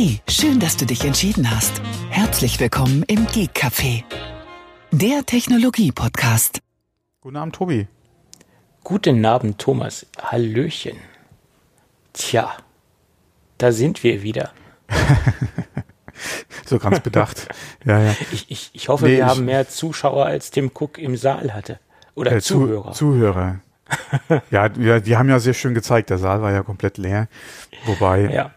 Hey, schön, dass du dich entschieden hast. Herzlich willkommen im Geek Café, der Technologie-Podcast. Guten Abend, Tobi. Guten Abend, Thomas. Hallöchen. Tja, da sind wir wieder. so ganz bedacht. ja, ja. Ich, ich, ich hoffe, nee, wir ich, haben mehr Zuschauer, als Tim Cook im Saal hatte. Oder äh, Zuhörer. Zu, Zuhörer. ja, ja, die haben ja sehr schön gezeigt. Der Saal war ja komplett leer. Wobei, ja.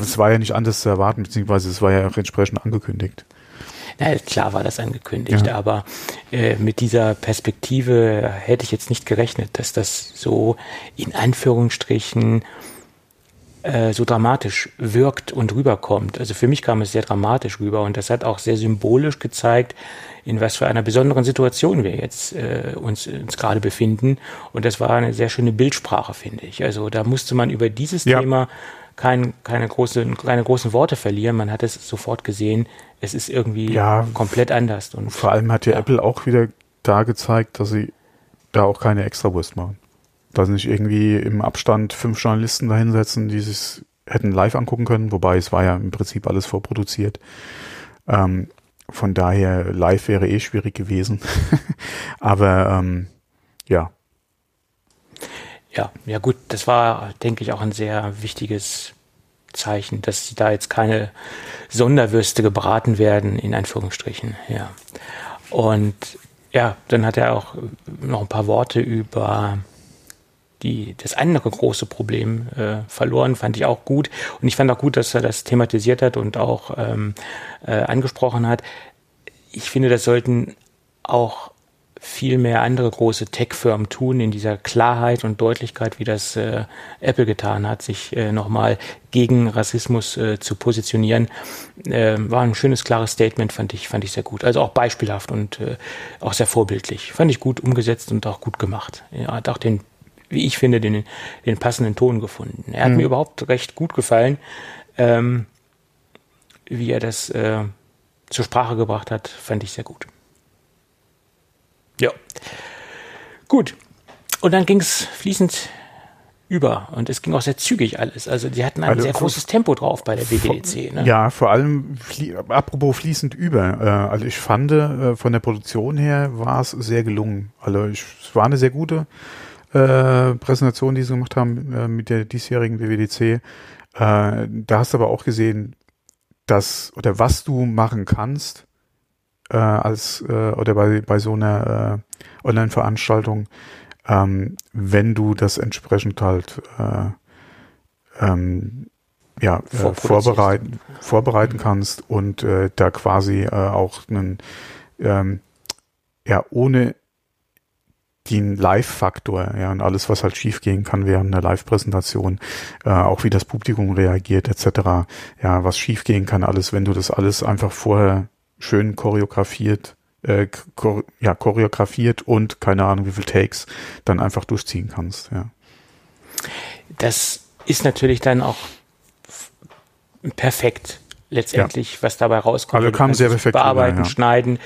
Es war ja nicht anders zu erwarten, beziehungsweise es war ja auch entsprechend angekündigt. Na, klar war das angekündigt, ja. aber äh, mit dieser Perspektive hätte ich jetzt nicht gerechnet, dass das so in Anführungsstrichen äh, so dramatisch wirkt und rüberkommt. Also für mich kam es sehr dramatisch rüber und das hat auch sehr symbolisch gezeigt, in was für einer besonderen Situation wir jetzt äh, uns, uns gerade befinden. Und das war eine sehr schöne Bildsprache, finde ich. Also da musste man über dieses ja. Thema kein, keine, große, keine großen Worte verlieren. Man hat es sofort gesehen. Es ist irgendwie ja, komplett anders. Und vor allem hat ja, ja, Apple auch wieder da gezeigt, dass sie da auch keine Extrawurst machen. Dass sie nicht irgendwie im Abstand fünf Journalisten da hinsetzen, die sich hätten live angucken können, wobei es war ja im Prinzip alles vorproduziert. Ähm, von daher live wäre eh schwierig gewesen. Aber ähm, ja, ja, ja gut, das war, denke ich, auch ein sehr wichtiges Zeichen, dass da jetzt keine Sonderwürste gebraten werden, in Anführungsstrichen, ja. Und ja, dann hat er auch noch ein paar Worte über die, das andere große Problem äh, verloren, fand ich auch gut. Und ich fand auch gut, dass er das thematisiert hat und auch ähm, äh, angesprochen hat. Ich finde, das sollten auch viel mehr andere große Tech-Firmen tun, in dieser Klarheit und Deutlichkeit, wie das äh, Apple getan hat, sich äh, nochmal gegen Rassismus äh, zu positionieren. Äh, war ein schönes, klares Statement, fand ich, fand ich sehr gut. Also auch beispielhaft und äh, auch sehr vorbildlich. Fand ich gut umgesetzt und auch gut gemacht. Er hat auch den, wie ich finde, den, den passenden Ton gefunden. Er hat mhm. mir überhaupt recht gut gefallen, ähm, wie er das äh, zur Sprache gebracht hat, fand ich sehr gut. Ja. Gut. Und dann ging es fließend über und es ging auch sehr zügig alles. Also die hatten ein also, sehr großes Tempo drauf bei der WWDC. Ne? Ja, vor allem flie apropos fließend über. Äh, also ich fand äh, von der Produktion her war es sehr gelungen. Also ich, es war eine sehr gute äh, Präsentation, die sie gemacht haben äh, mit der diesjährigen WWDC. Äh, da hast du aber auch gesehen, dass oder was du machen kannst äh, als äh, oder bei, bei so einer äh, Online-Veranstaltung, ähm, wenn du das entsprechend halt äh, ähm, ja, äh, vorbereiten, vorbereiten kannst und äh, da quasi auch einen ähm, ja ohne den Live-Faktor, ja, und alles, was halt schiefgehen kann während einer Live-Präsentation, äh, auch wie das Publikum reagiert, etc., ja, was schiefgehen kann, alles, wenn du das alles einfach vorher schön choreografiert, äh, chor ja, choreografiert und keine Ahnung wie viel Takes dann einfach durchziehen kannst, ja. Das ist natürlich dann auch perfekt letztendlich, ja. was dabei rauskommt. Also kam sehr perfekt bearbeiten, rüber, ja. schneiden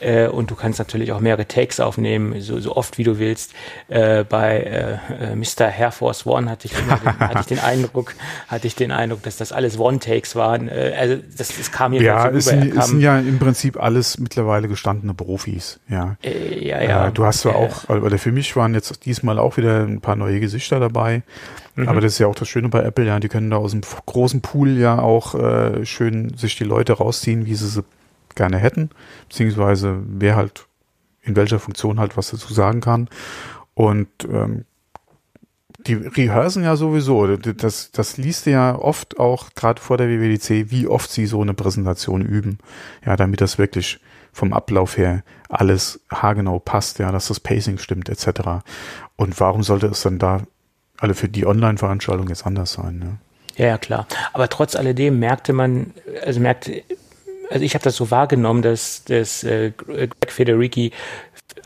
äh, und du kannst natürlich auch mehrere Takes aufnehmen, so, so oft wie du willst. Äh, bei äh, äh Mr. Air Force One hatte ich, den, hatte ich den Eindruck, hatte ich den Eindruck, dass das alles One-Takes waren. Äh, also das, das kam hier ja, so rüber. Ja, es sind ja im Prinzip alles mittlerweile gestandene Profis. Ja, äh, ja, ja. Äh, du hast ja auch, oder für mich waren jetzt diesmal auch wieder ein paar neue Gesichter dabei. Mhm. Aber das ist ja auch das Schöne bei Apple, ja, die können da aus dem großen Pool ja auch äh, schön sich die Leute rausziehen, wie sie sie gerne hätten, beziehungsweise wer halt in welcher Funktion halt was dazu sagen kann. Und ähm, die rehearsen ja sowieso. Das, das liest ja oft auch, gerade vor der WWDC, wie oft sie so eine Präsentation üben. Ja, damit das wirklich vom Ablauf her alles haargenau passt, ja, dass das Pacing stimmt, etc. Und warum sollte es dann da alle für die Online-Veranstaltung jetzt anders sein. Ne? Ja, ja, klar. Aber trotz alledem merkte man, also merkte, also ich habe das so wahrgenommen, dass, dass äh, Greg Federici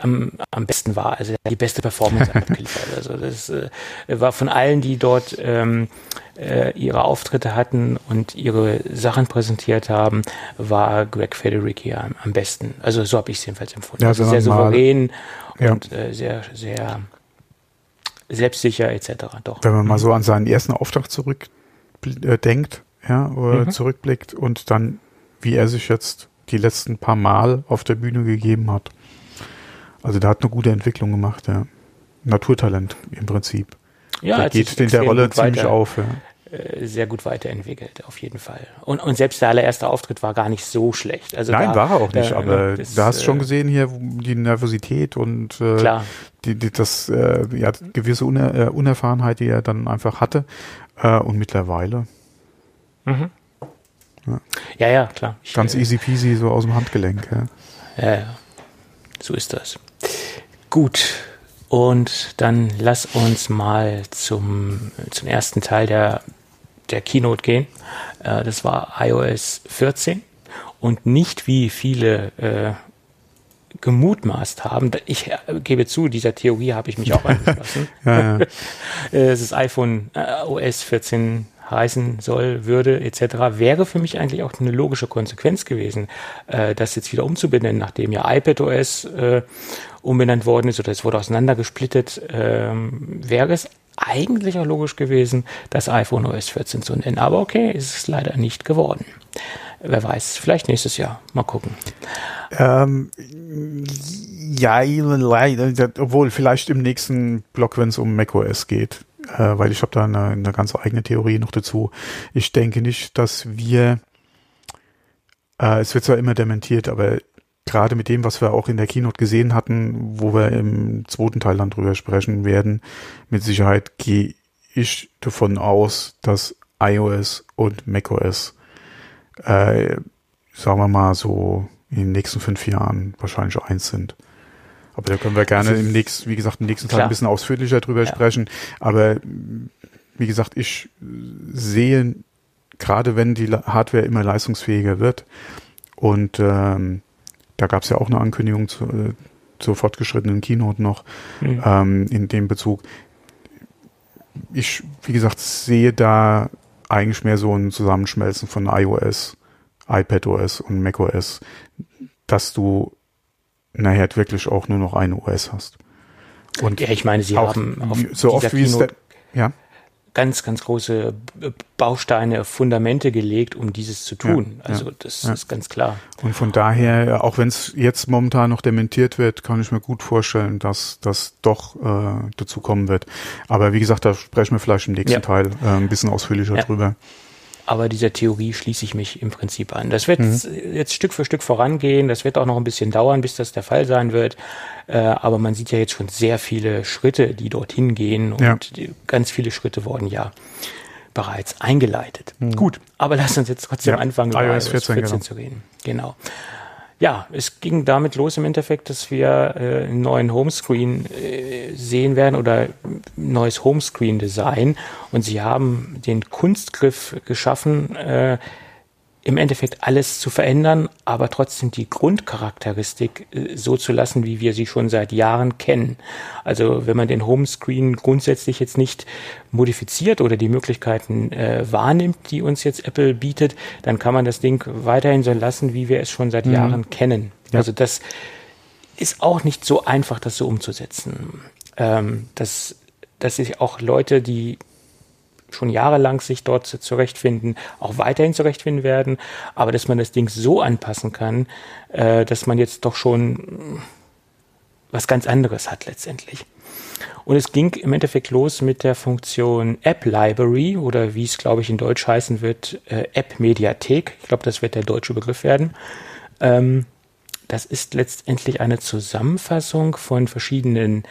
am, am besten war, also die beste Performance abgeliefert. Also das äh, war von allen, die dort ähm, äh, ihre Auftritte hatten und ihre Sachen präsentiert haben, war Greg Federici am, am besten. Also so habe ich es jedenfalls empfunden. Ja, also sehr souverän ja. und äh, sehr, sehr selbstsicher etc. Doch. Wenn man mal so an seinen ersten Auftrag zurückdenkt, ja, mhm. zurückblickt und dann, wie er sich jetzt die letzten paar Mal auf der Bühne gegeben hat. Also der hat eine gute Entwicklung gemacht, ja. Naturtalent im Prinzip. Ja, der geht in der Rolle ziemlich weiter, auf. Ja. Äh, sehr gut weiterentwickelt, auf jeden Fall. Und, und selbst der allererste Auftritt war gar nicht so schlecht. Also Nein, da, war er auch nicht, da, aber das, da hast du schon äh, gesehen hier die Nervosität und äh, klar. Die, die, das äh, ja, gewisse Uner äh, Unerfahrenheit, die er dann einfach hatte. Äh, und mittlerweile. Mhm. Ja. ja, ja, klar. Ich, Ganz easy peasy, so aus dem Handgelenk. Ja, ja, ja. so ist das. Gut, und dann lass uns mal zum, zum ersten Teil der, der Keynote gehen. Äh, das war iOS 14 und nicht wie viele äh, gemutmaßt haben. Ich äh, gebe zu, dieser Theorie habe ich mich auch angeschlossen. ja, ja. es ist iPhone äh, OS 14 heißen soll, würde, etc., wäre für mich eigentlich auch eine logische Konsequenz gewesen, äh, das jetzt wieder umzubenennen, nachdem ja iPadOS äh, umbenannt worden ist oder es wurde auseinandergesplittet, ähm, wäre es eigentlich auch logisch gewesen, das iPhone OS 14 zu nennen. Aber okay, ist es leider nicht geworden. Wer weiß, vielleicht nächstes Jahr. Mal gucken. Ähm, ja, leider, obwohl vielleicht im nächsten Blog, wenn es um macOS geht äh, weil ich habe da eine, eine ganz eigene Theorie noch dazu. Ich denke nicht, dass wir, äh, es wird zwar immer dementiert, aber gerade mit dem, was wir auch in der Keynote gesehen hatten, wo wir im zweiten Teil dann drüber sprechen werden, mit Sicherheit gehe ich davon aus, dass iOS und macOS, äh, sagen wir mal so, in den nächsten fünf Jahren wahrscheinlich eins sind. Aber da können wir gerne also, im nächsten, wie gesagt, im nächsten Teil ein bisschen ausführlicher drüber ja. sprechen. Aber wie gesagt, ich sehe, gerade wenn die Hardware immer leistungsfähiger wird, und ähm, da gab es ja auch eine Ankündigung zu, äh, zur fortgeschrittenen Keynote noch mhm. ähm, in dem Bezug. Ich, wie gesagt, sehe da eigentlich mehr so ein Zusammenschmelzen von iOS, iPadOS und macOS, dass du nachher wirklich auch nur noch eine OS hast. Und ja, ich meine, sie haben so oft wie es ja ganz, ganz große Bausteine, Fundamente gelegt, um dieses zu tun. Ja, also das ja. ist ganz klar. Und von daher, auch wenn es jetzt momentan noch dementiert wird, kann ich mir gut vorstellen, dass das doch äh, dazu kommen wird. Aber wie gesagt, da sprechen wir vielleicht im nächsten ja. Teil äh, ein bisschen ausführlicher drüber aber dieser Theorie schließe ich mich im Prinzip an. Das wird mhm. jetzt Stück für Stück vorangehen. Das wird auch noch ein bisschen dauern, bis das der Fall sein wird. Äh, aber man sieht ja jetzt schon sehr viele Schritte, die dorthin gehen und ja. ganz viele Schritte wurden ja bereits eingeleitet. Mhm. Gut, aber lass uns jetzt trotzdem ja. anfangen, über iOS 14, 14 genau. zu reden. Genau ja, es ging damit los im Endeffekt, dass wir äh, einen neuen Homescreen äh, sehen werden oder neues Homescreen-Design. Und sie haben den Kunstgriff geschaffen, äh, im Endeffekt alles zu verändern, aber trotzdem die Grundcharakteristik äh, so zu lassen, wie wir sie schon seit Jahren kennen. Also wenn man den Homescreen grundsätzlich jetzt nicht modifiziert oder die Möglichkeiten äh, wahrnimmt, die uns jetzt Apple bietet, dann kann man das Ding weiterhin so lassen, wie wir es schon seit mhm. Jahren kennen. Ja. Also das ist auch nicht so einfach, das so umzusetzen. Ähm, dass, dass sich auch Leute, die schon jahrelang sich dort zurechtfinden, auch weiterhin zurechtfinden werden, aber dass man das Ding so anpassen kann, äh, dass man jetzt doch schon was ganz anderes hat letztendlich. Und es ging im Endeffekt los mit der Funktion App Library oder wie es, glaube ich, in Deutsch heißen wird, äh, App Mediathek. Ich glaube, das wird der deutsche Begriff werden. Ähm, das ist letztendlich eine Zusammenfassung von verschiedenen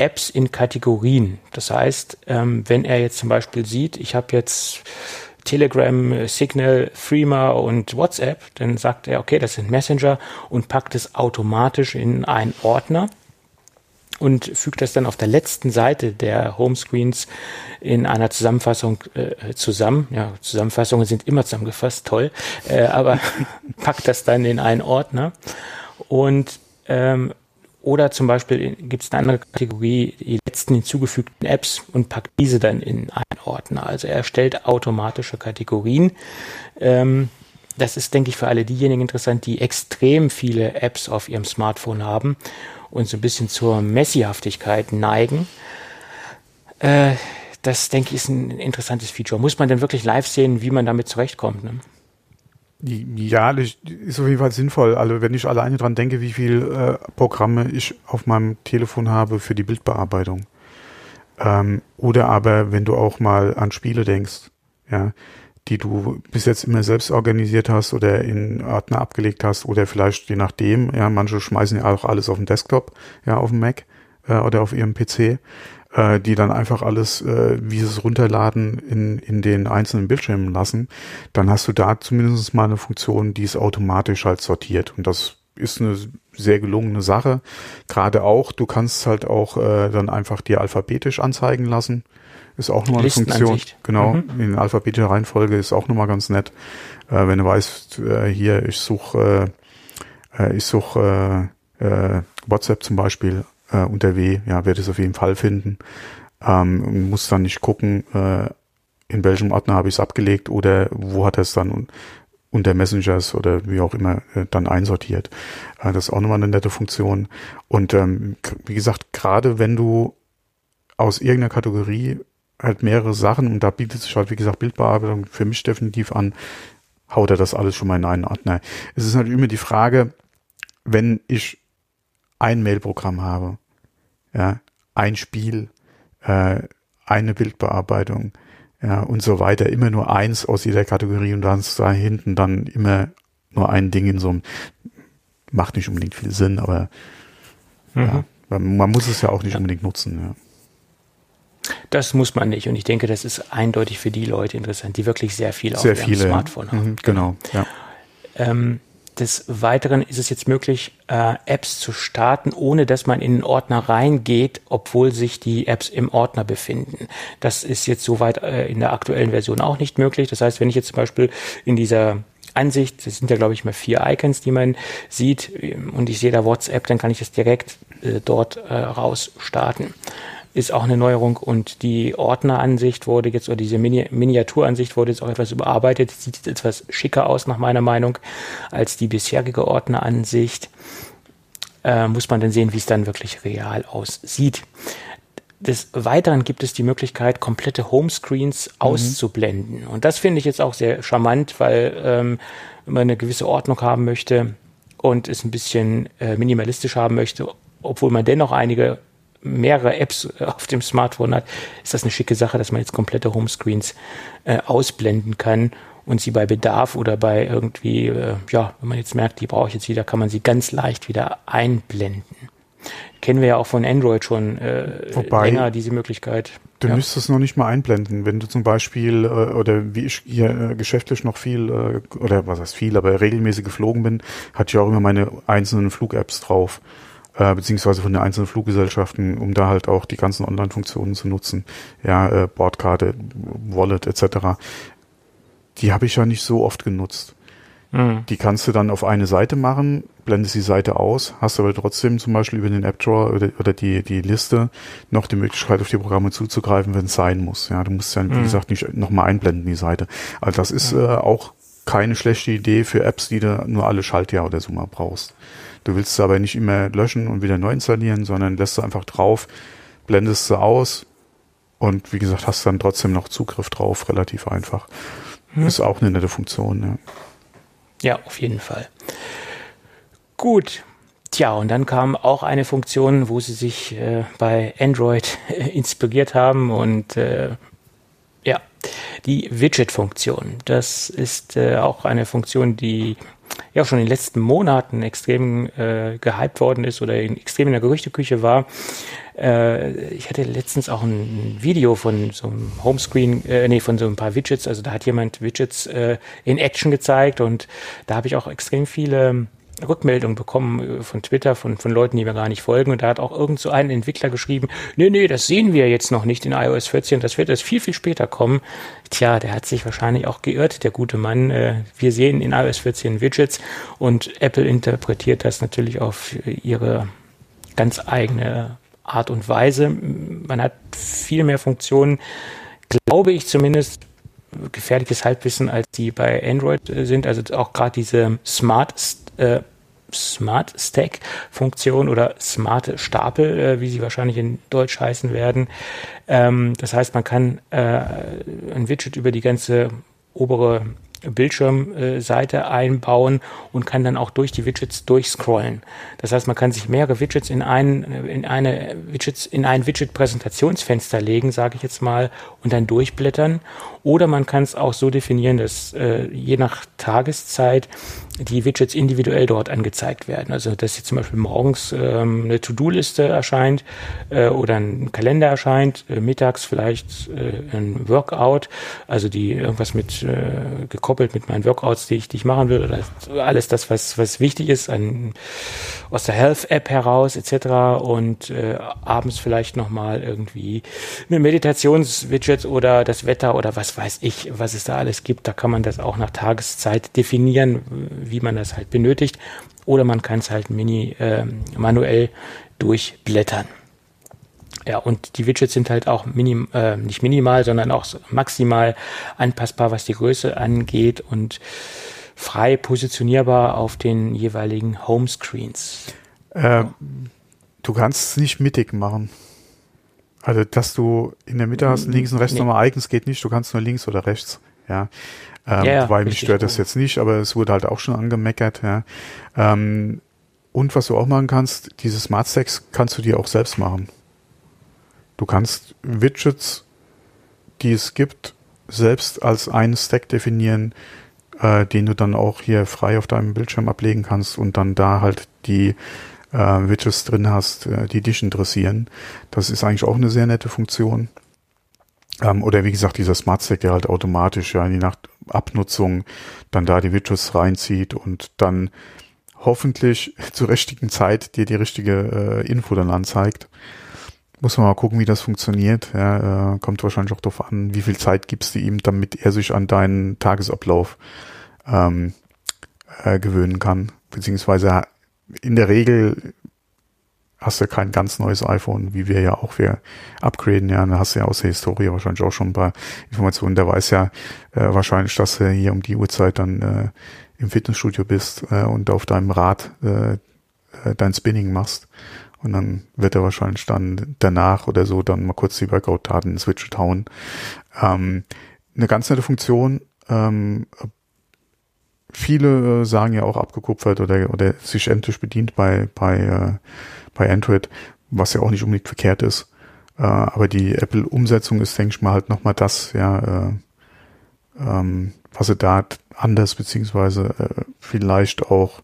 Apps in Kategorien. Das heißt, ähm, wenn er jetzt zum Beispiel sieht, ich habe jetzt Telegram, Signal, Threema und WhatsApp, dann sagt er, okay, das sind Messenger und packt es automatisch in einen Ordner und fügt das dann auf der letzten Seite der Homescreens in einer Zusammenfassung äh, zusammen. Ja, Zusammenfassungen sind immer zusammengefasst, toll, äh, aber packt das dann in einen Ordner und ähm, oder zum Beispiel gibt es eine andere Kategorie, die letzten hinzugefügten Apps und packt diese dann in einen Ordner. Also er erstellt automatische Kategorien. Ähm, das ist, denke ich, für alle diejenigen interessant, die extrem viele Apps auf ihrem Smartphone haben und so ein bisschen zur Messihaftigkeit neigen. Äh, das denke ich ist ein interessantes Feature. Muss man denn wirklich live sehen, wie man damit zurechtkommt? Ne? Ja, das ist auf jeden Fall sinnvoll. Also wenn ich alleine dran denke, wie viel äh, Programme ich auf meinem Telefon habe für die Bildbearbeitung. Ähm, oder aber wenn du auch mal an Spiele denkst, ja, die du bis jetzt immer selbst organisiert hast oder in Ordner abgelegt hast oder vielleicht je nachdem, ja, manche schmeißen ja auch alles auf den Desktop, ja, auf dem Mac äh, oder auf ihrem PC äh, die dann einfach alles, äh, wie sie es runterladen, in, in den einzelnen Bildschirmen lassen, dann hast du da zumindest mal eine Funktion, die es automatisch halt sortiert. Und das ist eine sehr gelungene Sache. Gerade auch, du kannst halt auch äh, dann einfach dir alphabetisch anzeigen lassen. Ist auch nochmal eine Funktion. Genau, mhm. in alphabetischer Reihenfolge ist auch nochmal ganz nett. Äh, wenn du weißt, äh, hier, ich suche äh, ich suche äh, äh, WhatsApp zum Beispiel äh, unter W, ja, werde es auf jeden Fall finden. Ähm, muss dann nicht gucken, äh, in welchem Ordner habe ich es abgelegt oder wo hat er es dann unter Messengers oder wie auch immer äh, dann einsortiert. Äh, das ist auch nochmal eine nette Funktion. Und ähm, wie gesagt, gerade wenn du aus irgendeiner Kategorie halt mehrere Sachen, und da bietet sich halt, wie gesagt, Bildbearbeitung für mich definitiv an, haut er das alles schon mal in einen Ordner. Es ist halt immer die Frage, wenn ich ein Mailprogramm habe, ja, ein Spiel, äh, eine Bildbearbeitung, ja, und so weiter, immer nur eins aus jeder Kategorie und dann da hinten dann immer nur ein Ding in so einem, macht nicht unbedingt viel Sinn, aber mhm. ja, man, man, muss es ja auch nicht ja. unbedingt nutzen, ja. Das muss man nicht. Und ich denke, das ist eindeutig für die Leute interessant, die wirklich sehr viel sehr auf ihrem viele, Smartphone haben. Mhm, genau, ja. Ähm, des Weiteren ist es jetzt möglich, äh, Apps zu starten, ohne dass man in den Ordner reingeht, obwohl sich die Apps im Ordner befinden. Das ist jetzt soweit äh, in der aktuellen Version auch nicht möglich. Das heißt, wenn ich jetzt zum Beispiel in dieser Ansicht, das sind ja glaube ich mal vier Icons, die man sieht, und ich sehe da WhatsApp, dann kann ich das direkt äh, dort äh, raus starten ist auch eine Neuerung und die Ordneransicht wurde jetzt, oder diese Mini Miniaturansicht wurde jetzt auch etwas überarbeitet, sieht jetzt etwas schicker aus nach meiner Meinung als die bisherige Ordneransicht. Äh, muss man dann sehen, wie es dann wirklich real aussieht. Des Weiteren gibt es die Möglichkeit, komplette Homescreens mhm. auszublenden. Und das finde ich jetzt auch sehr charmant, weil ähm, wenn man eine gewisse Ordnung haben möchte und es ein bisschen äh, minimalistisch haben möchte, obwohl man dennoch einige mehrere Apps äh, auf dem Smartphone hat, ist das eine schicke Sache, dass man jetzt komplette Homescreens äh, ausblenden kann und sie bei Bedarf oder bei irgendwie, äh, ja, wenn man jetzt merkt, die brauche ich jetzt wieder, kann man sie ganz leicht wieder einblenden. Kennen wir ja auch von Android schon äh, Wobei, länger diese Möglichkeit. Du ja. müsstest es noch nicht mal einblenden. Wenn du zum Beispiel, äh, oder wie ich hier äh, geschäftlich noch viel, äh, oder was heißt viel, aber regelmäßig geflogen bin, hatte ich auch immer meine einzelnen Flug-Apps drauf äh, beziehungsweise von den einzelnen Fluggesellschaften, um da halt auch die ganzen Online-Funktionen zu nutzen. Ja, äh, Bordkarte, Wallet etc. Die habe ich ja nicht so oft genutzt. Mhm. Die kannst du dann auf eine Seite machen, blendest die Seite aus, hast aber trotzdem zum Beispiel über den App Drawer oder, oder die, die Liste noch die Möglichkeit, auf die Programme zuzugreifen, wenn es sein muss. Ja, du musst ja, wie mhm. gesagt, nicht nochmal einblenden, die Seite. Also das ist äh, auch keine schlechte Idee für Apps, die du nur alle Schaltjahr oder so mal brauchst. Du willst es aber nicht immer löschen und wieder neu installieren, sondern lässt du einfach drauf, blendest sie aus und wie gesagt, hast dann trotzdem noch Zugriff drauf, relativ einfach. Hm. Ist auch eine nette Funktion, ja. Ja, auf jeden Fall. Gut. Tja, und dann kam auch eine Funktion, wo sie sich äh, bei Android inspiriert haben und äh, ja, die Widget-Funktion. Das ist äh, auch eine Funktion, die ja schon in den letzten Monaten extrem äh, gehypt worden ist oder in, extrem in der Gerüchteküche war. Äh, ich hatte letztens auch ein Video von so einem Homescreen, äh, nee, von so ein paar Widgets. Also da hat jemand Widgets äh, in Action gezeigt und da habe ich auch extrem viele Rückmeldung bekommen äh, von Twitter, von, von Leuten, die mir gar nicht folgen. Und da hat auch irgend so ein Entwickler geschrieben, nee, nee, das sehen wir jetzt noch nicht in iOS 14, das wird erst viel, viel später kommen. Tja, der hat sich wahrscheinlich auch geirrt, der gute Mann. Äh, wir sehen in iOS 14 Widgets und Apple interpretiert das natürlich auf ihre ganz eigene Art und Weise. Man hat viel mehr Funktionen, glaube ich zumindest, gefährliches Halbwissen, als die bei Android äh, sind. Also auch gerade diese Smart äh, Smart Stack Funktion oder smarte Stapel, äh, wie sie wahrscheinlich in Deutsch heißen werden. Ähm, das heißt, man kann äh, ein Widget über die ganze obere Bildschirmseite einbauen und kann dann auch durch die Widgets durchscrollen. Das heißt, man kann sich mehrere Widgets in ein, in eine Widgets, in ein Widget-Präsentationsfenster legen, sage ich jetzt mal, und dann durchblättern. Oder man kann es auch so definieren, dass äh, je nach Tageszeit die Widgets individuell dort angezeigt werden. Also dass jetzt zum Beispiel morgens ähm, eine To-Do-Liste erscheint äh, oder ein Kalender erscheint, äh, mittags vielleicht äh, ein Workout, also die irgendwas mit äh, gekoppelt mit meinen Workouts, die ich, die ich machen will, oder alles das, was, was wichtig ist, an, aus der Health-App heraus etc. Und äh, abends vielleicht nochmal irgendwie eine Meditations-Widget oder das Wetter oder was weiß ich, was es da alles gibt. Da kann man das auch nach Tageszeit definieren, wie man das halt benötigt. Oder man kann es halt mini äh, manuell durchblättern. Ja, und die Widgets sind halt auch minim, äh, nicht minimal, sondern auch maximal anpassbar, was die Größe angeht und frei positionierbar auf den jeweiligen Homescreens. Äh, du kannst es nicht mittig machen. Also, dass du in der Mitte hast, links und rechts nee. nochmal Icons geht nicht, du kannst nur links oder rechts. Ja. Ähm, ja, weil mich stört das jetzt nicht, aber es wurde halt auch schon angemeckert, ja. Ähm, und was du auch machen kannst, diese Smart Stacks kannst du dir auch selbst machen. Du kannst Widgets, die es gibt, selbst als einen Stack definieren, äh, den du dann auch hier frei auf deinem Bildschirm ablegen kannst und dann da halt die äh, Widgets drin hast, äh, die dich interessieren. Das ist eigentlich auch eine sehr nette Funktion. Ähm, oder wie gesagt, dieser Smart Stack, der halt automatisch ja je nach Abnutzung dann da die Widgets reinzieht und dann hoffentlich zur richtigen Zeit dir die richtige äh, Info dann anzeigt. Muss man mal gucken, wie das funktioniert. Ja, äh, kommt wahrscheinlich auch darauf an, wie viel Zeit gibst du ihm, damit er sich an deinen Tagesablauf ähm, äh, gewöhnen kann. Beziehungsweise in der Regel hast du kein ganz neues iPhone, wie wir ja auch, wir upgraden ja, da hast du ja aus der Historie wahrscheinlich auch schon ein paar Informationen, der weiß ja äh, wahrscheinlich, dass du hier um die Uhrzeit dann äh, im Fitnessstudio bist äh, und auf deinem Rad äh, äh, dein Spinning machst. Und dann wird er wahrscheinlich dann danach oder so dann mal kurz die Workout-Daten ins Widget hauen. Ähm, eine ganz nette Funktion, ähm, viele äh, sagen ja auch abgekupfert oder, oder sich endlich bedient bei, bei äh, bei Android, was ja auch nicht unbedingt verkehrt ist. Äh, aber die Apple-Umsetzung ist, denke ich mal, halt nochmal das, ja, äh, ähm, was sie da anders beziehungsweise äh, vielleicht auch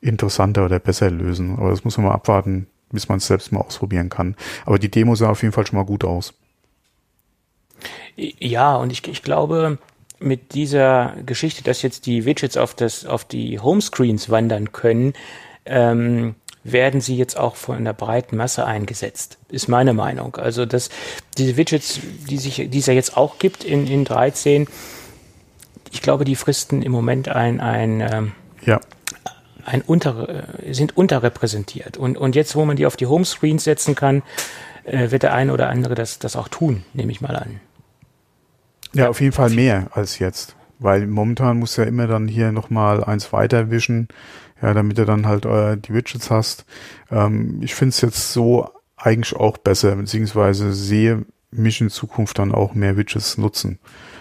interessanter oder besser lösen. Aber das muss man mal abwarten, bis man es selbst mal ausprobieren kann. Aber die Demo sah auf jeden Fall schon mal gut aus. Ja, und ich, ich glaube, mit dieser Geschichte, dass jetzt die Widgets auf das, auf die Homescreens wandern können, ähm, werden sie jetzt auch von der breiten Masse eingesetzt, ist meine Meinung. Also dass diese Widgets, die, sich, die es ja jetzt auch gibt in, in 13, ich glaube, die fristen im Moment ein, ein, ähm, ja. ein unter, sind unterrepräsentiert. Und, und jetzt, wo man die auf die Homescreens setzen kann, äh, wird der eine oder andere das, das auch tun, nehme ich mal an. Ja, auf jeden Fall mehr als jetzt. Weil momentan muss ja immer dann hier nochmal eins weiterwischen ja, damit du dann halt äh, die Widgets hast. Ähm, ich finde es jetzt so eigentlich auch besser, beziehungsweise sehe mich in Zukunft dann auch mehr Widgets nutzen.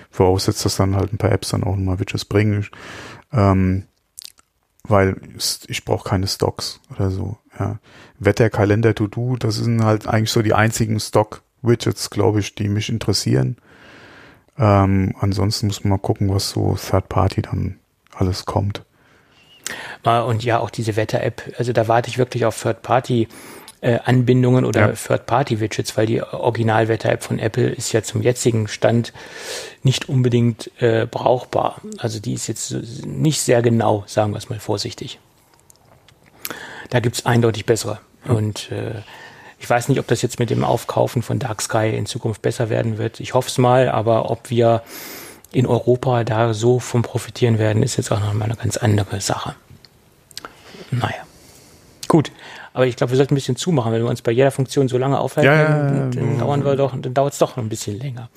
Voraussetzt, dass dann halt ein paar Apps dann auch nochmal Widgets bringen. Ähm, weil ich brauche keine Stocks oder so. Ja. Wetter, Kalender, To-Do, das sind halt eigentlich so die einzigen Stock-Widgets, glaube ich, die mich interessieren. Ähm, ansonsten muss man mal gucken, was so Third Party dann alles kommt. Und ja, auch diese Wetter-App, also da warte ich wirklich auf Third-Party. Äh, Anbindungen oder ja. Third-Party-Widgets, weil die Original-Wetter-App von Apple ist ja zum jetzigen Stand nicht unbedingt äh, brauchbar. Also die ist jetzt nicht sehr genau, sagen wir es mal vorsichtig. Da gibt's eindeutig bessere. Mhm. Und äh, ich weiß nicht, ob das jetzt mit dem Aufkaufen von Dark Sky in Zukunft besser werden wird. Ich hoffe es mal, aber ob wir in Europa da so von profitieren werden, ist jetzt auch nochmal eine ganz andere Sache. Naja. Gut. Aber ich glaube, wir sollten ein bisschen zumachen. Wenn wir uns bei jeder Funktion so lange aufhalten, ja, dann, dann dauern wir doch, dann dauert es doch noch ein bisschen länger.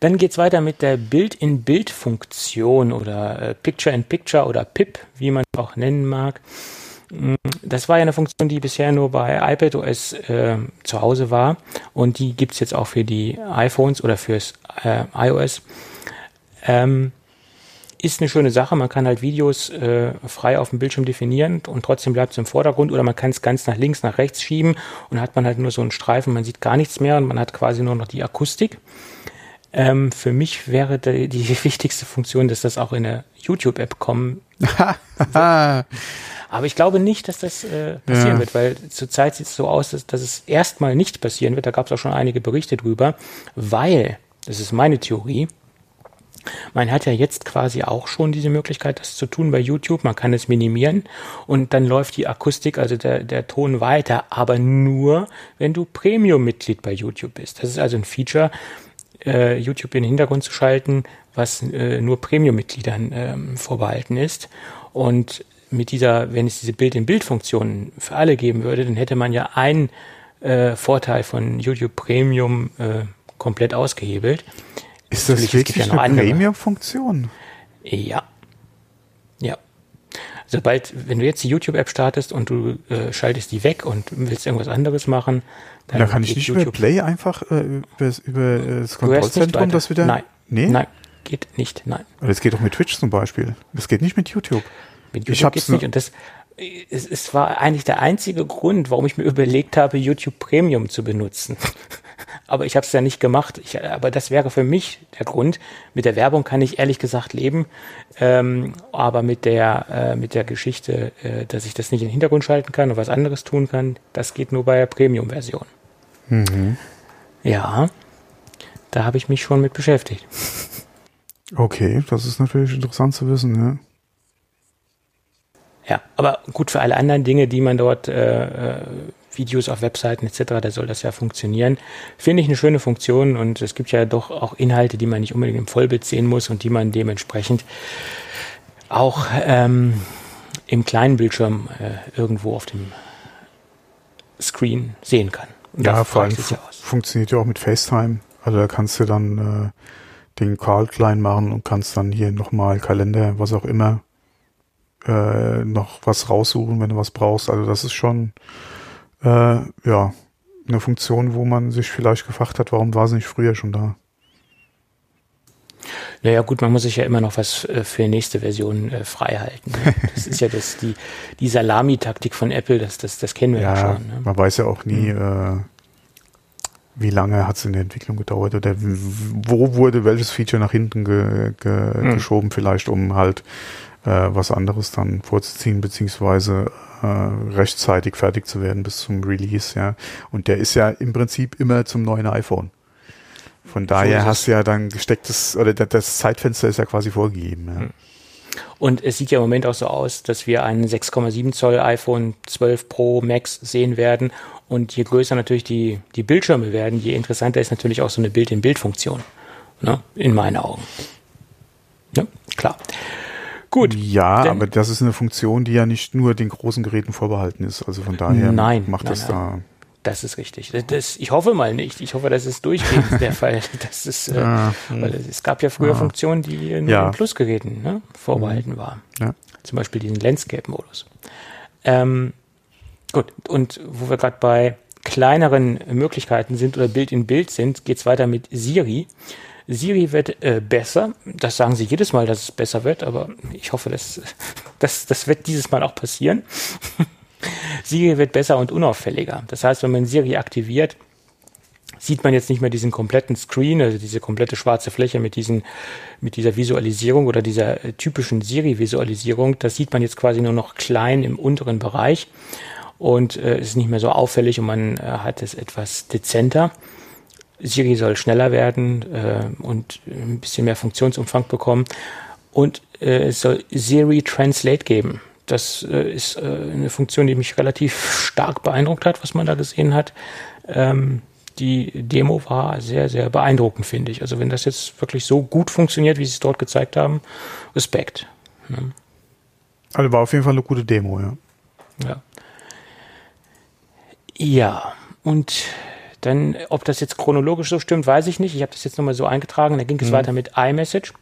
Dann geht's weiter mit der Bild-in-Bild-Funktion oder äh, Picture-in-Picture oder PIP, wie man es auch nennen mag. Mm, das war ja eine Funktion, die bisher nur bei iPadOS äh, zu Hause war und die gibt es jetzt auch für die iPhones oder fürs äh, iOS. Ähm, ist eine schöne Sache. Man kann halt Videos äh, frei auf dem Bildschirm definieren und trotzdem bleibt es im Vordergrund oder man kann es ganz nach links, nach rechts schieben und hat man halt nur so einen Streifen, man sieht gar nichts mehr und man hat quasi nur noch die Akustik. Ähm, für mich wäre die, die, wichtigste Funktion, dass das auch in der YouTube-App kommen. Aber ich glaube nicht, dass das äh, passieren ja. wird, weil zurzeit sieht es so aus, dass, dass es erstmal nicht passieren wird. Da gab es auch schon einige Berichte drüber, weil, das ist meine Theorie, man hat ja jetzt quasi auch schon diese Möglichkeit, das zu tun bei YouTube. Man kann es minimieren und dann läuft die Akustik, also der, der Ton weiter, aber nur, wenn du Premium-Mitglied bei YouTube bist. Das ist also ein Feature, äh, YouTube in den Hintergrund zu schalten, was äh, nur Premium-Mitgliedern ähm, vorbehalten ist. Und mit dieser, wenn es diese Bild-in-Bild-Funktion für alle geben würde, dann hätte man ja einen äh, Vorteil von YouTube Premium äh, komplett ausgehebelt. Ist das Natürlich, wirklich ja eine Premium-Funktion? Ja. Ja. Sobald, wenn du jetzt die YouTube-App startest und du äh, schaltest die weg und willst irgendwas anderes machen, dann da kann ich nicht YouTube über Play einfach äh, über, über äh, das Kontrollzentrum das wieder. Nein. Nee? Nein, geht nicht. Nein. Aber das geht doch mit Twitch zum Beispiel. Das geht nicht mit YouTube. Mit YouTube geht nicht. Und das, es, es war eigentlich der einzige Grund, warum ich mir überlegt habe, YouTube Premium zu benutzen. aber ich habe es ja nicht gemacht. Ich, aber das wäre für mich der Grund. Mit der Werbung kann ich ehrlich gesagt leben, ähm, aber mit der äh, mit der Geschichte, äh, dass ich das nicht in den Hintergrund schalten kann und was anderes tun kann, das geht nur bei der Premium-Version. Mhm. Ja, da habe ich mich schon mit beschäftigt. Okay, das ist natürlich interessant zu wissen, ja. Ja, aber gut für alle anderen Dinge, die man dort äh, äh Videos auf Webseiten etc., da soll das ja funktionieren. Finde ich eine schöne Funktion und es gibt ja doch auch Inhalte, die man nicht unbedingt im Vollbild sehen muss und die man dementsprechend auch ähm, im kleinen Bildschirm äh, irgendwo auf dem Screen sehen kann. Und ja, vor allem ja funktioniert ja auch mit FaceTime. Also da kannst du dann äh, den Call klein machen und kannst dann hier nochmal Kalender, was auch immer, äh, noch was raussuchen, wenn du was brauchst. Also das ist schon äh, ja, eine Funktion, wo man sich vielleicht gefragt hat, warum war sie nicht früher schon da? Naja gut, man muss sich ja immer noch was äh, für die nächste Version äh, frei halten. Ne? Das ist ja das, die, die Salami-Taktik von Apple, das, das, das kennen wir ja, ja schon. Ne? Man weiß ja auch nie, mhm. äh, wie lange hat es in der Entwicklung gedauert oder wo wurde welches Feature nach hinten ge, ge, mhm. geschoben, vielleicht um halt äh, was anderes dann vorzuziehen, beziehungsweise äh, rechtzeitig fertig zu werden bis zum Release, ja. Und der ist ja im Prinzip immer zum neuen iPhone. Von daher so hast du ja dann gestecktes, oder das Zeitfenster ist ja quasi vorgegeben. Ja. Hm. Und es sieht ja im Moment auch so aus, dass wir ein 6,7 Zoll iPhone 12 Pro Max sehen werden. Und je größer natürlich die, die Bildschirme werden, je interessanter ist natürlich auch so eine Bild-in-Bild-Funktion. Ne? In meinen Augen. Ja, klar. Gut. Ja, aber das ist eine Funktion, die ja nicht nur den großen Geräten vorbehalten ist. Also von daher nein, macht nein, das nein. da. Das ist richtig. Das, ich hoffe mal nicht. Ich hoffe, das ist durchgehend der Fall. Das ist, äh, ja, weil es gab ja früher ja. Funktionen, die nur ja. Plusgeräten ne, vorbehalten mhm. waren. Ja. Zum Beispiel diesen Landscape-Modus. Ähm, gut, und wo wir gerade bei kleineren Möglichkeiten sind oder Bild in Bild sind, geht's weiter mit Siri. Siri wird äh, besser. Das sagen sie jedes Mal, dass es besser wird, aber ich hoffe, dass, dass das wird dieses Mal auch passieren. Siri wird besser und unauffälliger. Das heißt, wenn man Siri aktiviert, sieht man jetzt nicht mehr diesen kompletten Screen, also diese komplette schwarze Fläche mit diesen, mit dieser Visualisierung oder dieser äh, typischen Siri-Visualisierung. Das sieht man jetzt quasi nur noch klein im unteren Bereich und äh, ist nicht mehr so auffällig und man äh, hat es etwas dezenter. Siri soll schneller werden äh, und ein bisschen mehr Funktionsumfang bekommen. Und äh, es soll Siri Translate geben. Das äh, ist äh, eine Funktion, die mich relativ stark beeindruckt hat, was man da gesehen hat. Ähm, die Demo war sehr, sehr beeindruckend, finde ich. Also wenn das jetzt wirklich so gut funktioniert, wie sie es dort gezeigt haben, Respekt. Ne? Also war auf jeden Fall eine gute Demo, ja. Ja. Ja, und dann, ob das jetzt chronologisch so stimmt, weiß ich nicht. Ich habe das jetzt nochmal so eingetragen. Dann ging es mhm. weiter mit iMessage.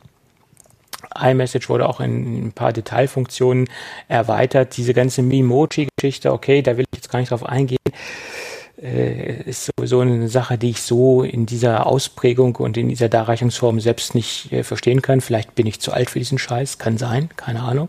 iMessage wurde auch in ein paar Detailfunktionen erweitert. Diese ganze Memoji-Geschichte, okay, da will ich jetzt gar nicht drauf eingehen, äh, ist sowieso eine Sache, die ich so in dieser Ausprägung und in dieser Darreichungsform selbst nicht äh, verstehen kann. Vielleicht bin ich zu alt für diesen Scheiß, kann sein, keine Ahnung.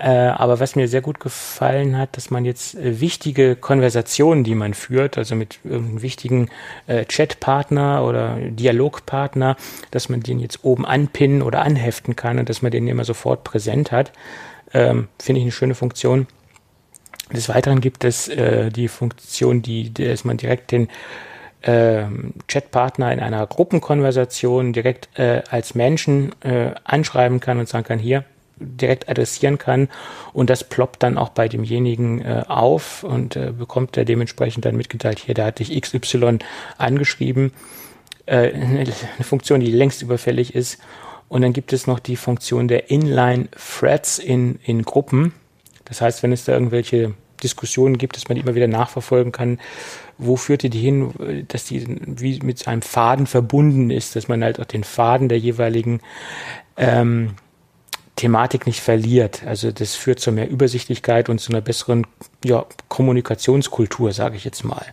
Äh, aber was mir sehr gut gefallen hat, dass man jetzt äh, wichtige Konversationen, die man führt, also mit irgendeinem wichtigen äh, Chatpartner oder Dialogpartner, dass man den jetzt oben anpinnen oder anheften kann und dass man den immer sofort präsent hat. Ähm, Finde ich eine schöne Funktion. Des Weiteren gibt es äh, die Funktion, die, dass man direkt den äh, Chatpartner in einer Gruppenkonversation direkt äh, als Menschen anschreiben kann und sagen kann, hier, direkt adressieren kann und das ploppt dann auch bei demjenigen äh, auf und äh, bekommt er dementsprechend dann mitgeteilt, hier, da hatte ich XY angeschrieben. Äh, eine, Funktion, die längst überfällig ist. Und dann gibt es noch die Funktion der Inline-Threads in, in Gruppen. Das heißt, wenn es da irgendwelche Diskussionen gibt, dass man immer wieder nachverfolgen kann, wo führte die hin, dass die wie mit einem Faden verbunden ist, dass man halt auch den Faden der jeweiligen ähm, Thematik nicht verliert. Also das führt zu mehr Übersichtlichkeit und zu einer besseren ja, Kommunikationskultur, sage ich jetzt mal.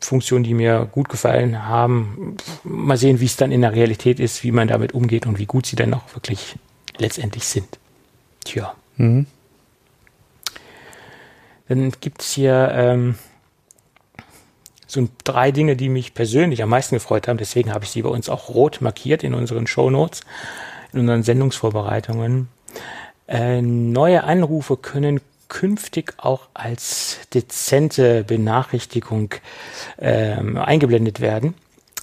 Funktionen, die mir gut gefallen haben. Mal sehen, wie es dann in der Realität ist, wie man damit umgeht und wie gut sie dann auch wirklich letztendlich sind. Tja. Mhm. Dann gibt es hier ähm, so drei Dinge, die mich persönlich am meisten gefreut haben. Deswegen habe ich sie bei uns auch rot markiert in unseren Show Notes in unseren Sendungsvorbereitungen. Äh, neue Anrufe können künftig auch als dezente Benachrichtigung ähm, eingeblendet werden.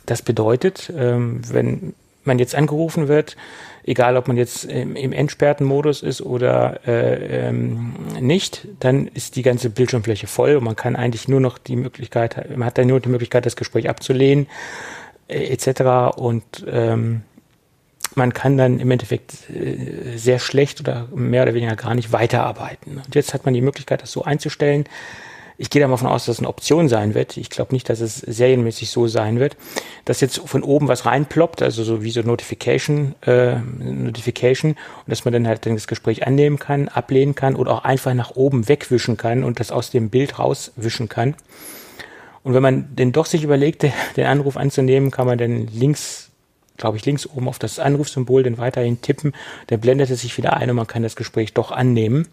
Das bedeutet, ähm, wenn man jetzt angerufen wird, egal ob man jetzt im, im entsperrten Modus ist oder äh, ähm, nicht, dann ist die ganze Bildschirmfläche voll und man kann eigentlich nur noch die Möglichkeit, man hat dann nur die Möglichkeit, das Gespräch abzulehnen äh, etc. Und ähm, man kann dann im Endeffekt äh, sehr schlecht oder mehr oder weniger gar nicht weiterarbeiten. Und jetzt hat man die Möglichkeit, das so einzustellen. Ich gehe davon aus, dass es eine Option sein wird. Ich glaube nicht, dass es serienmäßig so sein wird, dass jetzt von oben was reinploppt, also so wie so Notification, äh, Notification, und dass man dann halt das Gespräch annehmen kann, ablehnen kann oder auch einfach nach oben wegwischen kann und das aus dem Bild rauswischen kann. Und wenn man denn doch sich überlegt, den Anruf anzunehmen, kann man dann links glaube ich, links oben auf das Anrufsymbol dann weiterhin tippen. Dann blendet es sich wieder ein und man kann das Gespräch doch annehmen.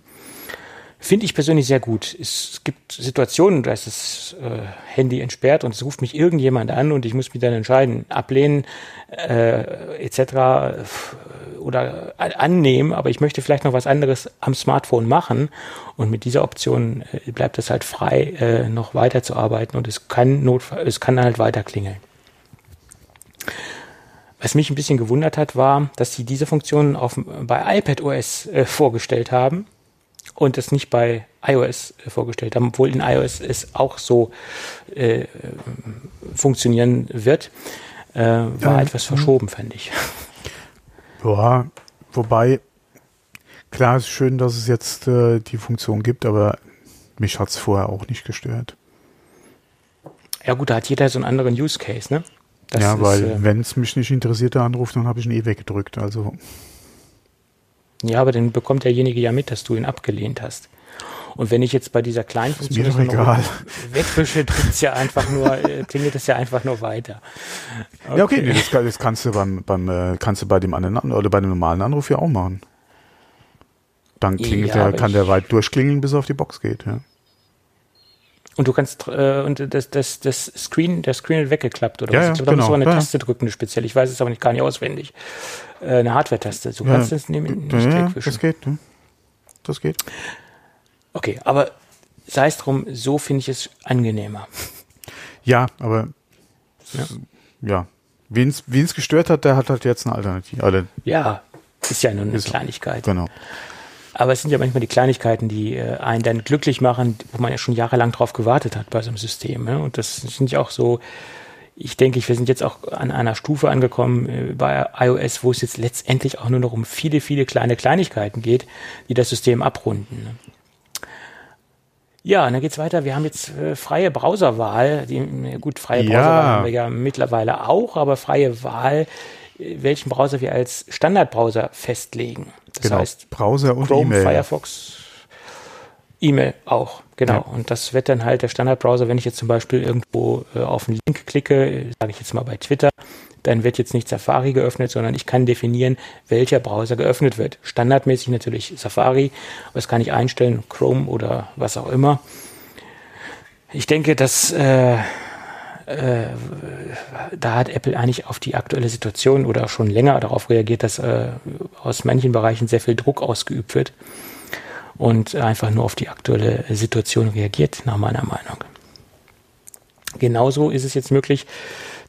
Finde ich persönlich sehr gut. Es gibt Situationen, da ist das äh, Handy entsperrt und es ruft mich irgendjemand an und ich muss mich dann entscheiden, ablehnen äh, etc. oder annehmen, aber ich möchte vielleicht noch was anderes am Smartphone machen und mit dieser Option äh, bleibt es halt frei, äh, noch weiterzuarbeiten und es kann es kann halt weiter klingeln. Was mich ein bisschen gewundert hat, war, dass sie diese Funktion auf, bei iPadOS äh, vorgestellt haben und es nicht bei iOS äh, vorgestellt haben, obwohl in iOS es auch so äh, funktionieren wird. Äh, war ähm, etwas verschoben, fand ich. Ja, wobei, klar ist schön, dass es jetzt äh, die Funktion gibt, aber mich hat es vorher auch nicht gestört. Ja gut, da hat jeder so einen anderen Use Case, ne? Das ja, weil äh, wenn es mich nicht interessiert, der Anruf, dann habe ich ihn eh weggedrückt. Also. Ja, aber dann bekommt derjenige ja mit, dass du ihn abgelehnt hast. Und wenn ich jetzt bei dieser kleinen Funktion ist mir doch egal. wegwische, ja einfach nur, äh, klingelt es ja einfach nur weiter. Okay. Ja, okay, das, das, kannst du beim, beim äh, kannst du bei dem anderen oder bei dem normalen Anruf ja auch machen. Dann klingelt ja, der, kann der weit durchklingeln, bis er auf die Box geht, ja. Und du kannst äh, und das, das, das Screen, der Screen wird weggeklappt oder ja, was? Ich glaube, da genau. musst du eine ja. Taste drücken, speziell. Ich weiß es aber nicht gar nicht auswendig. Äh, eine Hardware-Taste. Du kannst es nehmen, nicht ja, wegwischen. Das geht, das geht. Okay, aber sei es drum, so finde ich es angenehmer. Ja, aber ja, ja. wen es gestört hat, der hat halt jetzt eine Alternative. Ja, ist ja nur eine Kleinigkeit. Genau. Aber es sind ja manchmal die Kleinigkeiten, die äh, einen dann glücklich machen, wo man ja schon jahrelang drauf gewartet hat bei so einem System. Ja? Und das sind ja auch so, ich denke, wir sind jetzt auch an einer Stufe angekommen äh, bei iOS, wo es jetzt letztendlich auch nur noch um viele, viele kleine Kleinigkeiten geht, die das System abrunden. Ne? Ja, und dann geht's weiter. Wir haben jetzt äh, freie Browserwahl. Die, gut, freie ja. Browserwahl haben wir ja mittlerweile auch, aber freie Wahl welchen Browser wir als Standardbrowser festlegen. Das genau, heißt, Browser und Chrome, E-Mail. Firefox, E-Mail auch, genau. Ja. Und das wird dann halt der Standardbrowser, wenn ich jetzt zum Beispiel irgendwo äh, auf einen Link klicke, sage ich jetzt mal bei Twitter, dann wird jetzt nicht Safari geöffnet, sondern ich kann definieren, welcher Browser geöffnet wird. Standardmäßig natürlich Safari, aber das kann ich einstellen, Chrome oder was auch immer. Ich denke, dass äh, äh, da hat Apple eigentlich auf die aktuelle Situation oder schon länger darauf reagiert, dass äh, aus manchen Bereichen sehr viel Druck ausgeübt wird und einfach nur auf die aktuelle Situation reagiert, nach meiner Meinung. Genauso ist es jetzt möglich,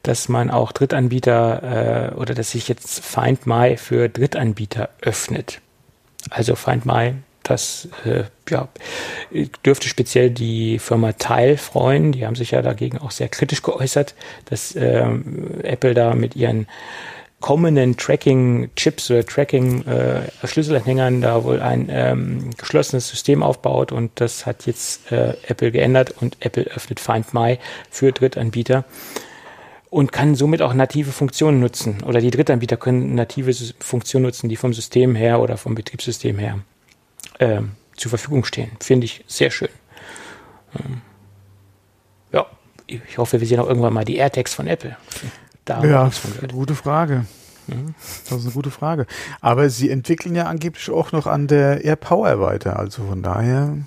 dass man auch Drittanbieter äh, oder dass sich jetzt Find My für Drittanbieter öffnet. Also Find My, das äh, ja, dürfte speziell die Firma Tile freuen. Die haben sich ja dagegen auch sehr kritisch geäußert, dass äh, Apple da mit ihren kommenden Tracking-Chips oder Tracking-Schlüsselanhängern da wohl ein ähm, geschlossenes System aufbaut und das hat jetzt äh, Apple geändert und Apple öffnet Find My für Drittanbieter und kann somit auch native Funktionen nutzen oder die Drittanbieter können native Funktionen nutzen, die vom System her oder vom Betriebssystem her ähm, zur Verfügung stehen. Finde ich sehr schön. Ähm, ja, ich hoffe, wir sehen auch irgendwann mal die AirTags von Apple. Da ja, gute Frage. Mhm. Das ist eine gute Frage. Aber sie entwickeln ja angeblich auch noch an der AirPower weiter. Also von daher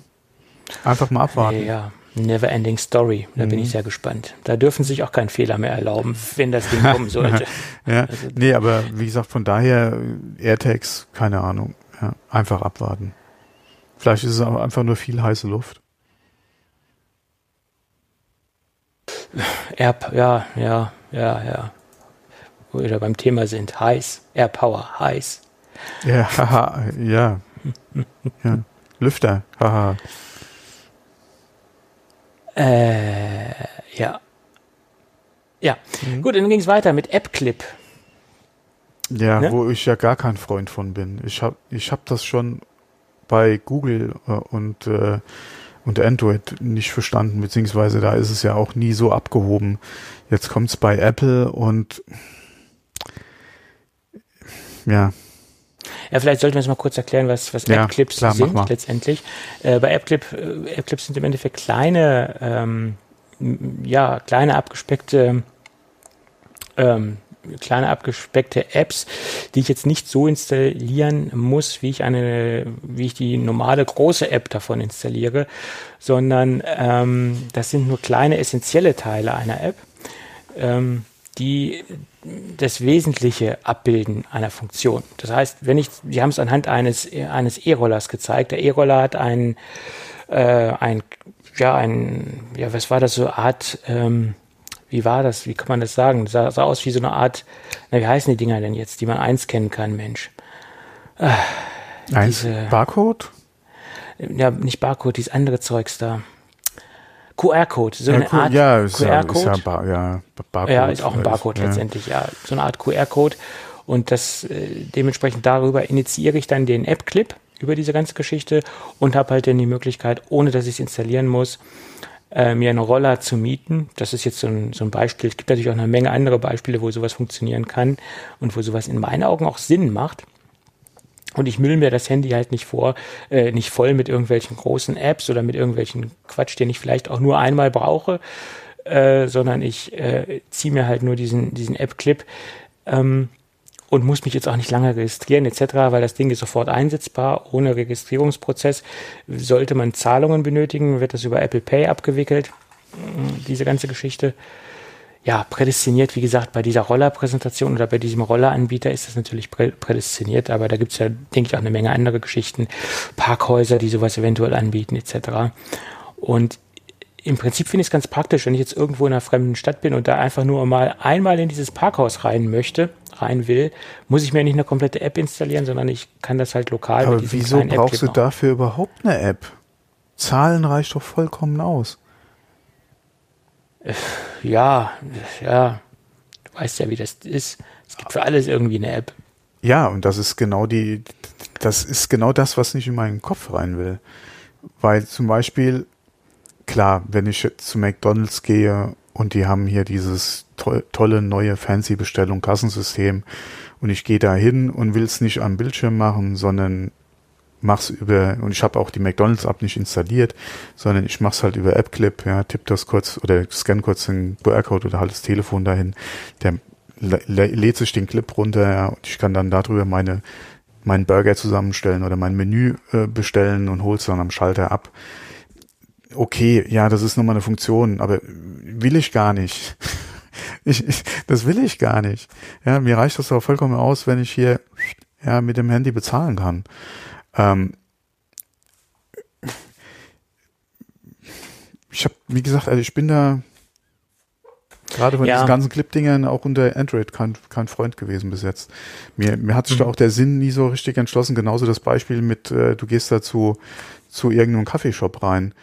einfach mal abwarten. Ja, Never Ending Story. Da mhm. bin ich sehr gespannt. Da dürfen sich auch keinen Fehler mehr erlauben, wenn das Ding kommen sollte. ja, also, nee, aber wie gesagt, von daher AirTags, keine Ahnung. Ja, einfach abwarten. Vielleicht ist es auch einfach nur viel heiße Luft. Air, ja, ja, ja, ja. Wo wir da beim Thema sind. Heiß. Air Power. Heiß. Ja, haha, ja. ja. Lüfter. Haha. Äh, ja. Ja. Mhm. Gut, dann ging es weiter mit AppClip. Ja, ne? wo ich ja gar kein Freund von bin. Ich habe ich hab das schon bei Google äh, und äh, und Android nicht verstanden, beziehungsweise da ist es ja auch nie so abgehoben. Jetzt kommt es bei Apple und ja. Ja, vielleicht sollten wir jetzt mal kurz erklären, was, was ja, App-Clips klar, sind letztendlich. Äh, bei App-Clip, äh, App-Clips sind im Endeffekt kleine, ähm, ja, kleine abgespeckte ähm, kleine abgespeckte Apps, die ich jetzt nicht so installieren muss, wie ich eine, wie ich die normale große App davon installiere, sondern ähm, das sind nur kleine essentielle Teile einer App, ähm, die das Wesentliche abbilden einer Funktion. Das heißt, wenn ich, Sie haben es anhand eines eines E-Rollers gezeigt. Der E-Roller hat ein äh, ein ja ein ja was war das so Art ähm, wie war das? Wie kann man das sagen? Das sah, sah aus wie so eine Art, na, wie heißen die Dinger denn jetzt, die man einscannen kann, Mensch? Äh, Eins, diese, Barcode? Ja, nicht Barcode, dieses andere Zeugs da. QR-Code, so ja, eine Art ja, QR-Code. Ja, Bar, ja, Barcode ja, ist auch ein Barcode letztendlich, ja, so eine Art QR-Code. Und das äh, dementsprechend darüber initiiere ich dann den App-Clip über diese ganze Geschichte und habe halt dann die Möglichkeit, ohne dass ich es installieren muss, äh, mir einen Roller zu mieten. Das ist jetzt so ein, so ein Beispiel. Es gibt natürlich auch eine Menge andere Beispiele, wo sowas funktionieren kann und wo sowas in meinen Augen auch Sinn macht. Und ich müll mir das Handy halt nicht vor, äh, nicht voll mit irgendwelchen großen Apps oder mit irgendwelchen Quatsch, den ich vielleicht auch nur einmal brauche, äh, sondern ich äh, ziehe mir halt nur diesen, diesen App-Clip. Ähm, und muss mich jetzt auch nicht lange registrieren etc., weil das Ding ist sofort einsetzbar, ohne Registrierungsprozess. Sollte man Zahlungen benötigen, wird das über Apple Pay abgewickelt, diese ganze Geschichte. Ja, prädestiniert, wie gesagt, bei dieser Rollerpräsentation oder bei diesem Rolleranbieter ist das natürlich prädestiniert, aber da gibt es ja, denke ich, auch eine Menge andere Geschichten, Parkhäuser, die sowas eventuell anbieten etc. Und im Prinzip finde ich es ganz praktisch, wenn ich jetzt irgendwo in einer fremden Stadt bin und da einfach nur mal einmal in dieses Parkhaus rein möchte, rein will, muss ich mir nicht eine komplette App installieren, sondern ich kann das halt lokal Aber mit wieso brauchst du dafür überhaupt eine App? Zahlen reicht doch vollkommen aus. Äh, ja, ja, du weißt ja, wie das ist. Es gibt für alles irgendwie eine App. Ja, und das ist genau die, das ist genau das, was nicht in meinen Kopf rein will. Weil zum Beispiel, klar, wenn ich zu McDonalds gehe und die haben hier dieses to tolle neue fancy Bestellung Kassensystem und ich gehe da hin und will es nicht am Bildschirm machen, sondern mach's über und ich habe auch die McDonald's App nicht installiert, sondern ich mach's halt über AppClip, ja, tipp das kurz oder scan kurz den QR-Code oder halt das Telefon dahin. Der lädt sich den Clip runter ja, und ich kann dann darüber meine meinen Burger zusammenstellen oder mein Menü äh, bestellen und hol's dann am Schalter ab. Okay, ja, das ist nochmal eine Funktion, aber will ich gar nicht. Ich, ich, das will ich gar nicht. Ja, mir reicht das auch vollkommen aus, wenn ich hier ja mit dem Handy bezahlen kann. Ähm, ich habe, wie gesagt, also ich bin da gerade von ja. diesen ganzen Clip-Dingern auch unter Android kein, kein Freund gewesen bis jetzt. Mir, mir hat sich mhm. da auch der Sinn nie so richtig entschlossen. Genauso das Beispiel mit, äh, du gehst da zu, zu irgendeinem Kaffeeshop rein.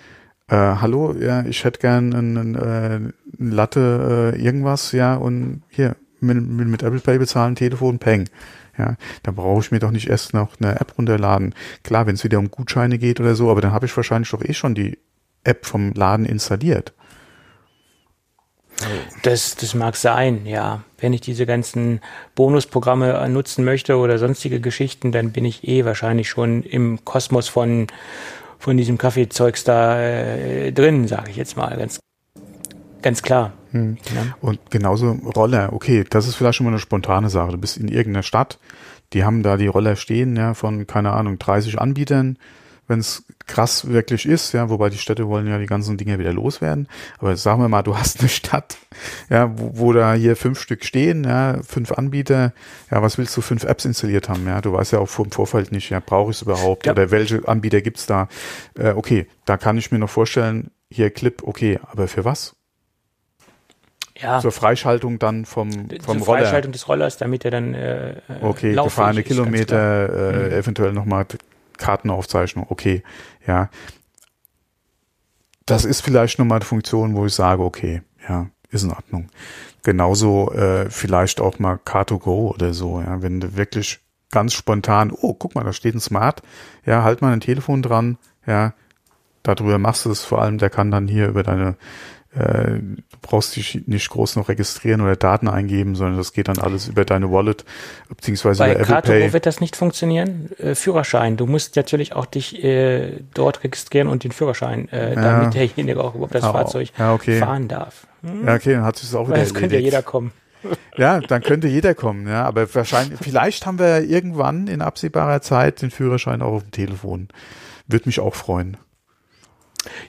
Äh, hallo, ja, ich hätte gern einen, äh, Latte äh, irgendwas, ja, und hier, mit, mit, Apple Pay bezahlen, Telefon, Peng. Ja, da brauche ich mir doch nicht erst noch eine App runterladen. Klar, wenn es wieder um Gutscheine geht oder so, aber dann habe ich wahrscheinlich doch eh schon die App vom Laden installiert. Das, das mag sein, ja. Wenn ich diese ganzen Bonusprogramme nutzen möchte oder sonstige Geschichten, dann bin ich eh wahrscheinlich schon im Kosmos von, von diesem Kaffeezeugs da äh, drin, sage ich jetzt mal. Ganz, ganz klar. Hm. Ja. Und genauso Roller, okay, das ist vielleicht schon mal eine spontane Sache. Du bist in irgendeiner Stadt, die haben da die Roller stehen, ja, von, keine Ahnung, 30 Anbietern, wenn es krass wirklich ist, ja, wobei die Städte wollen ja die ganzen Dinge wieder loswerden. Aber sagen wir mal, du hast eine Stadt, ja, wo, wo da hier fünf Stück stehen, ja, fünf Anbieter, ja, was willst du fünf Apps installiert haben, ja? Du weißt ja auch vom Vorfeld nicht, ja, brauche ich es überhaupt ja. oder welche Anbieter gibt's da? Äh, okay, da kann ich mir noch vorstellen, hier Clip, okay, aber für was? ja. zur Freischaltung dann vom, vom zur Roller. Freischaltung des Rollers, damit er dann äh, äh Okay, gefahrene ist, Kilometer, äh, mhm. eventuell nochmal Kartenaufzeichnung, okay, ja. Das ist vielleicht nochmal eine Funktion, wo ich sage, okay, ja, ist in Ordnung. Genauso äh, vielleicht auch mal Car2Go oder so, ja, wenn du wirklich ganz spontan, oh, guck mal, da steht ein Smart, ja, halt mal ein Telefon dran, ja, darüber machst du es vor allem, der kann dann hier über deine äh, du brauchst dich nicht groß noch registrieren oder Daten eingeben, sondern das geht dann alles über deine Wallet beziehungsweise Bei über Apple Kato Pay. wird das nicht funktionieren. Äh, Führerschein, du musst natürlich auch dich äh, dort registrieren und den Führerschein, äh, ja. damit derjenige auch überhaupt das ja, Fahrzeug ja, okay. fahren darf. Hm? Ja, okay, dann hat sich das auch wieder Weil Es könnte ja jeder kommen. Ja, dann könnte jeder kommen, ja, aber wahrscheinlich, vielleicht haben wir irgendwann in absehbarer Zeit den Führerschein auch auf dem Telefon. Würde mich auch freuen.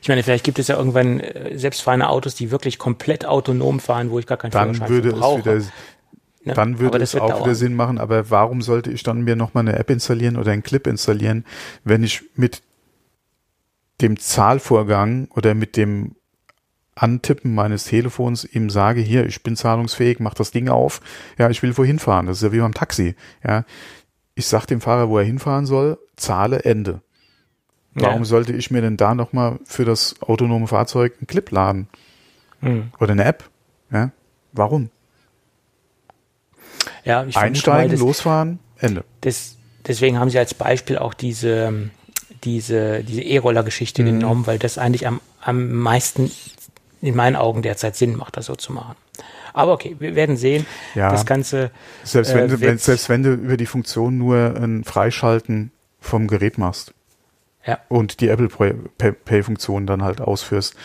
Ich meine, vielleicht gibt es ja irgendwann äh, selbstfahrende Autos, die wirklich komplett autonom fahren, wo ich gar keinen dann Führerschein würde brauche. Es wieder, ne? Dann würde es auch dauern. wieder Sinn machen, aber warum sollte ich dann mir nochmal eine App installieren oder einen Clip installieren, wenn ich mit dem Zahlvorgang oder mit dem Antippen meines Telefons ihm sage, hier, ich bin zahlungsfähig, mach das Ding auf, ja, ich will wohin fahren. Das ist ja wie beim Taxi. Ja, ich sag dem Fahrer, wo er hinfahren soll, zahle Ende. Warum ja. sollte ich mir denn da nochmal für das autonome Fahrzeug einen Clip laden? Mhm. Oder eine App? Ja? Warum? Ja, ich Einsteigen, mal, losfahren, Ende. Das, deswegen haben sie als Beispiel auch diese, diese, diese E-Roller-Geschichte mhm. genommen, weil das eigentlich am, am meisten in meinen Augen derzeit Sinn macht, das so zu machen. Aber okay, wir werden sehen. Ja, das Ganze. Selbst wenn, äh, du, selbst wenn du über die Funktion nur ein Freischalten vom Gerät machst ja. und die Apple Pay-Funktion dann halt ausführst.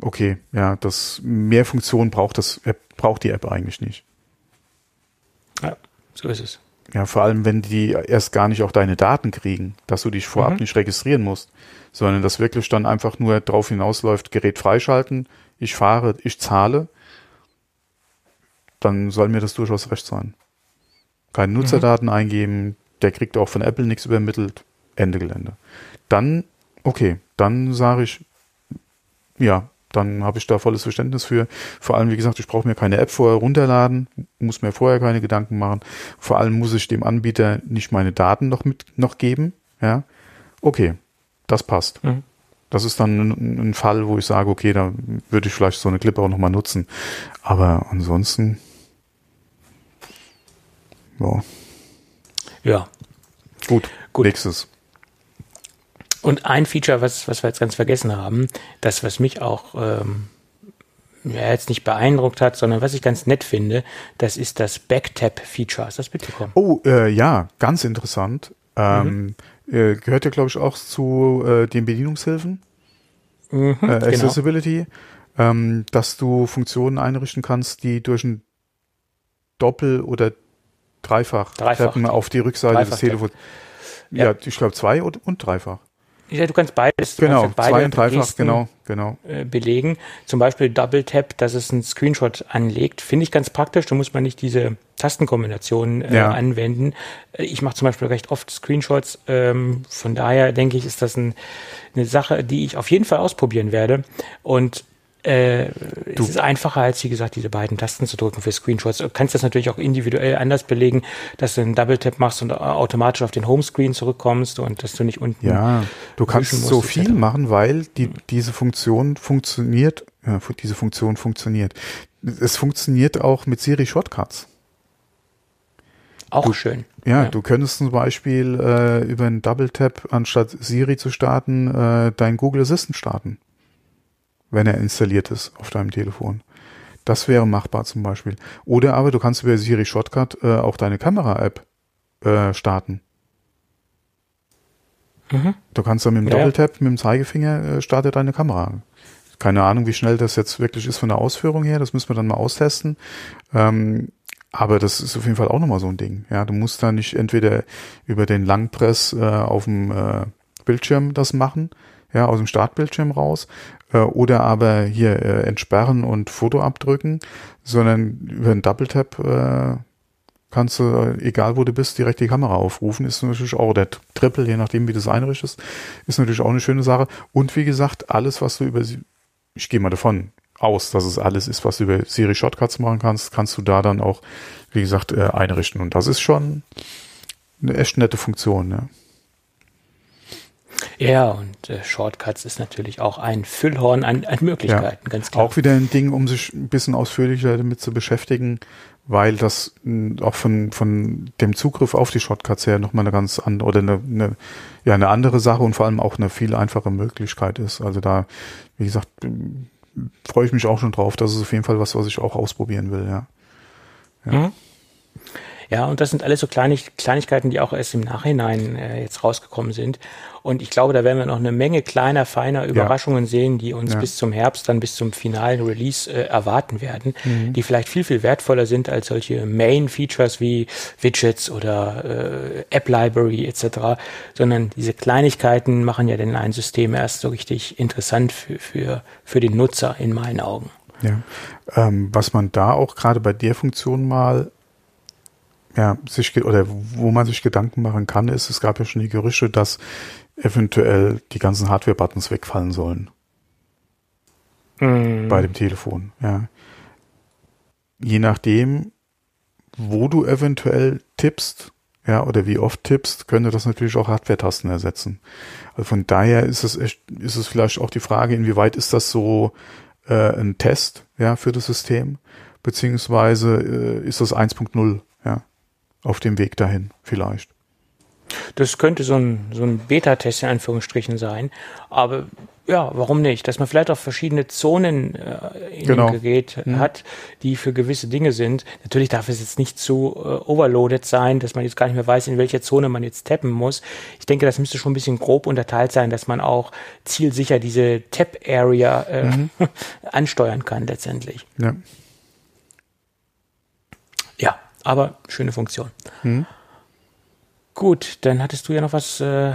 Okay, ja, das mehr Funktionen braucht das App, braucht die App eigentlich nicht. Ja, so ist es. Ja, vor allem, wenn die erst gar nicht auch deine Daten kriegen, dass du dich vorab mhm. nicht registrieren musst, sondern das wirklich dann einfach nur drauf hinausläuft, Gerät freischalten, ich fahre, ich zahle, dann soll mir das durchaus recht sein. Keine Nutzerdaten mhm. eingeben, der kriegt auch von Apple nichts übermittelt, Ende Gelände dann, okay, dann sage ich, ja, dann habe ich da volles Verständnis für. Vor allem, wie gesagt, ich brauche mir keine App vorher runterladen, muss mir vorher keine Gedanken machen. Vor allem muss ich dem Anbieter nicht meine Daten noch mit noch geben. Ja, okay, das passt. Mhm. Das ist dann ein, ein, Fall, wo ich sage, okay, da würde ich vielleicht so eine Clip auch nochmal nutzen. Aber ansonsten, ja. Ja. Gut. Gut. Nächstes. Und ein Feature, was, was wir jetzt ganz vergessen haben, das, was mich auch ähm, ja, jetzt nicht beeindruckt hat, sondern was ich ganz nett finde, das ist das Backtap-Feature. Hast du das mitbekommen? Oh, äh, ja, ganz interessant. Ähm, mhm. äh, gehört ja, glaube ich, auch zu äh, den Bedienungshilfen. Mhm, äh, genau. Accessibility, genau. ähm, dass du Funktionen einrichten kannst, die durch ein Doppel- oder Dreifach, Dreifach auf die Rückseite Dreifach des Telefons. Ja, ja ich glaube zwei und, und Dreifach. Ja, du kannst beides. Du genau, kannst beide zwei und dreifach, Gesten, genau, genau. Äh, belegen. Zum Beispiel Double Tap, dass es einen Screenshot anlegt, finde ich ganz praktisch. Da muss man nicht diese Tastenkombinationen äh, ja. anwenden. Äh, ich mache zum Beispiel recht oft Screenshots. Ähm, von daher denke ich, ist das ein, eine Sache, die ich auf jeden Fall ausprobieren werde. Und äh, es ist einfacher als, wie gesagt, diese beiden Tasten zu drücken für Screenshots. Du kannst das natürlich auch individuell anders belegen, dass du einen Double Tap machst und automatisch auf den Homescreen zurückkommst und dass du nicht unten. Ja, du kannst musst, so viel machen, weil die, diese Funktion funktioniert, ja, diese Funktion funktioniert. Es funktioniert auch mit Siri Shortcuts. Auch du, schön. Ja, ja, du könntest zum Beispiel äh, über einen Double Tap anstatt Siri zu starten, äh, dein Google Assistant starten wenn er installiert ist auf deinem Telefon. Das wäre machbar zum Beispiel. Oder aber du kannst über Siri Shortcut äh, auch deine Kamera-App äh, starten. Mhm. Du kannst dann mit dem ja. Doppeltap, mit dem Zeigefinger äh, startet deine Kamera. Keine Ahnung, wie schnell das jetzt wirklich ist von der Ausführung her. Das müssen wir dann mal austesten. Ähm, aber das ist auf jeden Fall auch nochmal so ein Ding. Ja, du musst da nicht entweder über den Langpress äh, auf dem äh, Bildschirm das machen, ja, aus dem Startbildschirm raus, oder aber hier äh, entsperren und Foto abdrücken, sondern über einen Double Tap äh, kannst du, äh, egal wo du bist, direkt die Kamera aufrufen. Ist natürlich auch der Triple, je nachdem wie du es einrichtest, ist natürlich auch eine schöne Sache. Und wie gesagt, alles, was du über, ich gehe mal davon aus, dass es alles ist, was du über Siri Shortcuts machen kannst, kannst du da dann auch, wie gesagt, äh, einrichten. Und das ist schon eine echt nette Funktion. Ne? Ja, und äh, Shortcuts ist natürlich auch ein Füllhorn an, an Möglichkeiten, ja. ganz klar. Auch wieder ein Ding, um sich ein bisschen ausführlicher damit zu beschäftigen, weil das mh, auch von, von dem Zugriff auf die Shortcuts her nochmal eine ganz andere oder eine, eine, ja, eine andere Sache und vor allem auch eine viel einfache Möglichkeit ist. Also da, wie gesagt, freue ich mich auch schon drauf. Das ist auf jeden Fall was, was ich auch ausprobieren will, ja. ja. Mhm. Ja, und das sind alles so Kleinig Kleinigkeiten, die auch erst im Nachhinein äh, jetzt rausgekommen sind. Und ich glaube, da werden wir noch eine Menge kleiner, feiner Überraschungen ja. sehen, die uns ja. bis zum Herbst, dann bis zum finalen Release äh, erwarten werden, mhm. die vielleicht viel, viel wertvoller sind als solche Main-Features wie Widgets oder äh, App-Library etc., sondern diese Kleinigkeiten machen ja dann ein System erst so richtig interessant für, für, für den Nutzer in meinen Augen. Ja, ähm, was man da auch gerade bei der Funktion mal ja, sich oder wo man sich Gedanken machen kann, ist, es gab ja schon die Gerüchte, dass eventuell die ganzen Hardware-Buttons wegfallen sollen. Mm. Bei dem Telefon, ja. Je nachdem, wo du eventuell tippst, ja, oder wie oft tippst, könnte das natürlich auch Hardware-Tasten ersetzen. Also von daher ist es echt, ist es vielleicht auch die Frage, inwieweit ist das so äh, ein Test, ja, für das System, beziehungsweise äh, ist das 1.0, ja auf dem Weg dahin vielleicht. Das könnte so ein, so ein Beta-Test in Anführungsstrichen sein. Aber ja, warum nicht? Dass man vielleicht auch verschiedene Zonen äh, in genau. dem Gerät mhm. hat, die für gewisse Dinge sind. Natürlich darf es jetzt nicht zu äh, overloaded sein, dass man jetzt gar nicht mehr weiß, in welcher Zone man jetzt tappen muss. Ich denke, das müsste schon ein bisschen grob unterteilt sein, dass man auch zielsicher diese Tap-Area äh, mhm. ansteuern kann letztendlich. Ja. Aber schöne Funktion. Hm. Gut, dann hattest du ja noch was äh,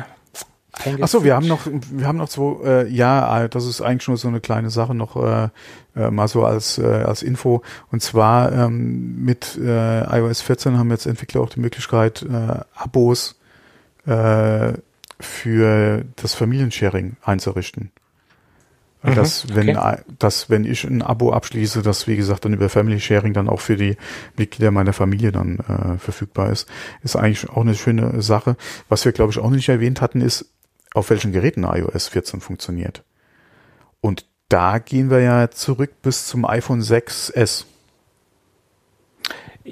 Achso, wir haben noch, wir haben noch zwei, äh, ja, äh, das ist eigentlich nur so eine kleine Sache noch äh, äh, mal so als äh, als Info. Und zwar ähm, mit äh, iOS 14 haben jetzt Entwickler auch die Möglichkeit, äh, Abos äh, für das Familiensharing einzurichten. Mhm, dass, wenn, okay. dass, wenn ich ein Abo abschließe, das wie gesagt dann über Family Sharing dann auch für die Mitglieder meiner Familie dann äh, verfügbar ist, ist eigentlich auch eine schöne Sache. Was wir, glaube ich, auch nicht erwähnt hatten, ist, auf welchen Geräten iOS 14 funktioniert. Und da gehen wir ja zurück bis zum iPhone 6S.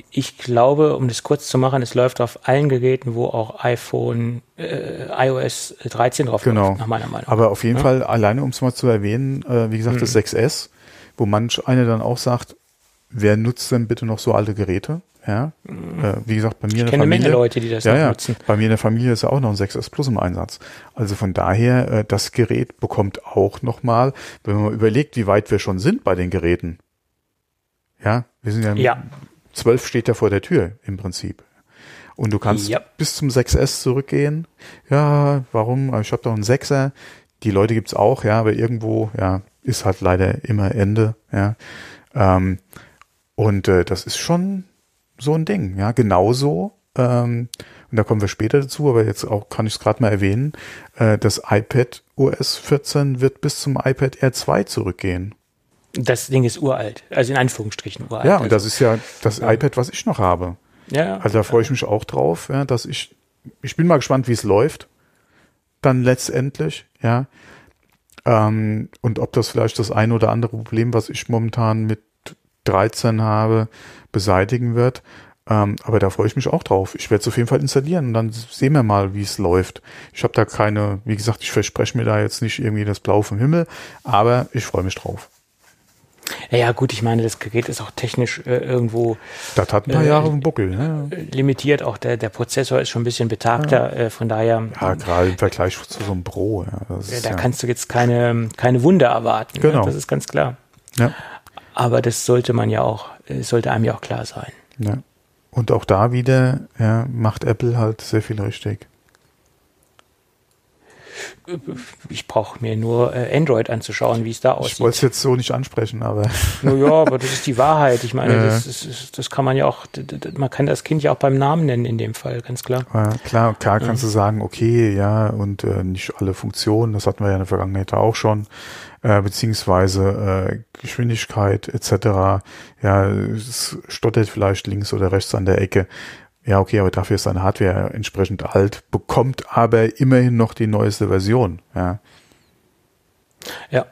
Ich glaube, um das kurz zu machen, es läuft auf allen Geräten, wo auch iPhone, äh, iOS 13 drauf genau. läuft, nach meiner Meinung. Aber auf jeden ja? Fall, alleine um es mal zu erwähnen, äh, wie gesagt, mhm. das 6S wo manch einer dann auch sagt, wer nutzt denn bitte noch so alte Geräte? Ja, mhm. äh, wie gesagt, bei mir ich in der kenne Familie. Menge Leute, die das ja, ja, nutzen. Bei mir in der Familie ist ja auch noch ein 6S Plus im Einsatz. Also von daher, äh, das Gerät bekommt auch nochmal, wenn man überlegt, wie weit wir schon sind bei den Geräten. Ja, wir sind ja, ja. 12 steht ja vor der Tür im Prinzip. Und du kannst ja. bis zum 6S zurückgehen. Ja, warum? Ich habe doch einen 6er. Die Leute gibt's auch, ja, aber irgendwo, ja, ist halt leider immer Ende, ja. Ähm, und äh, das ist schon so ein Ding, ja, genauso. Ähm, und da kommen wir später dazu, aber jetzt auch kann ich es gerade mal erwähnen, äh, das iPad OS 14 wird bis zum iPad Air 2 zurückgehen. Das Ding ist uralt, also in Anführungsstrichen uralt. Ja, und das ist ja das ja. iPad, was ich noch habe. Ja. Also da freue ich mich auch drauf, ja, dass ich, ich bin mal gespannt, wie es läuft. Dann letztendlich, ja. Ähm, und ob das vielleicht das ein oder andere Problem, was ich momentan mit 13 habe, beseitigen wird. Ähm, aber da freue ich mich auch drauf. Ich werde es auf jeden Fall installieren und dann sehen wir mal, wie es läuft. Ich habe da keine, wie gesagt, ich verspreche mir da jetzt nicht irgendwie das Blau vom Himmel, aber ich freue mich drauf. Ja, gut, ich meine, das Gerät ist auch technisch äh, irgendwo. Das hat ein paar äh, Jahre im Buckel, ne? Limitiert, auch der, der Prozessor ist schon ein bisschen betagter, ja. äh, von daher. Ja, gerade im Vergleich zu so einem Pro, ja. da ja. kannst du jetzt keine, keine Wunder erwarten. Ne? Genau. Ne? Das ist ganz klar. Ja. Aber das sollte man ja auch, äh, sollte einem ja auch klar sein. Ja. Und auch da wieder ja, macht Apple halt sehr viel richtig ich brauche mir nur äh, Android anzuschauen, wie es da aussieht. Ich wollte es jetzt so nicht ansprechen, aber. Naja, aber das ist die Wahrheit. Ich meine, ja. das, ist, das kann man ja auch, man kann das Kind ja auch beim Namen nennen in dem Fall, ganz klar. Ja, klar, klar kannst ja. du sagen, okay, ja, und äh, nicht alle Funktionen, das hatten wir ja in der Vergangenheit auch schon, äh, beziehungsweise äh, Geschwindigkeit etc. Ja, es stottert vielleicht links oder rechts an der Ecke. Ja, okay, aber dafür ist seine Hardware entsprechend alt, bekommt aber immerhin noch die neueste Version. Ja. Ja.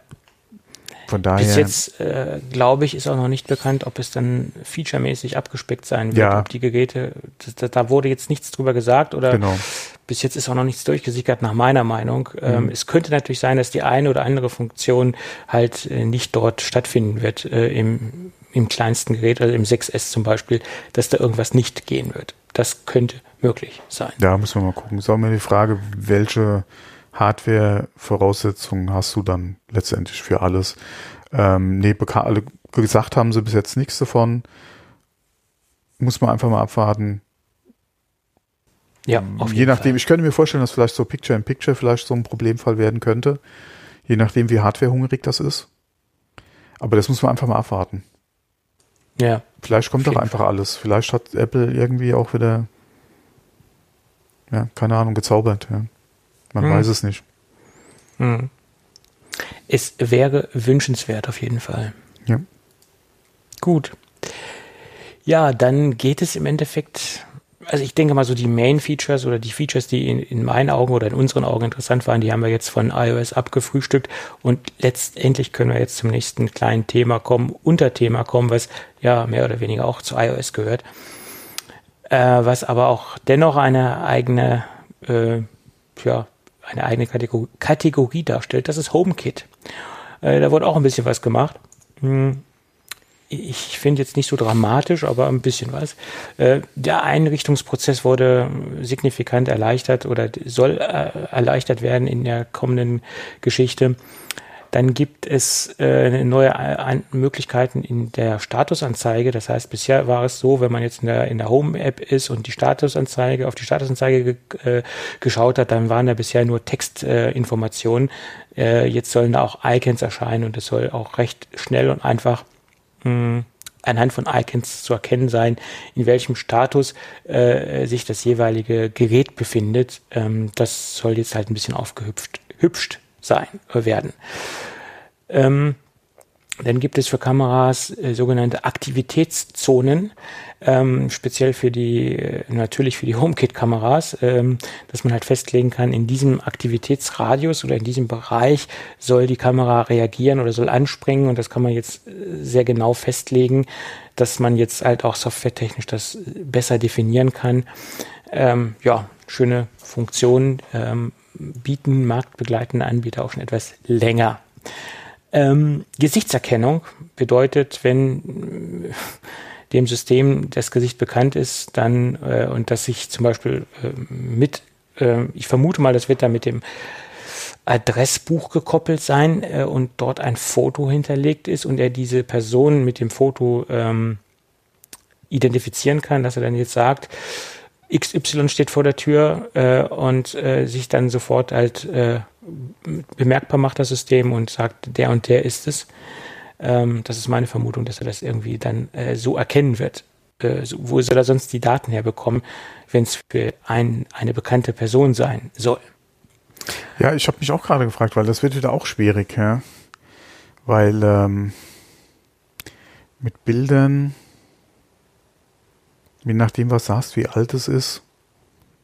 Von daher. Bis jetzt, äh, glaube ich, ist auch noch nicht bekannt, ob es dann featuremäßig abgespeckt sein wird. Ja. Ob die Geräte, das, da wurde jetzt nichts drüber gesagt oder genau. bis jetzt ist auch noch nichts durchgesickert, nach meiner Meinung. Ähm, mhm. es könnte natürlich sein, dass die eine oder andere Funktion halt äh, nicht dort stattfinden wird, äh, im, im kleinsten Gerät, also im 6S zum Beispiel, dass da irgendwas nicht gehen wird. Das könnte möglich sein. Ja, müssen wir mal gucken. Sagen wir die Frage, welche Hardware-Voraussetzungen hast du dann letztendlich für alles? Ähm, nee, alle gesagt haben sie bis jetzt nichts davon. Muss man einfach mal abwarten. Ja, auf jeden Je nachdem, Fall. ich könnte mir vorstellen, dass vielleicht so Picture-in-Picture vielleicht so ein Problemfall werden könnte. Je nachdem, wie hardwarehungrig das ist. Aber das muss man einfach mal abwarten. Ja. Vielleicht kommt doch einfach alles. Vielleicht hat Apple irgendwie auch wieder, ja, keine Ahnung, gezaubert. Ja. Man hm. weiß es nicht. Hm. Es wäre wünschenswert auf jeden Fall. Ja. Gut. Ja, dann geht es im Endeffekt also ich denke mal so die Main-Features oder die Features, die in, in meinen Augen oder in unseren Augen interessant waren, die haben wir jetzt von iOS abgefrühstückt und letztendlich können wir jetzt zum nächsten kleinen Thema kommen, Unterthema kommen, was ja mehr oder weniger auch zu iOS gehört, äh, was aber auch dennoch eine eigene, äh, ja, eine eigene Kategorie, Kategorie darstellt. Das ist HomeKit. Äh, da wurde auch ein bisschen was gemacht. Hm ich finde jetzt nicht so dramatisch, aber ein bisschen was. Äh, der Einrichtungsprozess wurde signifikant erleichtert oder soll äh, erleichtert werden in der kommenden Geschichte. Dann gibt es äh, neue Möglichkeiten in der Statusanzeige. Das heißt, bisher war es so, wenn man jetzt in der, in der Home-App ist und die Statusanzeige, auf die Statusanzeige ge geschaut hat, dann waren da bisher nur Textinformationen. Jetzt sollen da auch Icons erscheinen und es soll auch recht schnell und einfach mh, anhand von Icons zu erkennen sein, in welchem Status äh, sich das jeweilige Gerät befindet. Ähm, das soll jetzt halt ein bisschen aufgehüpft hübscht sein äh, werden. Ähm, dann gibt es für Kameras äh, sogenannte Aktivitätszonen, ähm, speziell für die, äh, natürlich für die HomeKit-Kameras, ähm, dass man halt festlegen kann, in diesem Aktivitätsradius oder in diesem Bereich soll die Kamera reagieren oder soll anspringen und das kann man jetzt äh, sehr genau festlegen, dass man jetzt halt auch softwaretechnisch das besser definieren kann. Ähm, ja, schöne Funktion, ähm, bieten marktbegleitende Anbieter auch schon etwas länger. Ähm, Gesichtserkennung bedeutet, wenn äh, dem System das Gesicht bekannt ist, dann äh, und dass sich zum Beispiel äh, mit, äh, ich vermute mal, das wird dann mit dem Adressbuch gekoppelt sein äh, und dort ein Foto hinterlegt ist und er diese Person mit dem Foto ähm, identifizieren kann, dass er dann jetzt sagt, XY steht vor der Tür äh, und sich dann sofort halt bemerkbar macht das System und sagt, der und der ist es. Ähm, das ist meine Vermutung, dass er das irgendwie dann äh, so erkennen wird. Äh, wo soll er sonst die Daten herbekommen, wenn es für ein, eine bekannte Person sein soll? Ja, ich habe mich auch gerade gefragt, weil das wird wieder auch schwierig, ja. Weil ähm, mit Bildern Je nachdem, was sagst, wie alt es ist.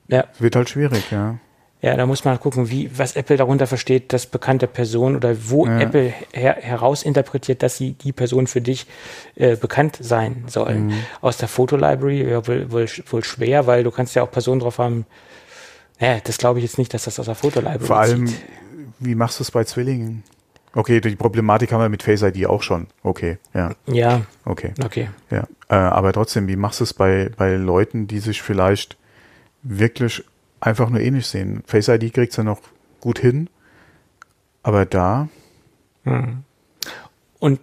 Ja. Wird halt schwierig, ja. Ja, da muss man gucken, wie, was Apple darunter versteht, dass bekannte Person oder wo ja. Apple her, herausinterpretiert, dass sie die Person für dich äh, bekannt sein sollen. Mhm. Aus der Fotolibrary ja, wohl, wohl, wohl schwer, weil du kannst ja auch Personen drauf haben. Naja, das glaube ich jetzt nicht, dass das aus der Fotolibrary Vor allem, zieht. wie machst du es bei Zwillingen? Okay, die Problematik haben wir mit Face ID auch schon. Okay, ja. Ja. Okay. Okay. Ja, äh, aber trotzdem, wie machst du es bei, bei Leuten, die sich vielleicht wirklich einfach nur ähnlich sehen? Face ID kriegt es ja noch gut hin, aber da. Hm. Und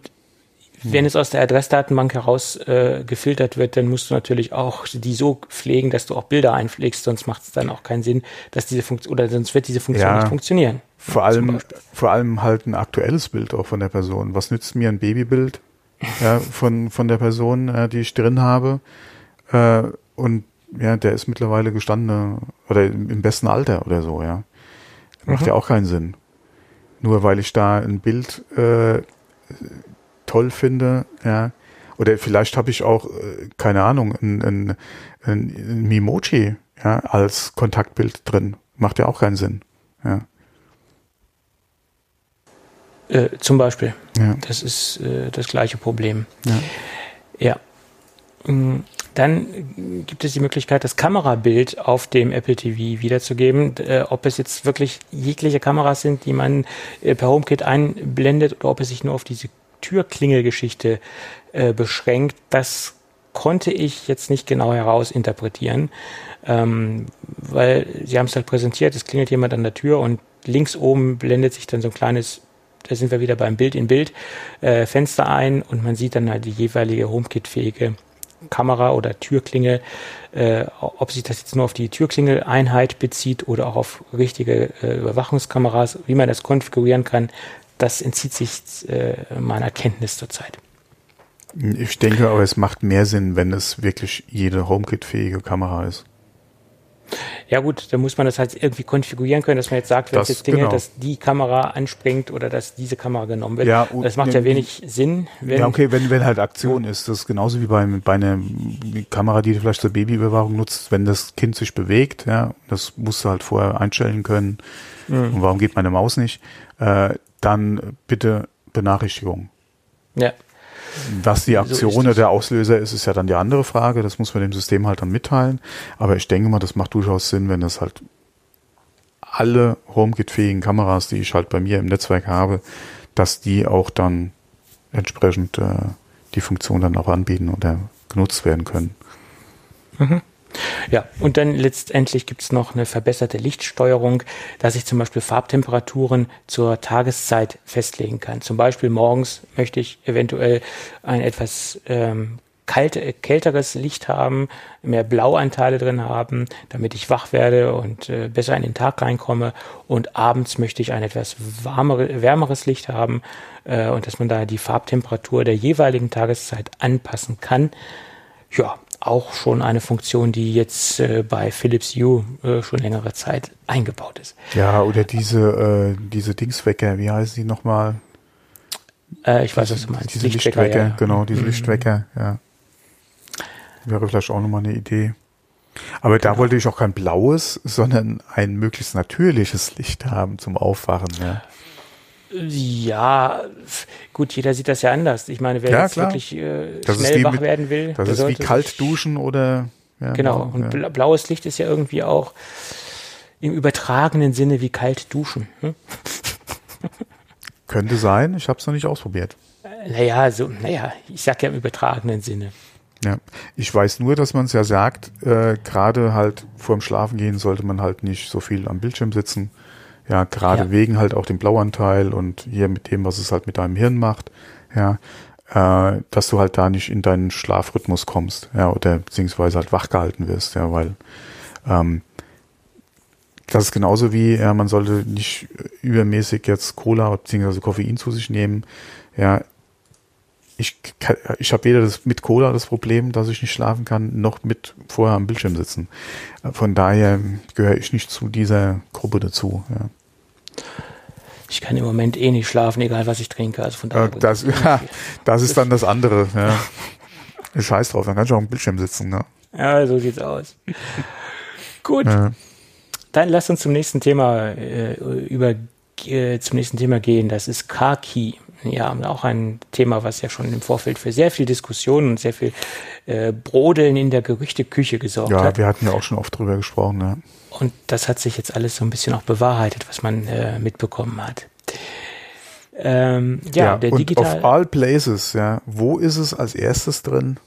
wenn es aus der Adressdatenbank heraus äh, gefiltert wird, dann musst du natürlich auch die so pflegen, dass du auch Bilder einpflegst, sonst macht es dann auch keinen Sinn, dass diese Funktion oder sonst wird diese Funktion ja, nicht funktionieren. Vor allem, vor allem halt ein aktuelles Bild auch von der Person. Was nützt mir ein Babybild ja, von, von der Person, äh, die ich drin habe? Äh, und ja, der ist mittlerweile gestanden oder im besten Alter oder so, ja. Macht mhm. ja auch keinen Sinn. Nur weil ich da ein Bild äh, toll finde, ja. Oder vielleicht habe ich auch, äh, keine Ahnung, ein, ein, ein Mimoji ja, als Kontaktbild drin. Macht ja auch keinen Sinn. Ja. Äh, zum Beispiel. Ja. Das ist äh, das gleiche Problem. Ja. ja. Dann gibt es die Möglichkeit, das Kamerabild auf dem Apple TV wiederzugeben. Äh, ob es jetzt wirklich jegliche Kameras sind, die man äh, per HomeKit einblendet oder ob es sich nur auf diese Türklingelgeschichte äh, beschränkt, das konnte ich jetzt nicht genau herausinterpretieren, ähm, weil sie haben es halt präsentiert, es klingelt jemand an der Tür und links oben blendet sich dann so ein kleines, da sind wir wieder beim Bild in Bild, äh, Fenster ein und man sieht dann halt die jeweilige HomeKit-fähige Kamera oder Türklingel, äh, ob sich das jetzt nur auf die Türklingeleinheit bezieht oder auch auf richtige äh, Überwachungskameras, wie man das konfigurieren kann, das entzieht sich äh, meiner Kenntnis zurzeit. Ich denke aber, es macht mehr Sinn, wenn es wirklich jede HomeKit-fähige Kamera ist. Ja gut, da muss man das halt irgendwie konfigurieren können, dass man jetzt sagt, wenn es jetzt Dinge, genau. dass die Kamera anspringt oder dass diese Kamera genommen wird. Ja, das macht ja wenig Sinn. Wenn ja, okay, wenn, wenn halt Aktion ist, das ist genauso wie bei, bei einer Kamera, die du vielleicht zur Babyüberwachung nutzt, wenn das Kind sich bewegt, ja, das musst du halt vorher einstellen können. Mhm. Und warum geht meine Maus nicht? Äh, dann bitte Benachrichtigung. Ja. Was die Aktion so oder der Auslöser ist, ist ja dann die andere Frage. Das muss man dem System halt dann mitteilen. Aber ich denke mal, das macht durchaus Sinn, wenn das halt alle HomeKit-fähigen Kameras, die ich halt bei mir im Netzwerk habe, dass die auch dann entsprechend äh, die Funktion dann auch anbieten oder genutzt werden können. Mhm. Ja, und dann letztendlich gibt es noch eine verbesserte Lichtsteuerung, dass ich zum Beispiel Farbtemperaturen zur Tageszeit festlegen kann. Zum Beispiel morgens möchte ich eventuell ein etwas ähm, kalte, kälteres Licht haben, mehr Blauanteile drin haben, damit ich wach werde und äh, besser in den Tag reinkomme. Und abends möchte ich ein etwas warmere, wärmeres Licht haben äh, und dass man da die Farbtemperatur der jeweiligen Tageszeit anpassen kann. Ja, auch schon eine Funktion, die jetzt äh, bei Philips Hue äh, schon längere Zeit eingebaut ist. Ja, oder diese, äh, diese Dingswecker, wie heißen die nochmal? Äh, ich weiß, was du meinst. Diese Lichtwecker, Lichtwecker ja. genau, diese mhm. Lichtwecker, ja. Wäre vielleicht auch nochmal eine Idee. Aber genau. da wollte ich auch kein blaues, sondern ein möglichst natürliches Licht haben zum Aufwachen, ja. Ja, gut, jeder sieht das ja anders. Ich meine, wer ja, jetzt klar. wirklich äh, schnell wach mit, werden will, das ist wie kalt duschen oder ja, genau. Und ja. blaues Licht ist ja irgendwie auch im übertragenen Sinne wie kalt duschen. Hm? Könnte sein, ich habe es noch nicht ausprobiert. Naja, so, naja, ich sag ja im übertragenen Sinne. Ja, ich weiß nur, dass man es ja sagt, äh, gerade halt vorm Schlafengehen sollte man halt nicht so viel am Bildschirm sitzen. Ja, gerade Ja. wegen halt auch dem Blauanteil und hier mit dem, was es halt mit deinem Hirn macht. Ja, äh, dass du halt da nicht in deinen Schlafrhythmus kommst. Ja, oder beziehungsweise halt wach gehalten wirst. Ja, weil ähm, das ist genauso wie, ja, man sollte nicht übermäßig jetzt Cola bzw. Koffein zu sich nehmen. Ja, ich, kann- ich habe weder das mit Cola das Problem, dass ich nicht schlafen kann, noch mit vorher am Bildschirm sitzen. Von daher gehöre ich nicht zu dieser Gruppe dazu. Ja. Ich kann im Moment eh nicht schlafen, egal was ich trinke. Also von daher. Äh, Das, ja, das ist dann das andere. Ja. Scheiß drauf, dann kannst du auch am Bildschirm sitzen. Ne? Ja, so sieht's aus. Gut, Ja. dann lass uns zum nächsten Thema äh, über äh, zum nächsten Thema gehen. Das ist Key. Ja, auch ein Thema, was ja schon im Vorfeld für sehr viel Diskussion und sehr viel äh, Brodeln in der Gerüchteküche gesorgt ja, hat. wir hatten ja auch schon oft drüber gesprochen. Ne? Und das hat sich jetzt alles so ein bisschen auch bewahrheitet, was man äh, mitbekommen hat. Ähm, ja, der und Digital auf all places, ja, wo ist es als erstes drin?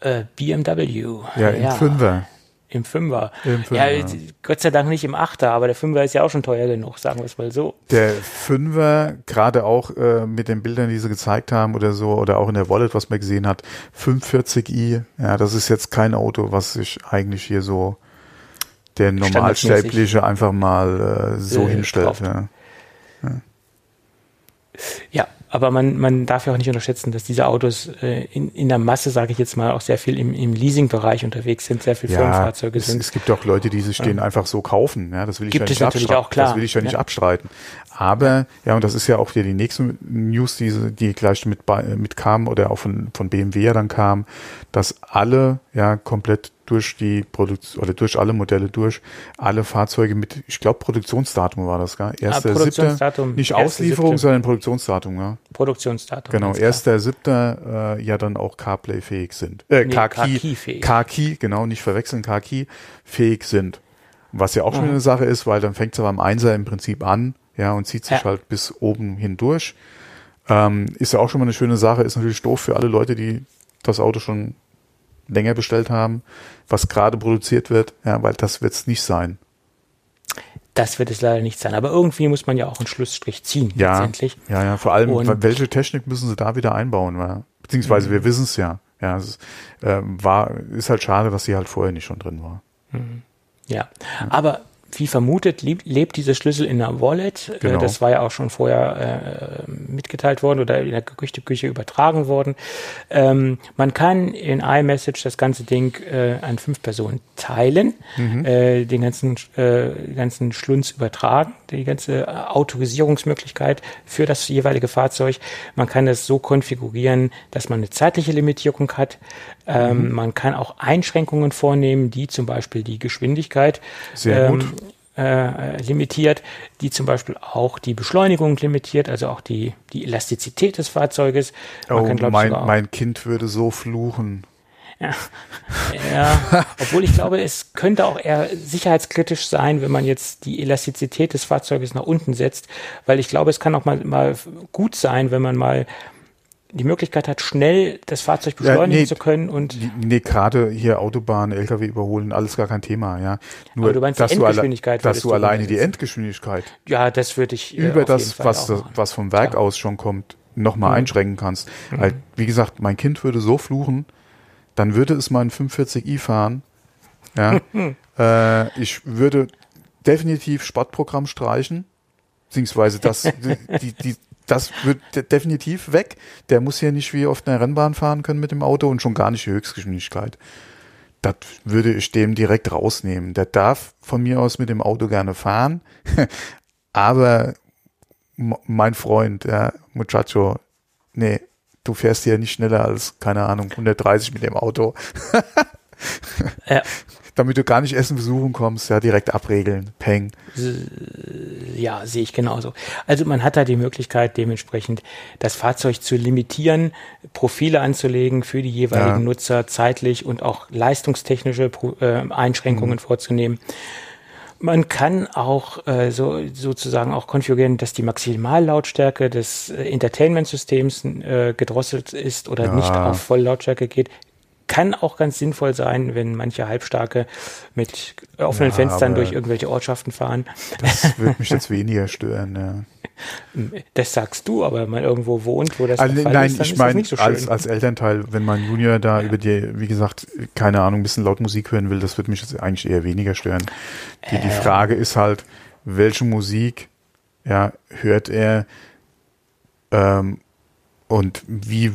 äh, BMW. Ja, im Fünfer. Im Fünfer. Im Fünfer, ja, ja. Gott sei Dank nicht im Achter, aber der Fünfer ist ja auch schon teuer genug, sagen wir es mal so. Der Fünfer, gerade auch äh, mit den Bildern, die sie gezeigt haben oder so, oder auch in der Wallet, was man gesehen hat, 540i, ja, das ist jetzt kein Auto, was sich eigentlich hier so der Normalsterbliche einfach mal äh, so Äh, hinstellt. kauft. Ja. Ja, aber man, man darf ja auch nicht unterschätzen, dass diese Autos äh, in, in der Masse, sage ich jetzt mal, auch sehr viel im, im Leasing-Bereich unterwegs sind, sehr viel Ja, Firmenfahrzeuge es, sind. es gibt auch Leute, die sich den einfach so kaufen. Ja, das will ich Gibt ja es nicht natürlich abstreiten. auch, klar. Das will ich ja nicht Ja. abstreiten. Aber ja, und das ist ja auch wieder die nächste News, die, die gleich mit, mit kam oder auch von, von BMW ja dann kam, dass alle ja komplett durch die Produktion oder durch alle Modelle durch alle Fahrzeuge mit, ich glaube Produktionsdatum war das, gell? Erster, Produktionsdatum, siebter, nicht erster, Auslieferung, siebter. sondern Produktionsdatum, ja. Produktionsdatum. Genau, erster, siebter äh, ja dann auch CarPlay fähig sind. Äh, Nee, CarKey. CarKey, genau, nicht verwechseln, CarKey fähig sind. Was ja auch schon Mhm. eine Sache ist, weil dann fängt es aber am Einser im Prinzip an, ja, und zieht sich Ja. halt bis oben hindurch. Ähm, ist ja auch schon mal eine schöne Sache, ist natürlich doof für alle Leute, die das Auto schon länger bestellt haben, was gerade produziert wird, ja, weil das wird es nicht sein. Das wird es leider nicht sein. Aber irgendwie muss man ja auch einen Schlussstrich ziehen, Ja, letztendlich. ja, ja, vor allem, Und- welche Technik müssen sie da wieder einbauen? Ja? Beziehungsweise wir wissen es ja. Ja, es ist, ähm, war, ist halt schade, dass sie halt vorher nicht schon drin war. Ja, aber wie vermutet, lebt dieser Schlüssel in einer Wallet. Äh, Genau. Das war ja auch schon vorher äh, mitgeteilt worden oder in der Gerüchteküche übertragen worden. Ähm, man kann in iMessage das ganze Ding äh, an fünf Personen teilen, äh, den ganzen, äh, ganzen Schlunz übertragen, die ganze äh, Autorisierungsmöglichkeit für das jeweilige Fahrzeug. Man kann das so konfigurieren, dass man eine zeitliche Limitierung hat. Ähm, Man kann auch Einschränkungen vornehmen, die zum Beispiel die Geschwindigkeit Sehr gut. Äh, limitiert, die zum Beispiel auch die Beschleunigung limitiert, also auch die, die Elastizität des Fahrzeuges. Man Oh, kann, mein, mein Kind würde so fluchen. Ja, obwohl ich glaube, es könnte auch eher sicherheitskritisch sein, wenn man jetzt die Elastizität des Fahrzeuges nach unten setzt, weil ich glaube, es kann auch mal, mal gut sein, wenn man mal die Möglichkeit hat, schnell das Fahrzeug Ja, beschleunigen nee, zu können und Nee, gerade hier Autobahn, LKW überholen, alles gar kein Thema, ja. Nur, du meinst die dass du, alle, Endgeschwindigkeit dass würdest du du alleine die. Endgeschwindigkeit ja, das würde ich äh, über das, was, das, was vom Werk. Mhm. aus schon kommt, nochmal einschränken kannst. Halt, wie gesagt, mein Kind würde so fluchen, dann würde es mal ein 45i fahren. Ja. äh, ich würde definitiv Sportprogramm streichen, beziehungsweise das, die, die, die, das wird de- definitiv weg. Der muss ja nicht wie auf einer Rennbahn fahren können mit dem Auto und schon gar nicht die Höchstgeschwindigkeit. Das würde ich dem direkt rausnehmen. Der darf von mir aus mit dem Auto gerne fahren, aber mein Freund, ja, Muchacho, nee, du fährst hier nicht schneller als, keine Ahnung, 130 mit dem Auto. Ja. Damit du gar nicht Essen besuchen kommst, ja, direkt abregeln, peng. Ja, sehe ich genauso. Also man hat da die Möglichkeit, dementsprechend das Fahrzeug zu limitieren, Profile anzulegen für die jeweiligen Ja. Nutzer zeitlich und auch leistungstechnische äh, Einschränkungen Mhm. vorzunehmen. Man kann auch äh, so sozusagen auch konfigurieren, dass die Maximallautstärke des äh, Entertainment-Systems äh, gedrosselt ist oder Ja. nicht auf Volllautstärke geht. Kann auch ganz sinnvoll sein, wenn manche Halbstarke mit offenen Ja, Fenstern durch irgendwelche Ortschaften fahren. Das würde mich jetzt weniger stören. Ja. Das sagst du, aber wenn man irgendwo wohnt, wo das Also, nein, ist, ich meine, so als, als Elternteil, wenn mein Junior da über die, wie gesagt, keine Ahnung, ein bisschen laut Musik hören will, das würde mich jetzt eigentlich eher weniger stören. Die, die Äh. Frage ist halt, welche Musik ja, hört er ähm, und wie,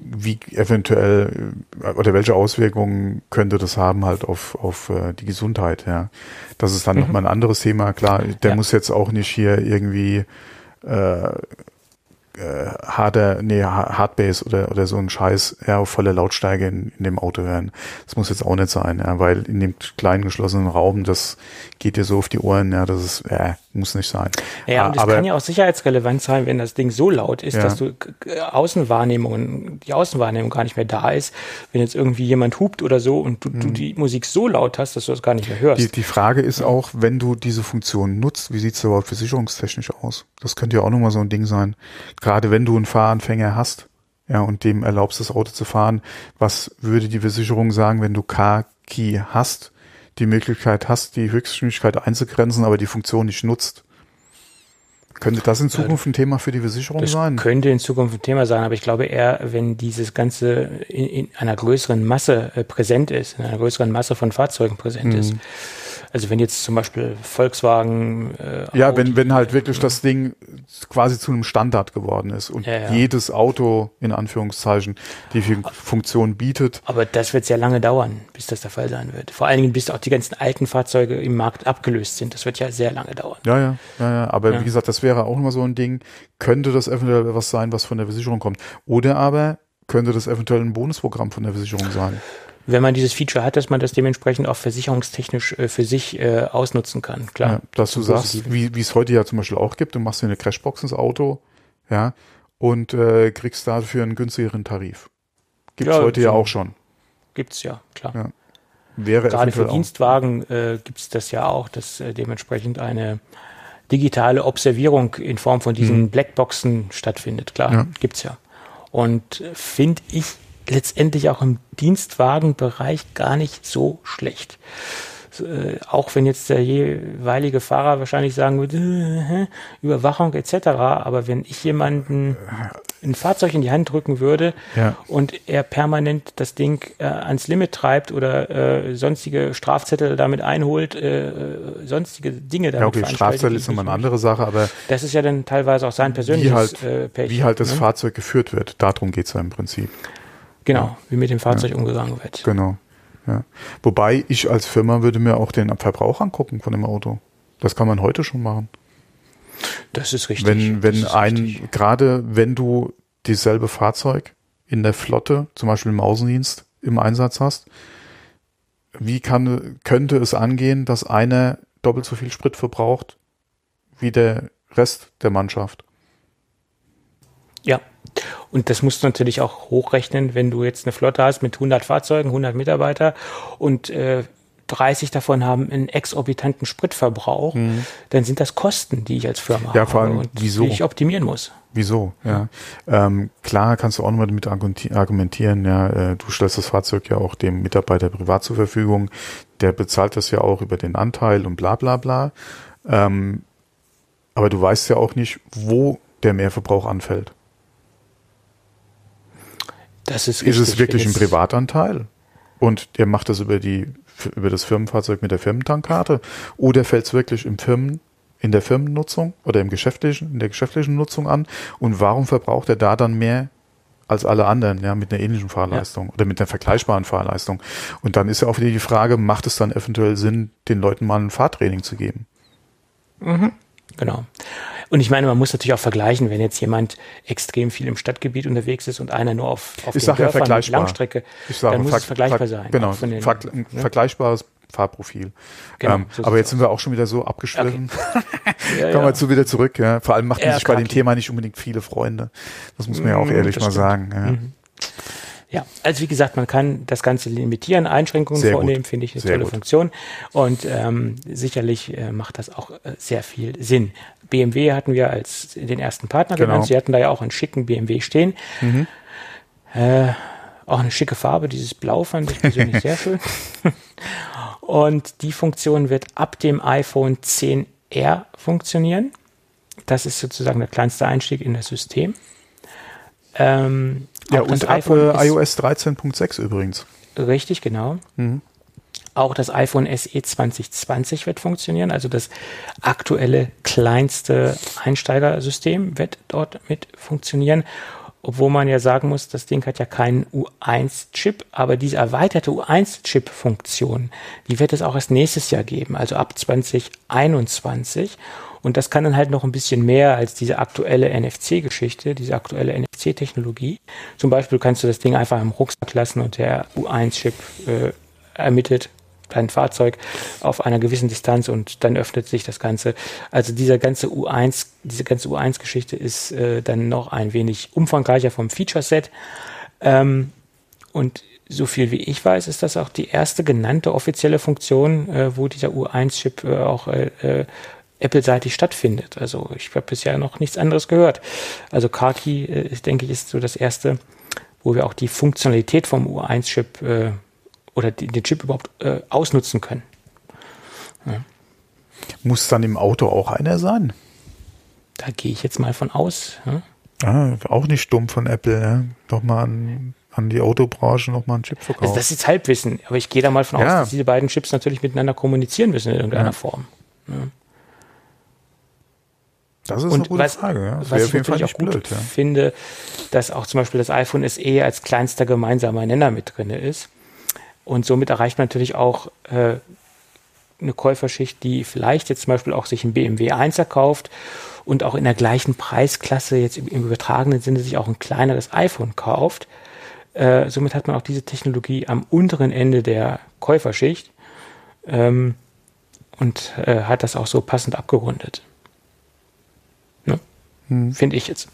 wie eventuell äh, oder welche Auswirkungen könnte das haben halt auf, auf äh, die Gesundheit, ja. Das ist dann Mhm. nochmal ein anderes Thema. Klar, der Ja. muss jetzt auch nicht hier irgendwie äh, äh, harder, nee, Ha- Hardbass oder, oder so ein Scheiß ja, auf voller Lautstärke in, in dem Auto hören. Das muss jetzt auch nicht sein, ja, weil in dem kleinen geschlossenen Raum, das geht dir so auf die Ohren, ja, das ist, äh, muss nicht sein. Ja, und es Aber- kann ja auch sicherheitsrelevant sein, wenn das Ding so laut ist, Ja. dass du g- g- Außenwahrnehmungen, die Außenwahrnehmung gar nicht mehr da ist. Wenn jetzt irgendwie jemand hupt oder so und du, du die Musik so laut hast, dass du das gar nicht mehr hörst. Mhm. Die, die Frage ist auch, wenn du diese Funktion nutzt, wie sieht's überhaupt versicherungstechnisch aus? Das könnte ja auch nochmal so ein Ding sein. Gerade wenn du einen Fahranfänger hast, ja, und dem erlaubst, das Auto zu fahren, was würde die Versicherung sagen, wenn du Car-Key hast, die Möglichkeit hast, die Höchstgeschwindigkeit einzugrenzen, aber die Funktion nicht nutzt? Könnte das in Zukunft ein Thema für die Versicherung das sein? könnte in Zukunft ein Thema sein, aber ich glaube eher, wenn dieses Ganze in, in einer größeren Masse äh, präsent ist, in einer größeren Masse von Fahrzeugen präsent ist. Also wenn jetzt zum Beispiel Volkswagen, äh, Ja, Audi, wenn, wenn halt wirklich das Ding quasi zu einem Standard geworden ist und Ja, ja. jedes Auto in Anführungszeichen die Fun- Funktion bietet, Aber das wird sehr lange dauern, bis das der Fall sein wird. Vor allen Dingen, bis auch die ganzen alten Fahrzeuge im Markt abgelöst sind. Das wird ja sehr lange dauern. Ja, ja, ja, ja. aber Ja. wie gesagt, das wäre auch immer so ein Ding. Könnte das eventuell was sein, was von der Versicherung kommt? Oder aber könnte das eventuell ein Bonusprogramm von der Versicherung sein? Wenn man dieses Feature hat, dass man das dementsprechend auch versicherungstechnisch äh, für sich äh, ausnutzen kann. Klar. Ja, dass du sagst, wie wie es heute ja zum Beispiel auch gibt, du machst dir eine Crashbox ins Auto, ja, und äh, kriegst dafür einen günstigeren Tarif. Gibt's Ja, heute ja so- auch schon. Gibt's ja, klar. Ja. Wäre Gerade für. Dienstwagen äh, gibt's das ja auch, dass äh, dementsprechend eine digitale Observierung in Form von diesen Blackboxen stattfindet. Klar, Ja. gibt's ja. Und äh, finde ich letztendlich auch im Dienstwagenbereich gar nicht so schlecht. Äh, auch wenn jetzt der jeweilige Fahrer wahrscheinlich sagen würde, äh, Überwachung etc. Aber wenn ich jemanden ein Fahrzeug in die Hand drücken würde Ja. und er permanent das Ding äh, ans Limit treibt oder äh, sonstige Strafzettel damit einholt, äh, äh, sonstige Dinge damit Ja, okay, Strafzettel ist nochmal eine andere Sache, aber Das ist ja dann teilweise auch sein persönliches wie halt, äh, Pech. wie halt das ne? Fahrzeug geführt wird, darum geht's ja im Prinzip. Genau, wie mit dem Fahrzeug umgegangen wird. Genau. Ja. Wobei ich als Firma würde mir auch den Verbrauch angucken von dem Auto. Das kann man heute schon machen. Das ist richtig. wenn, wenn ein, gerade wenn du dieselbe Fahrzeug in der Flotte, zum Beispiel im Außendienst, im Einsatz hast, wie kann, könnte es angehen, dass einer doppelt so viel Sprit verbraucht wie der Rest der Mannschaft? Ja. Und das musst du natürlich auch hochrechnen, wenn du jetzt eine Flotte hast mit 100 Fahrzeugen, 100 Mitarbeiter und äh, 30 davon haben einen exorbitanten Spritverbrauch, dann sind das Kosten, die ich als Firma Mhm. Ja, vor habe allem, und wieso? die ich optimieren muss. Wieso? Ja. Ähm, klar kannst du auch nochmal damit argumenti- argumentieren, ja, äh, du stellst das Fahrzeug ja auch dem Mitarbeiter privat zur Verfügung, der bezahlt das ja auch über den Anteil und bla bla bla. Ähm, aber du weißt ja auch nicht, wo der Mehrverbrauch anfällt. Das ist, Ist es wirklich ein Privatanteil? Und der macht das über die über das Firmenfahrzeug mit der Firmentankkarte? Oder fällt es wirklich im Firmen, in der Firmennutzung oder im geschäftlichen, in der geschäftlichen Nutzung an? Und warum verbraucht er da dann mehr als alle anderen, ja, mit einer ähnlichen Fahrleistung oder mit einer vergleichbaren Fahrleistung? Und dann ist ja auch wieder die Frage, macht es dann eventuell Sinn, den Leuten mal ein Fahrtraining zu geben? Genau. Und ich meine, man muss natürlich auch vergleichen, wenn jetzt jemand extrem viel im Stadtgebiet unterwegs ist und einer nur auf, auf Ich den ja Dörfern mit vergleichbar. Langstrecke, Ich sage, dann muss es vergleichbar ver- sein. Genau, den, ver ein ne? vergleichbares Fahrprofil. Genau, ähm, so aber jetzt sind wir auch schon wieder so abgeschliffen. ja, Kommen ja. wir zu wieder zurück. Ja. Vor allem macht man Ja, sich bei dem. Thema nicht unbedingt viele Freunde. Das muss man ja auch Mm, ehrlich mal sagen. Ja. Mhm. Ja, also wie gesagt, man kann das Ganze limitieren, Einschränkungen Sehr vornehmen, gut. finde ich eine Sehr tolle gut. Funktion. Und ähm, sicherlich äh, macht das auch äh, sehr viel Sinn. BMW hatten wir als den ersten Partner Genau. Mhm. genannt. Sie hatten da ja auch einen schicken BMW stehen. Äh, auch eine schicke Farbe, dieses Blau fand ich persönlich sehr schön. Und die Funktion wird ab dem iPhone 10R funktionieren. Das ist sozusagen der kleinste Einstieg in das System. Ähm, Ja, und ab äh, iOS 13.6 übrigens. Richtig, genau. Auch das iPhone SE 2020 wird funktionieren, also das aktuelle kleinste Einsteigersystem wird dort mit funktionieren. Obwohl man ja sagen muss, das Ding hat ja keinen U1-Chip, aber diese erweiterte U1-Chip-Funktion, die wird es auch erst nächstes Jahr geben, also ab 2021. Und das kann dann halt noch ein bisschen mehr als diese aktuelle NFC-Geschichte, diese aktuelle NFC-Technologie. Zum Beispiel kannst du das Ding einfach im Rucksack lassen und der U1-Chip äh, ermittelt dein Fahrzeug auf einer gewissen Distanz und dann öffnet sich das Ganze. Also dieser ganze U1, diese ganze U1-Geschichte ist äh, dann noch ein wenig umfangreicher vom Feature-Set. Ähm, und so viel wie ich weiß, ist das auch die erste genannte offizielle Funktion, äh, wo dieser U1-Chip äh, auch äh, äh, Apple-seitig stattfindet. Also ich habe bisher noch nichts anderes gehört. Also Kaki, äh, ich denke ich, ist so das erste, wo wir auch die Funktionalität vom U1-Chip äh, oder die, den Chip überhaupt äh, ausnutzen können. Muss dann im Auto auch einer sein? Da gehe ich jetzt mal von aus. Ja? Ah, auch nicht dumm von Apple, ne? Doch mal an, an die Autobranche noch mal einen Chip verkaufen. Also das ist Halbwissen, aber ich gehe da mal von Ja. aus, dass diese beiden Chips natürlich miteinander kommunizieren müssen in irgendeiner Ja. Form. Das ist Und eine gute was, Frage. Ja. Das was wäre ich auf jeden Fall natürlich auch nicht gut blöd. Ja. finde, dass auch zum Beispiel das iPhone SE als kleinster gemeinsamer Nenner mit drin ist. Und somit erreicht man natürlich auch äh, eine Käuferschicht, die vielleicht jetzt zum Beispiel auch sich ein BMW 1 erkauft und auch in der gleichen Preisklasse jetzt im, im übertragenen Sinne sich auch ein kleineres iPhone kauft. Äh, somit hat man auch diese Technologie am unteren Ende der Käuferschicht ähm, und äh, hat das auch so passend abgerundet. Ne? Finde ich jetzt.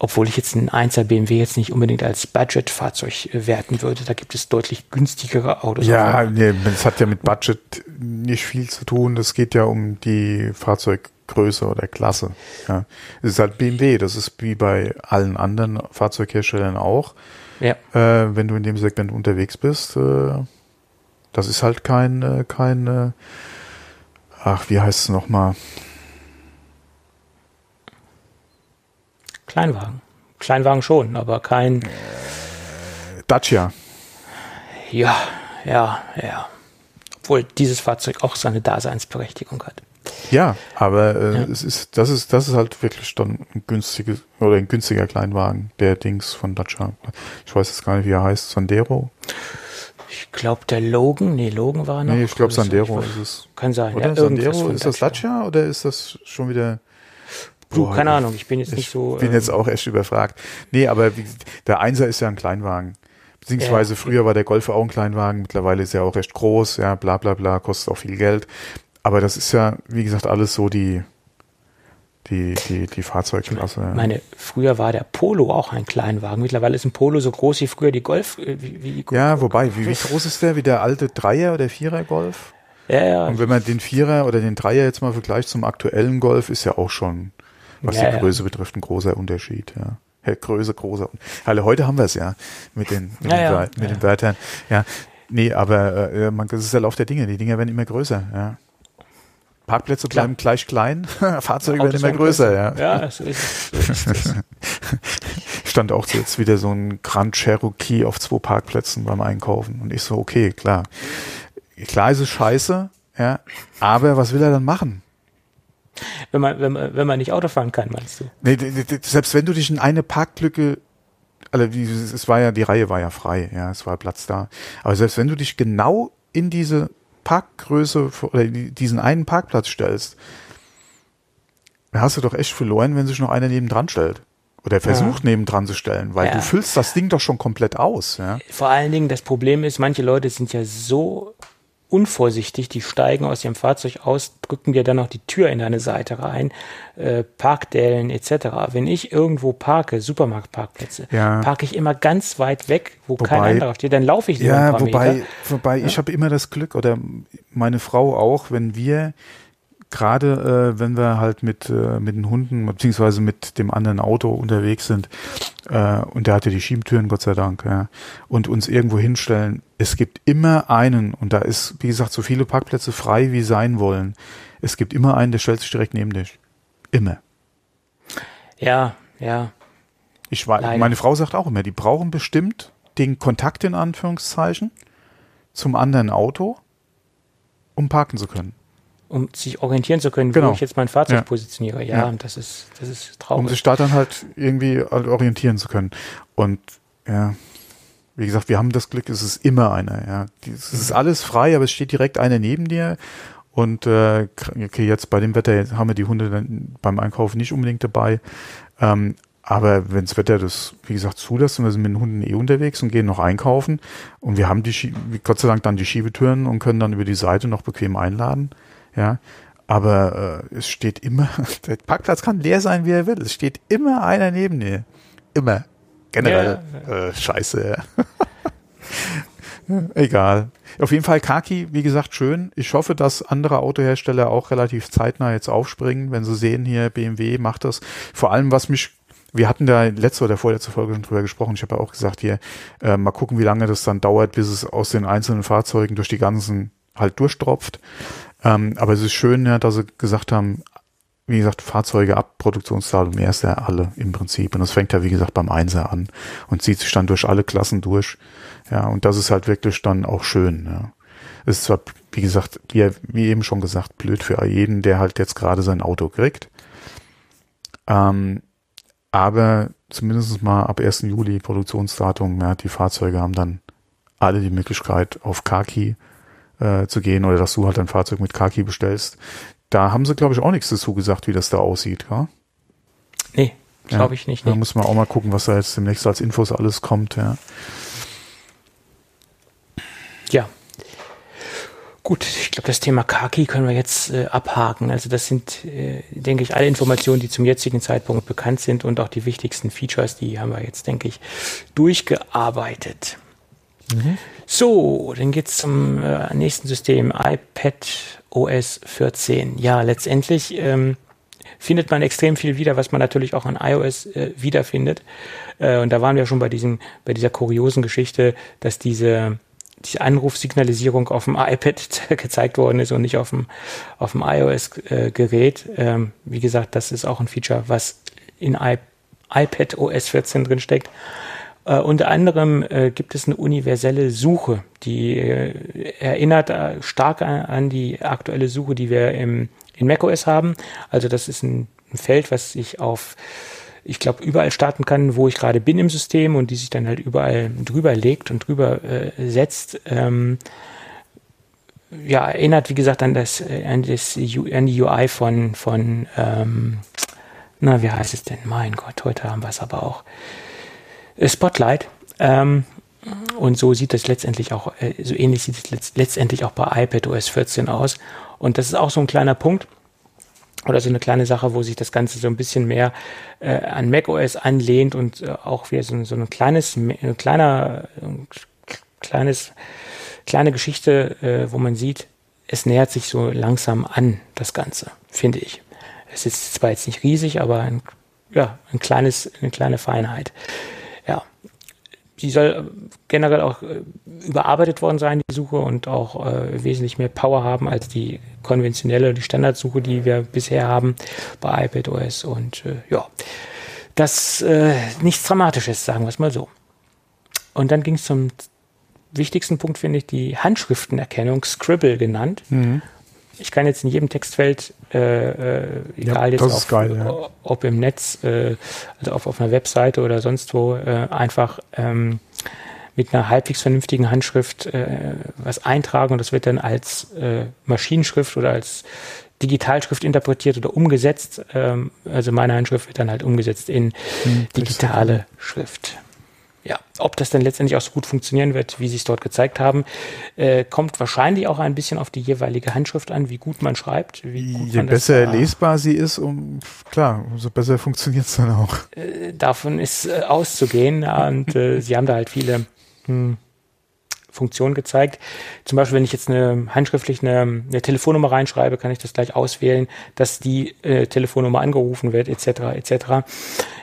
Obwohl ich jetzt einen 1er BMW jetzt nicht unbedingt als Budgetfahrzeug äh, werten würde. Da gibt es deutlich günstigere Autos. Ja, nee, das hat ja mit Budget nicht viel zu tun. Das geht ja um die Fahrzeuggröße oder Klasse. Ja. Es ist halt BMW. Das ist wie bei allen anderen Fahrzeugherstellern auch. ja. Äh, wenn du in dem Segment unterwegs bist, äh, das ist halt kein, äh, kein, äh, ach, wie heißt es nochmal? Kleinwagen. Kleinwagen schon, aber kein. Dacia. Ja, ja, ja. Obwohl dieses Fahrzeug auch seine Daseinsberechtigung hat. Ja, aber äh, Ja. es ist, das ist, das ist halt wirklich dann ein günstiges oder ein günstiger Kleinwagen, der Dings von Dacia. Ich weiß jetzt gar nicht, wie er heißt. Sandero? Ich glaube, der Logan, nee, Logan war noch. Nee, ich glaube Sandero weiß- ist es. Kann sein. Oder ja, Sandero? Ist das Dacia oder ist das schon wieder? Du, Boah, keine ich- Ahnung, ich bin jetzt Ich nicht so. bin ähm, jetzt auch echt überfragt. Nee, aber wie, der Einser ist ja ein Kleinwagen. Beziehungsweise Ja. früher war der Golf auch ein Kleinwagen, mittlerweile ist er auch recht groß, ja, bla bla bla, kostet auch viel Geld. Aber das ist ja, wie gesagt, alles so die, die, die, die Fahrzeugklasse. ja. meine, früher war der Polo auch ein Kleinwagen. Mittlerweile ist ein Polo so groß wie früher die Golf. äh, Wie, wie, Ja, wobei, wie, wie groß ist der? Wie der alte Dreier oder Vierer Golf? ja, ja, Und wenn man den Vierer oder den Dreier jetzt mal vergleicht zum aktuellen Golf, ist ja auch schon, was Ja, die ja. Größe betrifft, ein großer Unterschied. Ja. Ja, Größe, großer. Also heute haben wir es ja mit den, mit, Ja, den, ja. Mit Ja. den Wörtern. Ja, nee, aber äh, man, das ist der Lauf der Dinge. Die Dinger werden immer größer. Ja. Parkplätze Klar. bleiben gleich klein, Fahrzeuge werden immer werden größer. Ja. Ja, ist. So ist. Stand auch jetzt wieder so ein Grand Cherokee auf zwei Parkplätzen beim Einkaufen. Und ich so, okay, klar. Klar ist es scheiße, ja, aber was will er dann machen? Wenn, man, wenn, man, wenn man nicht Auto fahren kann, meinst du? Nee, selbst wenn du dich in eine Parklücke, also es war ja, die Reihe war ja frei, ja, es war Platz da. Aber selbst wenn du dich genau in diese Parkgröße oder diesen einen Parkplatz stellst, dann hast du doch echt verloren, wenn sich noch einer nebendran stellt. Oder versucht nebendran zu stellen, weil Ja. du füllst das Ding doch schon komplett aus, ja. Vor allen Dingen, das Problem ist, manche Leute sind ja so unvorsichtig, die steigen aus ihrem Fahrzeug aus, drücken dir dann noch die Tür in deine Seite rein, äh, Parkdellen etc. Wenn ich irgendwo parke, Supermarktparkplätze, ja. parke ich immer ganz weit weg, wo wobei, kein anderer steht, dann laufe ich ja, ein paar wobei, Meter. Wobei, ja? ich habe immer das Glück, oder meine Frau auch, wenn wir gerade äh, wenn wir halt mit, äh, mit den Hunden beziehungsweise mit dem anderen Auto unterwegs sind äh, und der hatte die Schiebentüren, Gott sei Dank, ja, und uns irgendwo hinstellen, es gibt immer einen, und da ist, wie gesagt, so viele Parkplätze frei, wie sein wollen. Es gibt immer einen, der stellt sich direkt neben dich. Immer. Ja, ja. Ich weiß, meine Frau sagt auch immer, die brauchen bestimmt den Kontakt in Anführungszeichen zum anderen Auto, um parken zu können um sich orientieren zu können, genau. wo ich jetzt mein Fahrzeug ja. positioniere. Ja, ja, das ist, das ist traurig. Um sich da dann halt irgendwie orientieren zu können. Und ja, wie gesagt, wir haben das Glück, es ist immer einer. Ja, es ist alles frei, aber es steht direkt einer neben dir. Und äh, okay, jetzt bei dem Wetter haben wir die Hunde dann beim Einkaufen nicht unbedingt dabei. Ähm, aber wenn das Wetter das, wie gesagt, zulässt und wir sind mit den Hunden eh unterwegs und gehen noch einkaufen und wir haben die, Gott sei Dank dann die Schiebetüren und können dann über die Seite noch bequem einladen, ja. Aber äh, es steht immer, der Parkplatz kann leer sein, wie er will. Es steht immer einer neben dir. Immer. Generell. Ja. Äh, scheiße. Egal. Auf jeden Fall Kaki, wie gesagt, schön. Ich hoffe, dass andere Autohersteller auch relativ zeitnah jetzt aufspringen, wenn sie sehen, hier BMW macht das. Vor allem, was mich, wir hatten da letzte oder vorletzte Folge schon drüber gesprochen. Ich habe ja auch gesagt, hier, äh, mal gucken, wie lange das dann dauert, bis es aus den einzelnen Fahrzeugen durch die ganzen halt durchtropft. Ähm, aber es ist schön, ja, dass sie gesagt haben, wie gesagt, Fahrzeuge ab Produktionsdatum erst ja alle im Prinzip. Und das fängt ja, wie gesagt, beim Einser an und zieht sich dann durch alle Klassen durch. Ja, und das ist halt wirklich dann auch schön. Ja. Es ist zwar, wie gesagt, wie, wie eben schon gesagt, blöd für jeden, der halt jetzt gerade sein Auto kriegt. Ähm, aber zumindest mal ab 1. Juli Produktionsdatum, ja, die Fahrzeuge haben dann alle die Möglichkeit auf Kaki äh, zu gehen oder dass du halt ein Fahrzeug mit Kaki bestellst. Da haben sie, glaube ich, auch nichts dazu gesagt, wie das da aussieht, ja? Nee, glaube ich nicht. Da muss man auch mal gucken, was da jetzt demnächst als Infos alles kommt, ja. Ja. Gut, ich glaube, das Thema Kaki können wir jetzt äh, abhaken. Also das sind, äh, denke ich, alle Informationen, die zum jetzigen Zeitpunkt bekannt sind und auch die wichtigsten Features, die haben wir jetzt, denke ich, durchgearbeitet. Mhm. So, dann geht's zum äh, nächsten System, iPad OS 14. Ja, letztendlich ähm, findet man extrem viel wieder, was man natürlich auch an iOS äh, wiederfindet. Äh, und da waren wir schon bei diesem, bei dieser kuriosen Geschichte, dass diese die Anrufsignalisierung auf dem iPad gezeigt worden ist und nicht auf dem, auf dem iOS-Gerät. Äh, ähm, wie gesagt, das ist auch ein Feature, was in iPad OS 14 drin steckt. Äh, unter anderem äh, gibt es eine universelle Suche, die äh, erinnert äh, stark an, an, die aktuelle Suche, die wir im, in macOS haben. Also das ist ein, ein Feld, was sich auf, ich glaube, überall starten kann, wo ich gerade bin im System und die sich dann halt überall drüber legt und drüber äh, setzt. Ähm, ja, erinnert, wie gesagt, an das, äh, an das, an die UI von, von, ähm, na, wie heißt es denn? Mein Gott, heute haben wir es aber auch. Spotlight. Ähm, und so sieht es letztendlich auch, äh, so ähnlich sieht es letzt, letztendlich auch bei iPad OS 14 aus. Und das ist auch so ein kleiner Punkt oder so eine kleine Sache, wo sich das Ganze so ein bisschen mehr äh, an macOS anlehnt und äh, auch wieder so, so ein kleines, ein kleiner, ein kleines, kleine Geschichte, äh, wo man sieht, es nähert sich so langsam an, das Ganze, finde ich. Es ist zwar jetzt nicht riesig, aber ein, ja, ein kleines, eine kleine Feinheit die soll generell auch äh, überarbeitet worden sein, die Suche, und auch äh, wesentlich mehr Power haben als die konventionelle, die Standardsuche, die wir bisher haben bei iPadOS. Und äh, ja, das äh, nichts Dramatisches, sagen wir es mal so. Und dann ging es zum wichtigsten Punkt, finde ich, die Handschriftenerkennung, Scribble genannt. Mhm ich kann jetzt in jedem Textfeld, äh, äh, egal ja, jetzt auf, geil, ja. ob im Netz, äh, also auf, auf einer Webseite oder sonst wo, äh, einfach ähm, mit einer halbwegs vernünftigen Handschrift äh, was eintragen und das wird dann als äh, Maschinenschrift oder als Digitalschrift interpretiert oder umgesetzt. Ähm, also meine Handschrift wird dann halt umgesetzt in hm, digitale Schrift. Ja, ob das dann letztendlich auch so gut funktionieren wird, wie sie es dort gezeigt haben, äh, kommt wahrscheinlich auch ein bisschen auf die jeweilige Handschrift an, wie gut man schreibt. Wie gut Je besser das, lesbar sie ist, um, klar, umso besser funktioniert es dann auch. Äh, davon ist äh, auszugehen und äh, sie haben da halt viele hm, Funktionen gezeigt. Zum Beispiel, wenn ich jetzt eine handschriftlich eine, eine Telefonnummer reinschreibe, kann ich das gleich auswählen, dass die äh, Telefonnummer angerufen wird, etc. etc.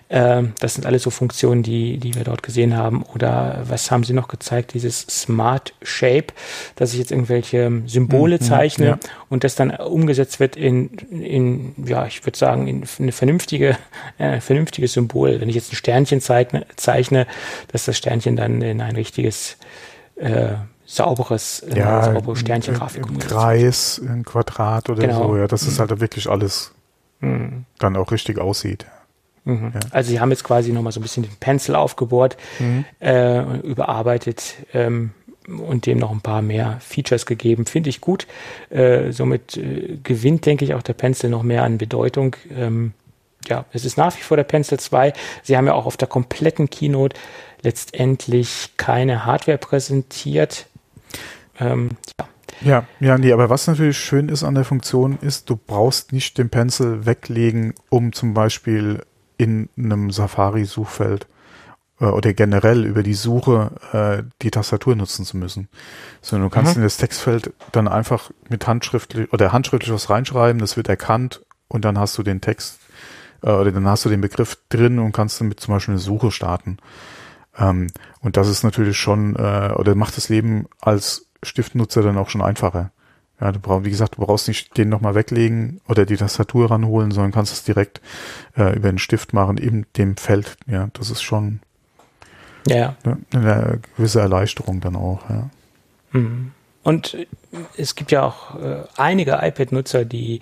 Ähm, das sind alles so Funktionen, die, die wir dort gesehen haben. Oder was haben sie noch gezeigt? Dieses Smart Shape, dass ich jetzt irgendwelche Symbole mhm, zeichne ja. und das dann umgesetzt wird in, in ja, ich würde sagen, in eine vernünftige, äh, vernünftiges Symbol. Wenn ich jetzt ein Sternchen zeichne, zeichne, dass das Sternchen dann in ein richtiges äh, sauberes, äh, ja, saubere Sternchengrafik. Ein Kreis, ein Quadrat oder genau. so, ja, dass es mhm. halt wirklich alles mhm. dann auch richtig aussieht. Mhm. Ja. Also sie haben jetzt quasi nochmal so ein bisschen den Pencil aufgebohrt, mhm. äh, überarbeitet ähm, und dem noch ein paar mehr Features gegeben. Finde ich gut. Äh, somit äh, gewinnt, denke ich, auch der Pencil noch mehr an Bedeutung. Ähm, ja, es ist nach wie vor der Pencil 2. Sie haben ja auch auf der kompletten Keynote letztendlich keine Hardware präsentiert. Ähm, ja. Ja, ja, nee, aber was natürlich schön ist an der Funktion ist, du brauchst nicht den Pencil weglegen, um zum Beispiel in einem Safari-Suchfeld äh, oder generell über die Suche äh, die Tastatur nutzen zu müssen. Sondern du kannst mhm. in das Textfeld dann einfach mit handschriftlich oder handschriftlich was reinschreiben, das wird erkannt und dann hast du den Text äh, oder dann hast du den Begriff drin und kannst damit zum Beispiel eine Suche starten. Ähm, und das ist natürlich schon, äh, oder macht das Leben als Stiftnutzer dann auch schon einfacher. Ja, du brauchst, wie gesagt, du brauchst nicht den nochmal weglegen oder die Tastatur ranholen, sondern kannst es direkt äh, über den Stift machen, in dem Feld. Ja, das ist schon ja. eine, eine gewisse Erleichterung dann auch. Ja. Mhm. Und es gibt ja auch äh, einige iPad-Nutzer, die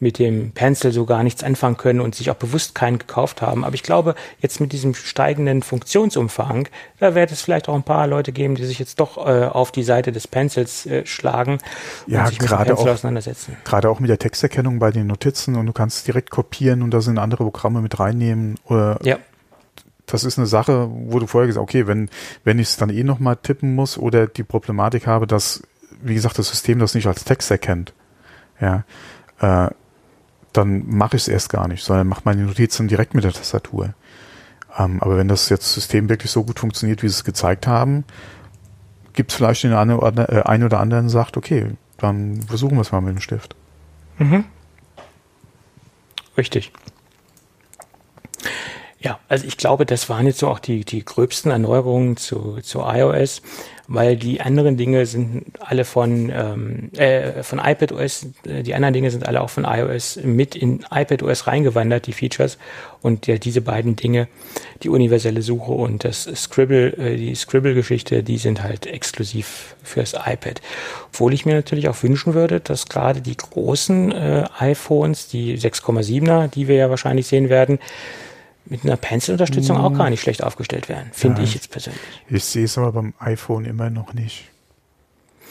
mit dem Pencil so gar nichts anfangen können und sich auch bewusst keinen gekauft haben. Aber ich glaube, jetzt mit diesem steigenden Funktionsumfang, da wird es vielleicht auch ein paar Leute geben, die sich jetzt doch äh, auf die Seite des Pencils äh, schlagen ja, und sich mit dem Pencil auch, auseinandersetzen. Gerade auch mit der Texterkennung bei den Notizen und du kannst direkt kopieren und da sind andere Programme mit reinnehmen. Oder ja. Das ist eine Sache, wo du vorher gesagt hast, okay, wenn, wenn ich es dann eh nochmal tippen muss oder die Problematik habe, dass, wie gesagt, das System das nicht als Text erkennt, ja, äh, dann mache ich es erst gar nicht, sondern mache meine Notizen direkt mit der Tastatur. Ähm, aber wenn das jetzt System wirklich so gut funktioniert, wie sie es gezeigt haben, gibt es vielleicht den einen oder, äh, oder anderen, sagt, okay, dann versuchen wir es mal mit dem Stift. Mhm. Richtig. Ja, also ich glaube, das waren jetzt so auch die, die gröbsten Erneuerungen zu, zu iOS weil die anderen Dinge sind alle von, ähm, äh, von iPadOS, äh, die anderen Dinge sind alle auch von iOS mit in iPadOS reingewandert, die Features. Und ja, diese beiden Dinge, die universelle Suche und das Scribble, äh, die Scribble-Geschichte, die sind halt exklusiv fürs iPad. Obwohl ich mir natürlich auch wünschen würde, dass gerade die großen äh, iPhones, die 6,7er, die wir ja wahrscheinlich sehen werden, mit einer Pencil-Unterstützung hm. auch gar nicht schlecht aufgestellt wären, finde ja, ich jetzt persönlich. Ich sehe es aber beim iPhone immer noch nicht.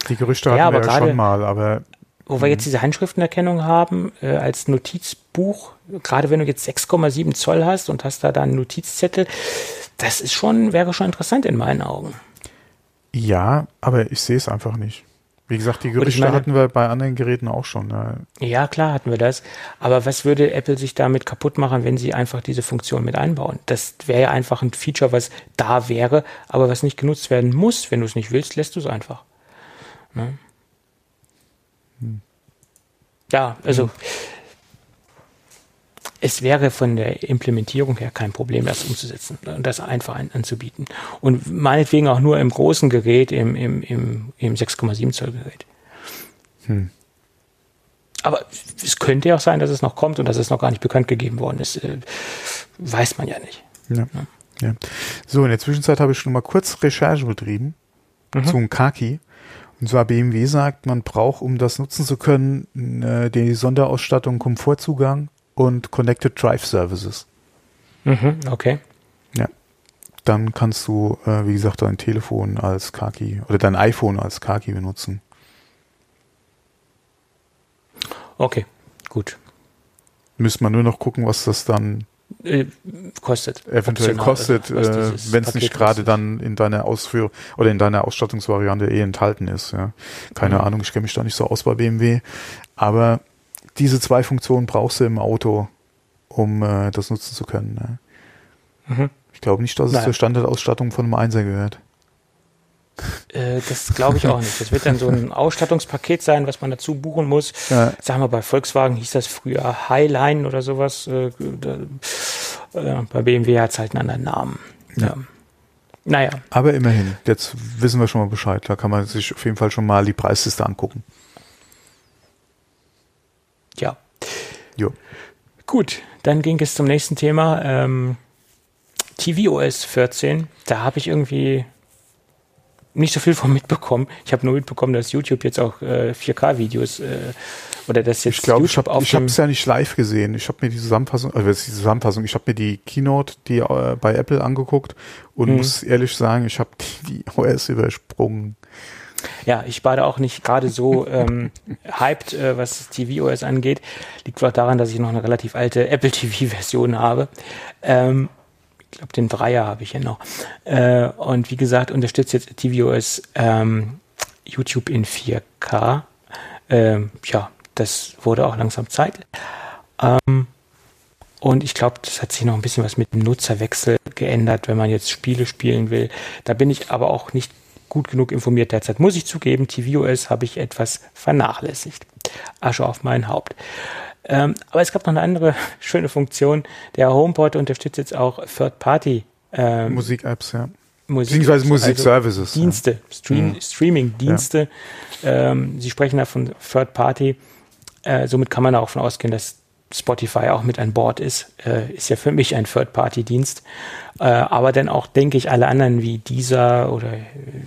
Die Gerüchte hatten ja, wir ja schon mal, aber. Wo wir jetzt hm. diese Handschriftenerkennung haben, äh, als Notizbuch, gerade wenn du jetzt 6,7 Zoll hast und hast da dann Notizzettel, das ist schon, wäre schon interessant in meinen Augen. Ja, aber ich sehe es einfach nicht. Wie gesagt, die Gerüchte meine, hatten wir bei anderen Geräten auch schon. Ja. ja, klar hatten wir das. Aber was würde Apple sich damit kaputt machen, wenn sie einfach diese Funktion mit einbauen? Das wäre ja einfach ein Feature, was da wäre, aber was nicht genutzt werden muss. Wenn du es nicht willst, lässt du es einfach. Ne? Hm. Ja, also hm es wäre von der Implementierung her kein Problem, das umzusetzen und das einfach an, anzubieten. Und meinetwegen auch nur im großen Gerät, im, im, im, im 6,7 Zoll Gerät. Hm. Aber es könnte ja auch sein, dass es noch kommt und dass es noch gar nicht bekannt gegeben worden ist. Äh, weiß man ja nicht. Ja. ja. ja. So, in der Zwischenzeit habe ich schon mal kurz Recherche betrieben mhm. zum Kaki. Und zwar BMW sagt, man braucht, um das nutzen zu können, äh, die Sonderausstattung Komfortzugang und Connected Drive Services. Mhm, okay. Ja. Dann kannst du, äh, wie gesagt, dein Telefon als Kaki oder dein iPhone als Kaki benutzen. Okay, gut. Müsste man nur noch gucken, was das dann Äh, kostet. Eventuell Optional, kostet, äh, dieses wenn es nicht gerade dann in deiner Ausführung oder in deiner Ausstattungsvariante eh enthalten ist. Ja. Keine Mhm. Ahnung, ich kenne mich da nicht so aus bei BMW. Aber diese zwei Funktionen brauchst du im Auto, um äh, das nutzen zu können. Ne? Mhm. Ich glaube nicht, dass es Nein. zur Standardausstattung von einem Einser gehört. Äh, das glaube ich auch nicht. Das wird dann so ein Ausstattungspaket sein, was man dazu buchen muss. Ja. Sagen wir, bei Volkswagen hieß das früher Highline oder sowas. Äh, da, äh, bei BMW hat es halt einen anderen Namen. Ja. Naja, Aber immerhin, jetzt wissen wir schon mal Bescheid. Da kann man sich auf jeden Fall schon mal die Preisliste angucken. ja. Jo. Gut, dann ging es zum nächsten Thema. Ähm, tvOS 14. Da habe ich irgendwie nicht so viel von mitbekommen. Ich habe nur mitbekommen, dass YouTube jetzt auch äh, 4K-Videos äh, oder dass jetzt Ich glaube, ich YouTube habe ich es ja nicht live gesehen. Ich habe mir die Zusammenfassung, also die Zusammenfassung, ich habe mir die Keynote, die äh, bei Apple angeguckt und Mhm. muss ehrlich sagen, ich habe die, die OS übersprungen. Ja, ich war da auch nicht gerade so ähm, hyped, äh, was tvOS angeht. Liegt vielleicht daran, dass ich noch eine relativ alte Apple TV-Version habe. Ähm, ich glaube, den Dreier habe ich hier noch. Äh, und wie gesagt, unterstützt jetzt tvOS ähm, YouTube in 4K. Ähm, ja, das wurde auch langsam Zeit. Ähm, und ich glaube, das hat sich noch ein bisschen was mit dem Nutzerwechsel geändert, wenn man jetzt Spiele spielen will. Da bin ich aber auch nicht gut genug informiert derzeit. Muss ich zugeben, tvOS habe ich etwas vernachlässigt. Asche auf mein Haupt. Ähm, aber es gab noch eine andere schöne Funktion. Der HomePod unterstützt jetzt auch Third-Party ähm, Musik-Apps, ja. Musik, Beziehungsweise also Musik-Services. ja. Dienste, Stream, Mhm. Streaming-Dienste. Ähm, Sie sprechen da von Third Party. Äh, somit kann man auch davon ausgehen, dass Spotify auch mit an Bord ist. Äh, ist ja für mich ein Third-Party-Dienst. Äh, aber dann auch, denke ich, alle anderen wie dieser oder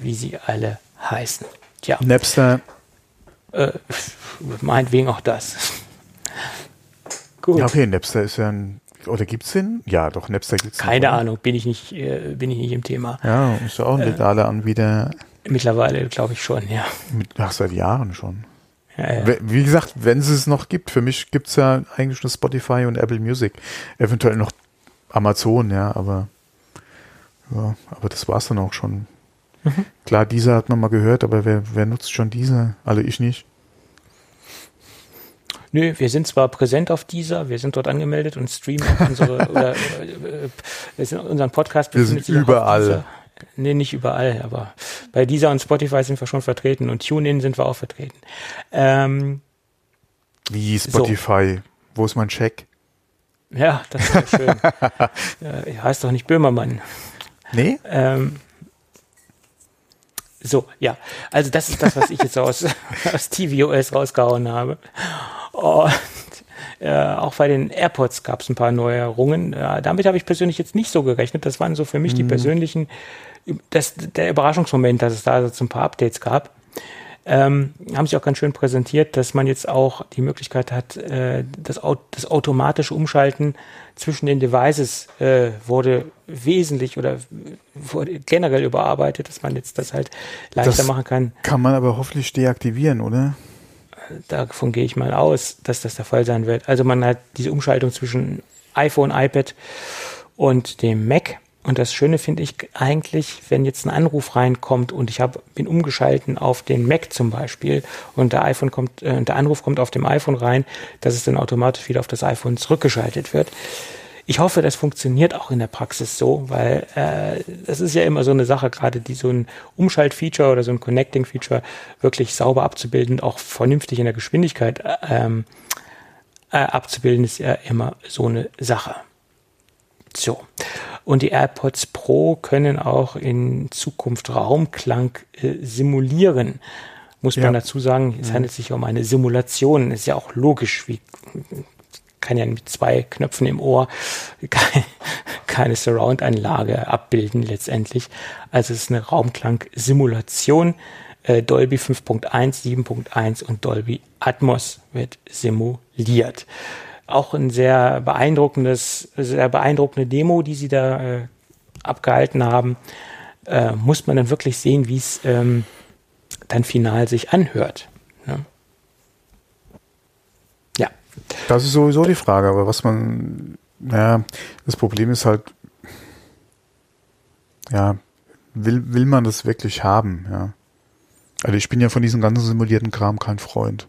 wie sie alle heißen. Tja, Napster, äh, meinetwegen auch das. Gut. ja okay, Napster ist ja ein, oder gibt's den? Ja, doch, Napster gibt's noch, Keine oder? Ahnung, bin ich nicht, äh, bin ich nicht im Thema. Ja, ist ja auch Äh. ein legaler Anbieter, Mittlerweile glaube ich schon, ja. mit, ach, seit Jahren schon. Ja, ja. We- Wie gesagt, wenn es es noch gibt, für mich gibt's ja eigentlich nur Spotify und Apple Music. Eventuell noch Amazon, ja, aber ja, aber das war's dann auch schon. Mhm. Klar, dieser hat man mal gehört, aber wer, wer nutzt schon diese? Also ich nicht. Nö, wir sind zwar präsent auf dieser, wir sind dort angemeldet und streamen unsere, oder, äh, wir sind, unseren Podcast Wir sind überall. Nee, nicht überall, aber bei dieser und Spotify sind wir schon vertreten und TuneIn sind wir auch vertreten. Ähm, Wie Spotify. Wo ist mein Check? ja, das ist schön. äh, heißt doch nicht Böhmermann. Nee? Ähm, so, ja. Also das ist das, was ich jetzt aus, aus tvOS rausgehauen habe. Und äh, auch bei den AirPods gab es ein paar Neuerungen. Äh, damit habe ich persönlich jetzt nicht so gerechnet. Das waren so für mich die persönlichen, das, der Überraschungsmoment, dass es da so ein paar Updates gab. Ähm, haben sie auch ganz schön präsentiert, dass man jetzt auch die Möglichkeit hat, äh, das, das automatische Umschalten zwischen den Devices äh, wurde wesentlich oder wurde generell überarbeitet, dass man jetzt das halt leichter Das- machen kann. Kann man aber hoffentlich deaktivieren, oder? Davon gehe ich mal aus, dass das der Fall sein wird. Also man hat diese Umschaltung zwischen iPhone, iPad und dem Mac. Und das Schöne finde ich eigentlich, wenn jetzt ein Anruf reinkommt und ich hab, bin umgeschalten auf den Mac zum Beispiel und der iPhone kommt, äh, der Anruf kommt auf dem iPhone rein, dass es dann automatisch wieder auf das iPhone zurückgeschaltet wird. Ich hoffe, das funktioniert auch in der Praxis so, weil äh, das ist ja immer so eine Sache, gerade die so ein Umschaltfeature oder so ein Connecting-Feature wirklich sauber abzubilden, auch vernünftig in der Geschwindigkeit äh, ähm, äh, abzubilden, ist ja immer so eine Sache. So. Und die AirPods Pro können auch in Zukunft Raumklang äh, simulieren. Muss Ja. man dazu sagen, es handelt sich um eine Simulation. Ist ja auch logisch, wie kann ja mit zwei Knöpfen im Ohr keine, keine Surround-Anlage abbilden letztendlich. Also es ist eine Raumklang-Simulation. Äh, Dolby 5.1, 7.1 und Dolby Atmos wird simuliert. Auch ein sehr beeindruckendes, sehr beeindruckende Demo, die sie da äh, abgehalten haben. Äh, muss man dann wirklich sehen, wie es ähm, dann final sich anhört. Ne? Ja. Das ist sowieso die Frage, aber was man ja, das Problem ist halt, ja, will, will man das wirklich haben, ja. Also ich bin ja von diesem ganzen simulierten Kram kein Freund.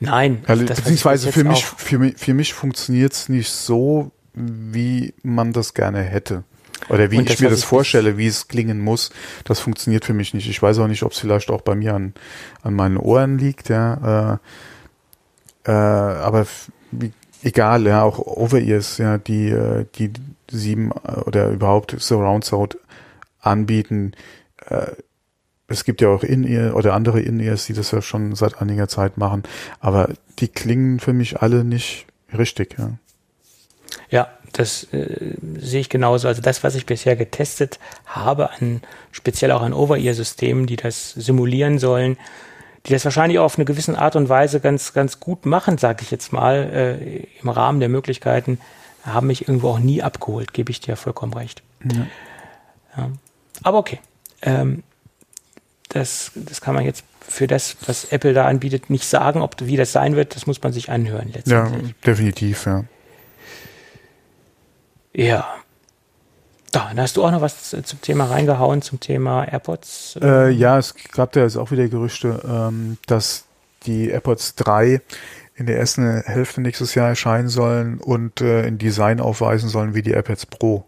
Nein. Also, beziehungsweise für mich, für mich, für mich funktioniert es nicht so, wie man das gerne hätte. Oder wie ich mir das vorstelle, wie es klingen muss, das funktioniert für mich nicht. Ich weiß auch nicht, ob es vielleicht auch bei mir an, an meinen Ohren liegt, ja. Äh, äh, aber wie, egal, ja, auch Over-Ears, ja, die, äh, die sieben äh, oder überhaupt Surround Sound anbieten. Äh, es gibt ja auch In-Ear oder andere In-Ears, die das ja schon seit einiger Zeit machen, aber die klingen für mich alle nicht richtig, ja. Ja, das äh, sehe ich genauso. Also das, was ich bisher getestet habe, an, speziell auch an Over-Ear-Systemen, die das simulieren sollen, die das wahrscheinlich auch auf eine gewisse Art und Weise ganz, ganz gut machen, sage ich jetzt mal, äh, im Rahmen der Möglichkeiten, haben mich irgendwo auch nie abgeholt, gebe ich dir vollkommen recht. Ja. Ja. Aber okay. Ähm, das, das kann man jetzt für das, was Apple da anbietet, nicht sagen, ob wie das sein wird. Das muss man sich anhören letztendlich. Ja, definitiv, ja. Ja. dann hast du auch noch was zum Thema reingehauen, zum Thema AirPods? Äh, ja, es gab da jetzt auch wieder Gerüchte, ähm, dass die AirPods 3 in der ersten Hälfte nächstes Jahr erscheinen sollen und äh, in Design aufweisen sollen wie die AirPods Pro.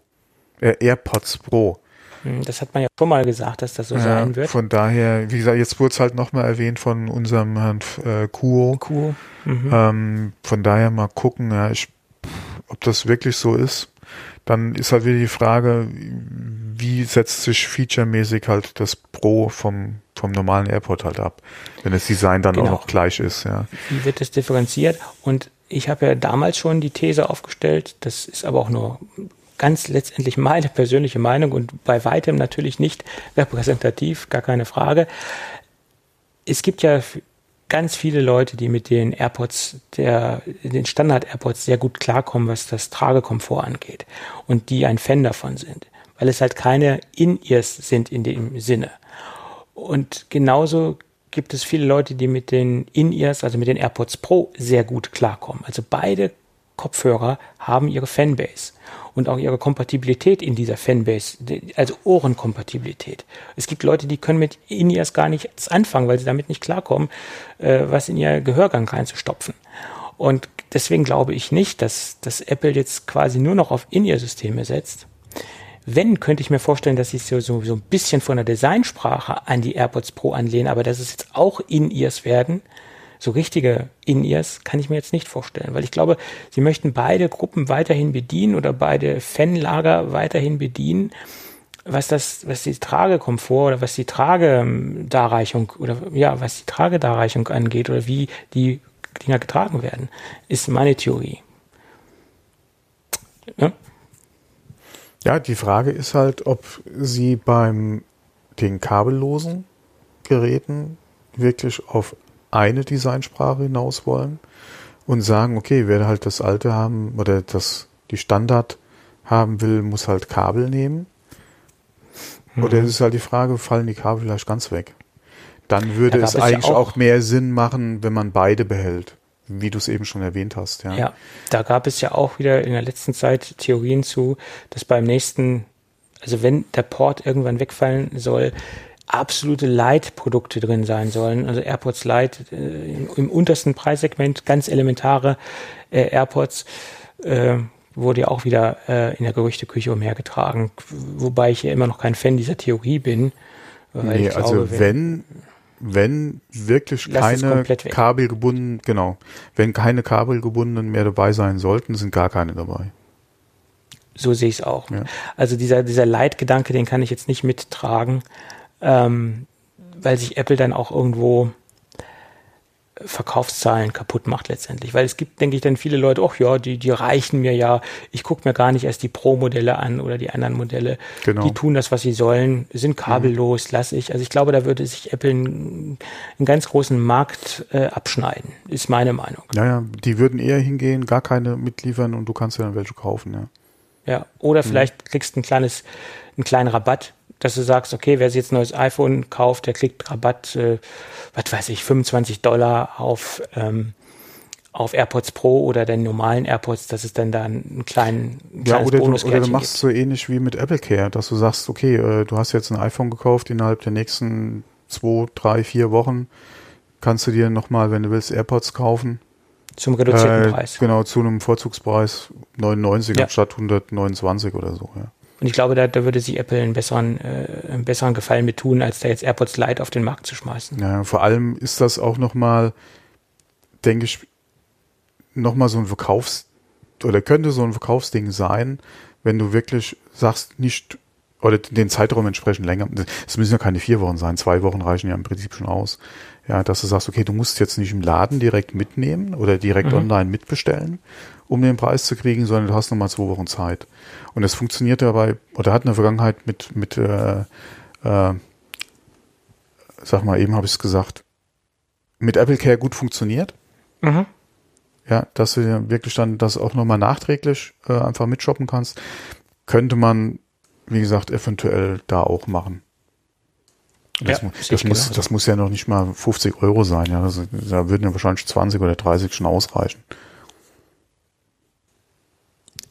Äh, AirPods Pro. Hm, das hat man ja schon mal gesagt, dass das so ja, sein wird. Von daher, wie gesagt, jetzt wurde es halt nochmal erwähnt von unserem Herrn äh, Kuo. Kuo. Mhm. Ähm, von daher mal gucken, ja, ich, ob das wirklich so ist. Dann ist halt wieder die Frage, wie setzt sich featuremäßig halt das Pro vom, vom normalen AirPod halt ab, wenn das Design dann genau. auch noch gleich ist, ja. Wie wird das differenziert? Und ich habe ja damals schon die These aufgestellt, das ist aber auch nur ganz letztendlich meine persönliche Meinung und bei weitem natürlich nicht repräsentativ, gar keine Frage. Es gibt ja ganz viele Leute, die mit den AirPods, der, den Standard-AirPods sehr gut klarkommen, was das Tragekomfort angeht und die ein Fan davon sind, weil es halt keine In-Ears sind in dem Sinne. Und genauso gibt es viele Leute, die mit den In-Ears, also mit den AirPods Pro, sehr gut klarkommen. Also beide Kopfhörer haben ihre Fanbase und auch ihre Kompatibilität in dieser Fanbase, also Ohrenkompatibilität. Es gibt Leute, die können mit In-Ears gar nichts anfangen, weil sie damit nicht klarkommen, äh, was in ihr Gehörgang reinzustopfen. Und deswegen glaube ich nicht, dass, dass Apple jetzt quasi nur noch auf In-Ear-Systeme setzt. Wenn, könnte ich mir vorstellen, dass sie so, so, so ein bisschen von der Designsprache an die AirPods Pro anlehnen, aber dass es jetzt auch In-Ears werden, so richtige In-Ears kann ich mir jetzt nicht vorstellen, weil ich glaube, sie möchten beide Gruppen weiterhin bedienen oder beide Fanlager weiterhin bedienen, was das, was die Tragekomfort oder was die Tragedarreichung oder ja, was die Tragedarreichung angeht oder wie die Dinger getragen werden, ist meine Theorie. Ja? ja, die Frage ist halt, ob sie beim den kabellosen Geräten wirklich auf eine Designsprache hinaus wollen und sagen, okay, wer halt das alte haben oder das die Standard haben will, muss halt Kabel nehmen. Mhm. Oder ist es halt die Frage, fallen die Kabel vielleicht ganz weg? Dann würde es eigentlich ja auch, auch mehr Sinn machen, wenn man beide behält wie du es eben schon erwähnt hast. Ja. ja, da gab es ja auch wieder in der letzten Zeit Theorien zu, dass beim nächsten, also wenn der Port irgendwann wegfallen soll, absolute Light-Produkte drin sein sollen. Also AirPods Light äh, im, im, untersten Preissegment, ganz elementare äh, AirPods. Äh, wurde ja auch wieder äh, in der Gerüchteküche umhergetragen, wobei ich ja immer noch kein Fan dieser Theorie bin. Nee, glaube, also wenn, wenn wirklich keine kabelgebunden, genau, wenn keine kabelgebundenen mehr dabei sein sollten, sind gar keine dabei. So sehe ich es auch. Ja. Also dieser, dieser Leitgedanke, den kann ich jetzt nicht mittragen ähm, weil sich Apple dann auch irgendwo Verkaufszahlen kaputt macht letztendlich. Weil es gibt, denke ich, dann viele Leute, ach ja, die, die reichen mir ja, ich gucke mir gar nicht erst die Pro-Modelle an oder die anderen Modelle. Genau. Die tun das, was sie sollen, sind kabellos, mhm. lasse ich. Also ich glaube, da würde sich Apple einen, einen ganz großen Markt äh, abschneiden, ist meine Meinung. Ja, ja, die würden eher hingehen, gar keine mitliefern und du kannst ja dann welche kaufen, ja. Ja, oder mhm. vielleicht kriegst du ein kleines, einen kleinen Rabatt dass du sagst, okay, wer sich jetzt ein neues iPhone kauft, der kriegt Rabatt, äh, was weiß ich, 25 Dollar auf, ähm, auf AirPods Pro oder den normalen AirPods, dass es dann da einen kleinen ja, oder du, oder du machst gibt. so ähnlich wie mit Apple Care, dass du sagst, okay, äh, du hast jetzt ein iPhone gekauft, innerhalb der nächsten zwei, drei, vier Wochen kannst du dir nochmal, wenn du willst, AirPods kaufen. Zum reduzierten äh, Preis. Genau, zu einem Vorzugspreis 99 ja. statt 129 oder so, ja. Und ich glaube, da, da würde sich Apple einen besseren, äh, einen besseren Gefallen mit tun, als da jetzt AirPods Lite auf den Markt zu schmeißen. Ja, vor allem ist das auch nochmal, denke ich, nochmal so ein Verkaufs- oder könnte so ein Verkaufsding sein, wenn du wirklich sagst, nicht oder den Zeitraum entsprechend länger. Es müssen ja keine vier Wochen sein, zwei Wochen reichen ja im Prinzip schon aus. Ja, dass du sagst, okay, du musst jetzt nicht im Laden direkt mitnehmen oder direkt mhm. online mitbestellen, um den Preis zu kriegen, sondern du hast nochmal zwei Wochen Zeit. Und das funktioniert dabei, oder hat in der Vergangenheit mit, mit äh, äh, sag mal, eben habe ich es gesagt, mit Apple Care gut funktioniert. Mhm. Ja, dass du wirklich dann das auch nochmal nachträglich äh, einfach mitshoppen kannst, könnte man, wie gesagt, eventuell da auch machen. Das, ja, das, muss, das muss ja noch nicht mal 50 Euro sein. Ja. Das, da würden ja wahrscheinlich 20 oder 30 schon ausreichen.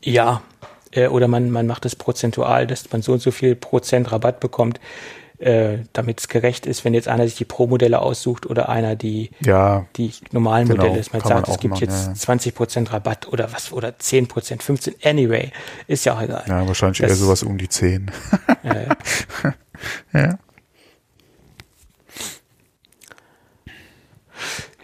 Ja, äh, oder man, man macht es prozentual, dass man so und so viel Prozent Rabatt bekommt, äh, damit es gerecht ist, wenn jetzt einer sich die Pro-Modelle aussucht oder einer die, ja, die normalen genau, Modelle, dass man sagt, man es gibt machen, jetzt ja. 20 Prozent Rabatt oder was, oder 10 Prozent, 15, anyway, ist ja auch egal. Ja, wahrscheinlich das, eher sowas um die 10. ja. ja.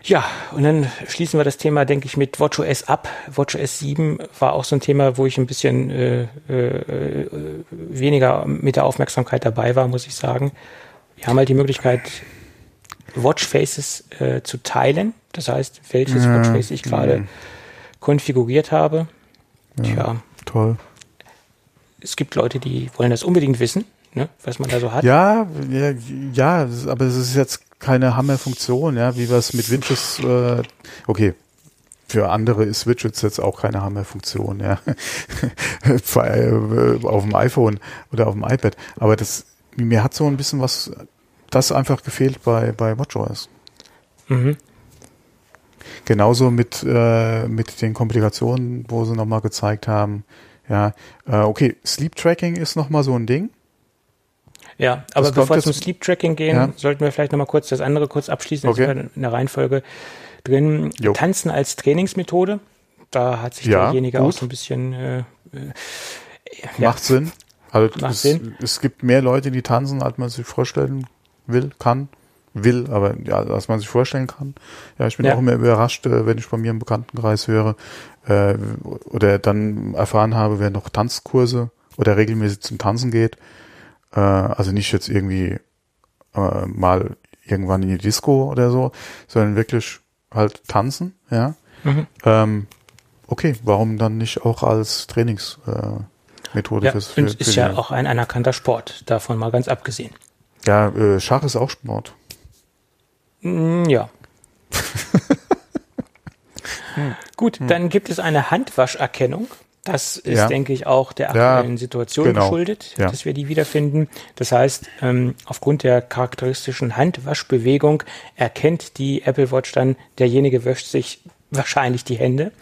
Ja, und dann schließen wir das Thema, denke ich, mit WatchOS ab. WatchOS 7 war auch so ein Thema, wo ich ein bisschen äh, äh, weniger mit der Aufmerksamkeit dabei war, muss ich sagen. Wir haben halt die Möglichkeit, Watchfaces äh, zu teilen. Das heißt, welches ja, Watchface ich gerade ja. konfiguriert habe. Ja, Tja. Toll. Es gibt Leute, die wollen das unbedingt wissen, ne, was man da so hat. Ja, ja, ja, aber es ist jetzt keine Hammer-Funktion, ja, wie wir es mit Widgets, äh, okay, für andere ist Widgets jetzt auch keine Hammer-Funktion, ja, äh, auf dem iPhone oder auf dem iPad, aber das, mir hat so ein bisschen was, das einfach gefehlt bei, bei WatchOS. Mhm. Genauso mit, äh, mit den Komplikationen, wo sie nochmal gezeigt haben, ja, äh, okay, Sleep Tracking ist nochmal so ein Ding. Ja, aber das bevor wir zum Sleep Tracking gehen, ja. sollten wir vielleicht nochmal kurz das andere kurz abschließen. Okay. in der Reihenfolge drin. Jo. Tanzen als Trainingsmethode. Da hat sich ja, derjenige gut. auch so ein bisschen äh, äh, ja. Macht Sinn. Also Macht es, Sinn. es gibt mehr Leute, die tanzen, als man sich vorstellen will, kann will, aber ja, als man sich vorstellen kann. Ja, ich bin ja. auch immer überrascht, äh, wenn ich bei mir im Bekanntenkreis höre äh, oder dann erfahren habe, wer noch Tanzkurse oder regelmäßig zum Tanzen geht. Äh, also nicht jetzt irgendwie äh, mal irgendwann in die Disco oder so, sondern wirklich halt tanzen, ja. Mhm. Ähm, okay, warum dann nicht auch als Trainingsmethode äh, ja, fürs für, ist für ja auch ein anerkannter Sport, davon mal ganz abgesehen. Ja, äh, Schach ist auch Sport. Mm, ja. hm. Gut, hm. dann gibt es eine Handwascherkennung. Das ist, ja. denke ich, auch der aktuellen ja, Situation genau. geschuldet, ja. dass wir die wiederfinden. Das heißt, ähm, aufgrund der charakteristischen Handwaschbewegung erkennt die Apple Watch dann, derjenige wäscht sich wahrscheinlich die Hände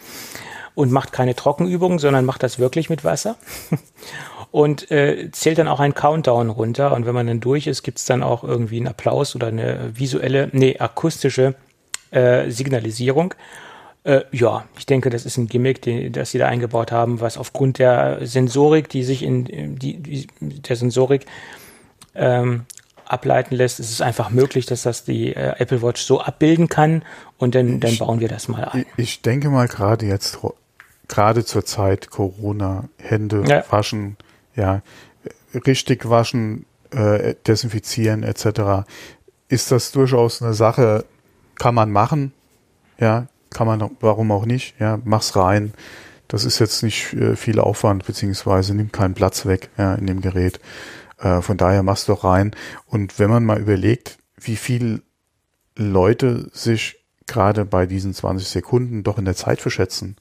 und macht keine Trockenübungen, sondern macht das wirklich mit Wasser und äh, zählt dann auch einen Countdown runter. Und wenn man dann durch ist, gibt's dann auch irgendwie einen Applaus oder eine visuelle, nee, akustische äh, Signalisierung. Äh, ja, ich denke, das ist ein Gimmick, die, das sie da eingebaut haben, was aufgrund der Sensorik, die sich in die, die der Sensorik ähm, ableiten lässt, ist es einfach möglich, dass das die äh, Apple Watch so abbilden kann und dann, dann bauen wir das mal ein. Ich denke mal gerade jetzt, gerade zur Zeit Corona, Hände ja. waschen, ja, richtig waschen, äh, desinfizieren etc. Ist das durchaus eine Sache, kann man machen, ja, kann man, warum auch nicht, ja, mach's rein. Das ist jetzt nicht äh, viel Aufwand, beziehungsweise nimmt keinen Platz weg ja, in dem Gerät. Äh, von daher mach's doch rein. Und wenn man mal überlegt, wie viel Leute sich gerade bei diesen 20 Sekunden doch in der Zeit verschätzen.